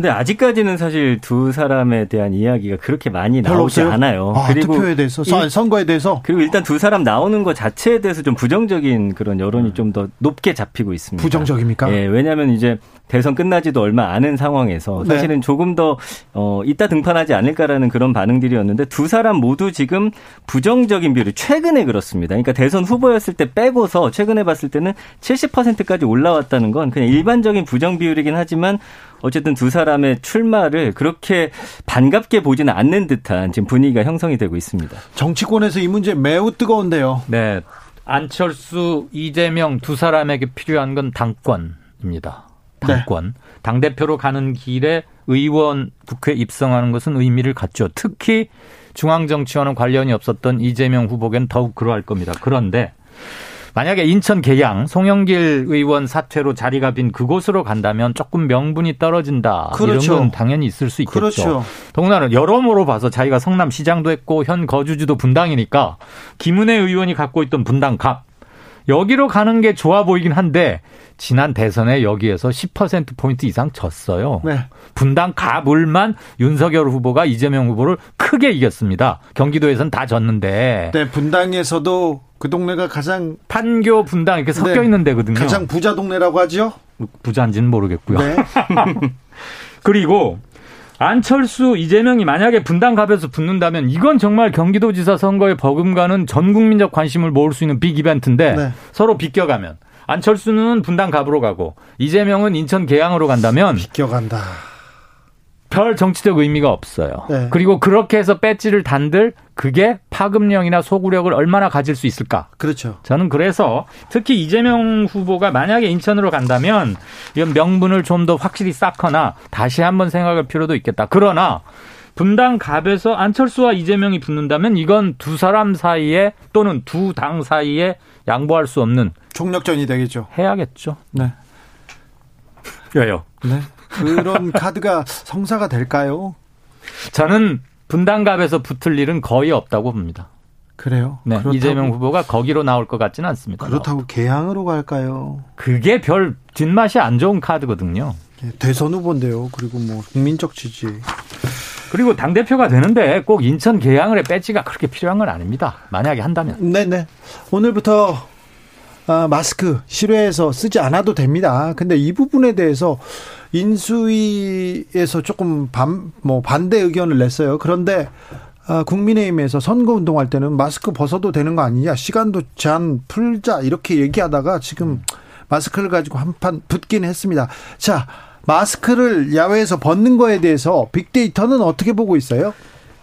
근데 아직까지는 사실 두 사람에 대한 이야기가 그렇게 많이 나오지 않아요. 아, 그리고 투표에 대해서 일, 선거에 대해서 그리고 일단 두 사람 나오는 것 자체에 대해서 좀 부정적인 그런 여론이 좀 더 높게 잡히고 있습니다. 부정적입니까? 예, 왜냐하면 이제 대선 끝나지도 얼마 안한 상황에서 네. 사실은 네. 조금 더 어, 이따 등판하지 않을까라는 그런 반응들이었는데 두 사람 모두 지금 부정적인 비율이 최근에 그렇습니다. 그러니까 대선 후보였을 때 빼고서 최근에 봤을 때는 70%까지 올라왔다는 건 그냥 일반적인 부정 비율이긴 하지만 어쨌든 두 사람의 출마를 그렇게 반갑게 보지는 않는 듯한 지금 분위기가 형성이 되고 있습니다. 정치권에서 이 문제 매우 뜨거운데요. 네. 안철수, 이재명 두 사람에게 필요한 건 당권입니다. 당권. 네. 당대표로 가는 길에 의원 국회 입성하는 것은 의미를 갖죠. 특히 중앙정치와는 관련이 없었던 이재명 후보겐 더욱 그러할 겁니다. 그런데 만약에 인천 계양 송영길 의원 사퇴로 자리가 빈 그곳으로 간다면 조금 명분이 떨어진다. 그렇죠. 이런 건 당연히 있을 수 있겠죠. 그렇죠. 더군다나 여러모로 봐서 자기가 성남시장도 했고 현 거주지도 분당이니까 김은혜 의원이 갖고 있던 분당 갑 여기로 가는 게 좋아 보이긴 한데 지난 대선에 여기에서 10% 포인트 이상 졌어요. 네. 분당 가불만 윤석열 후보가 이재명 후보를 크게 이겼습니다. 경기도에선 다 졌는데. 네, 분당에서도 그 동네가 가장 판교 분당 이렇게 섞여 네. 있는 데거든요. 가장 부자 동네라고 하죠? 부자인지는 모르겠고요. 네. 그리고 안철수, 이재명이 만약에 분당갑에서 붙는다면 이건 정말 경기도지사 선거에 버금가는 전 국민적 관심을 모을 수 있는 빅 이벤트인데 네. 서로 비껴가면 안철수는 분당 갑으로 가고 이재명은 인천 계양으로 간다면 비껴간다. 별 정치적 의미가 없어요. 네. 그리고 그렇게 해서 배지를 단들 그게 파급력이나 소구력을 얼마나 가질 수 있을까? 그렇죠. 저는 그래서 특히 이재명 후보가 만약에 인천으로 간다면 이건 명분을 좀 더 확실히 쌓거나 다시 한번 생각할 필요도 있겠다. 그러나 분당 갑에서 안철수와 이재명이 붙는다면 이건 두 사람 사이에 또는 두 당 사이에 양보할 수 없는 총력전이 되겠죠. 해야겠죠. 네. 왜요? 네. 그런 카드가 성사가 될까요? 저는 분당갑에서 붙을 일은 거의 없다고 봅니다. 그래요? 네. 그렇다고, 이재명 후보가 거기로 나올 것 같지는 않습니다. 그렇다고 개항으로 갈까요? 그게 별 뒷맛이 안 좋은 카드거든요. 예, 대선 후보인데요. 그리고 뭐 국민적 지지. 그리고 당 대표가 되는데 꼭 인천 개항을의 배지가 그렇게 필요한 건 아닙니다. 만약에 한다면. 네네. 오늘부터 아, 마스크 실외에서 쓰지 않아도 됩니다. 근데 이 부분에 대해서 인수위에서 조금 반, 뭐 반대 의견을 냈어요. 그런데 아, 국민의힘에서 선거 운동할 때는 마스크 벗어도 되는 거 아니냐, 시간도 제한 풀자 이렇게 얘기하다가 지금 마스크를 가지고 한판 붙긴 했습니다. 자, 마스크를 야외에서 벗는 거에 대해서 빅데이터는 어떻게 보고 있어요?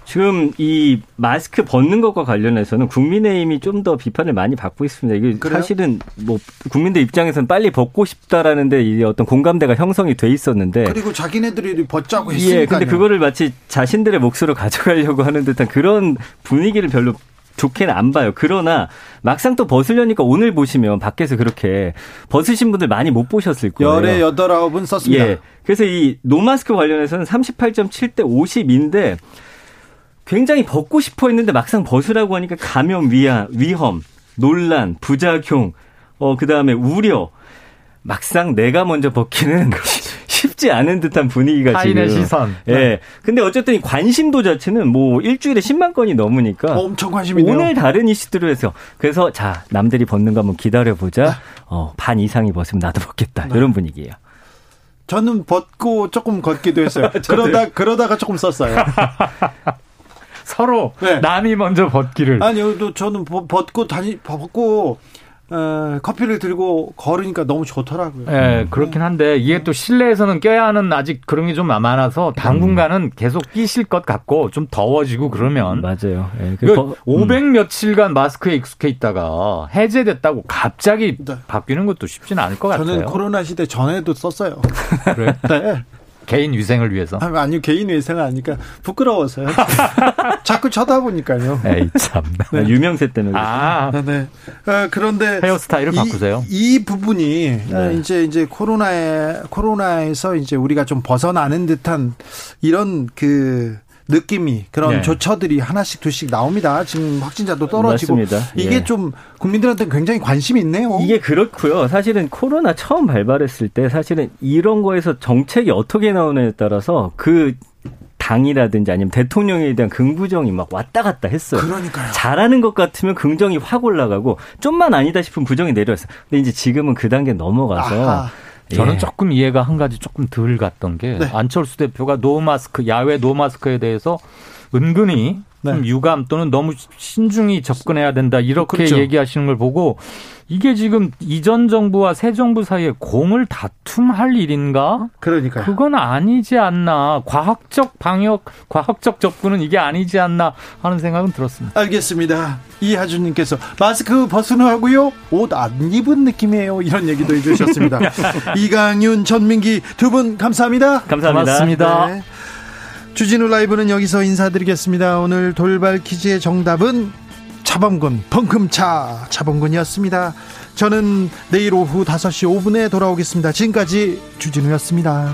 지금 이 마스크 벗는 것과 관련해서는 국민의힘이 좀 더 비판을 많이 받고 있습니다. 이게 그래요? 사실은 뭐 국민들 입장에서는 빨리 벗고 싶다라는데 이 어떤 공감대가 형성이 돼 있었는데 그리고 자기네들이 벗자고 했으니까. 예, 근데 그거를 마치 자신들의 몫으로 가져가려고 하는 듯한 그런 분위기를 별로 좋게는 안 봐요. 그러나 막상 또 벗으려니까 오늘 보시면 밖에서 그렇게 벗으신 분들 많이 못 보셨을 거예요. 열에 여덟 아홉은 썼습니다. 예. 그래서 이 노마스크 관련해서는 38.7 대 50인데 굉장히 벗고 싶어 했는데 막상 벗으라고 하니까 감염 위하, 위험, 논란, 부작용, 어, 그 다음에 우려. 막상 내가 먼저 벗기는 쉽지 않은 듯한 분위기가 타인의 지금. 시선. 예. 네. 근데 어쨌든 이 관심도 자체는 뭐 일주일에 10만 건이 넘으니까 어, 엄청 관심이네요. 오늘 다른 이슈들을 해서 그래서 자 남들이 벗는 거 한번 기다려 보자. 네. 어, 반 이상이 벗으면 나도 벗겠다. 네. 이런 분위기예요. 저는 벗고 조금 걷기도 했어요. 그러다 그러다가 조금 썼어요. 서로 네. 남이 먼저 벗기를. 아니요, 저는 벗고 다니 벗고 어, 커피를 들고 걸으니까 너무 좋더라고요. 네, 그렇긴 한데 이게 또 실내에서는 껴야 하는 아직 그런 게 좀 많아서 당분간은 계속 끼실 것 같고 좀 더워지고 그러면 맞아요. 네, 그500 음. 며칠간 마스크에 익숙해 있다가 해제됐다고 갑자기 네. 바뀌는 것도 쉽지는 않을 것 저는 같아요. 저는 코로나 시대 전에도 썼어요. 그래? 네. 개인 위생을 위해서? 아니요, 개인 위생은 아니까 부끄러워서요. 자꾸 쳐다보니까요. 에이, 참. 네. 유명세 때문에. 아, 네. 네. 아, 그런데. 헤어스타일을 이, 바꾸세요. 이 부분이 네. 이제, 이제 코로나에, 코로나에서 이제 우리가 좀 벗어나는 듯한 이런 그, 느낌이 그런 네. 조처들이 하나씩 둘씩 나옵니다. 지금 확진자도 떨어지고 맞습니다. 이게 예. 좀 국민들한테 굉장히 관심이 있네요. 이게 그렇고요. 사실은 코로나 처음 발발했을 때 사실은 이런 거에서 정책이 어떻게 나오느냐에 따라서 그 당이라든지 아니면 대통령에 대한 긍부정이 막 왔다 갔다 했어요. 그러니까요. 잘하는 것 같으면 긍정이 확 올라가고 좀만 아니다 싶으면 부정이 내려왔어요. 근데 이제 지금은 그 단계 넘어가서 아하. 저는 예. 조금 이해가 한 가지 조금 덜 갔던 게 네. 안철수 대표가 노 마스크 야외 노 마스크에 대해서 은근히 네. 좀 유감 또는 너무 신중히 접근해야 된다 이렇게 그렇죠. 얘기하시는 걸 보고 이게 지금 이전 정부와 새 정부 사이에 공을 다툼할 일인가? 그러니까 그건 아니지 않나. 과학적 방역, 과학적 접근은 이게 아니지 않나 하는 생각은 들었습니다. 알겠습니다. 이하준님께서 마스크 벗으하고요 옷 안 입은 느낌이에요. 이런 얘기도 해주셨습니다. 이강윤, 전민기 두 분 감사합니다. 감사합니다. 고맙습니다. 네. 주진우 라이브는 여기서 인사드리겠습니다. 오늘 돌발 퀴즈의 정답은 차범근 펑금차 차범근이었습니다. 저는 내일 오후 5시 5분에 돌아오겠습니다. 지금까지 주진우였습니다.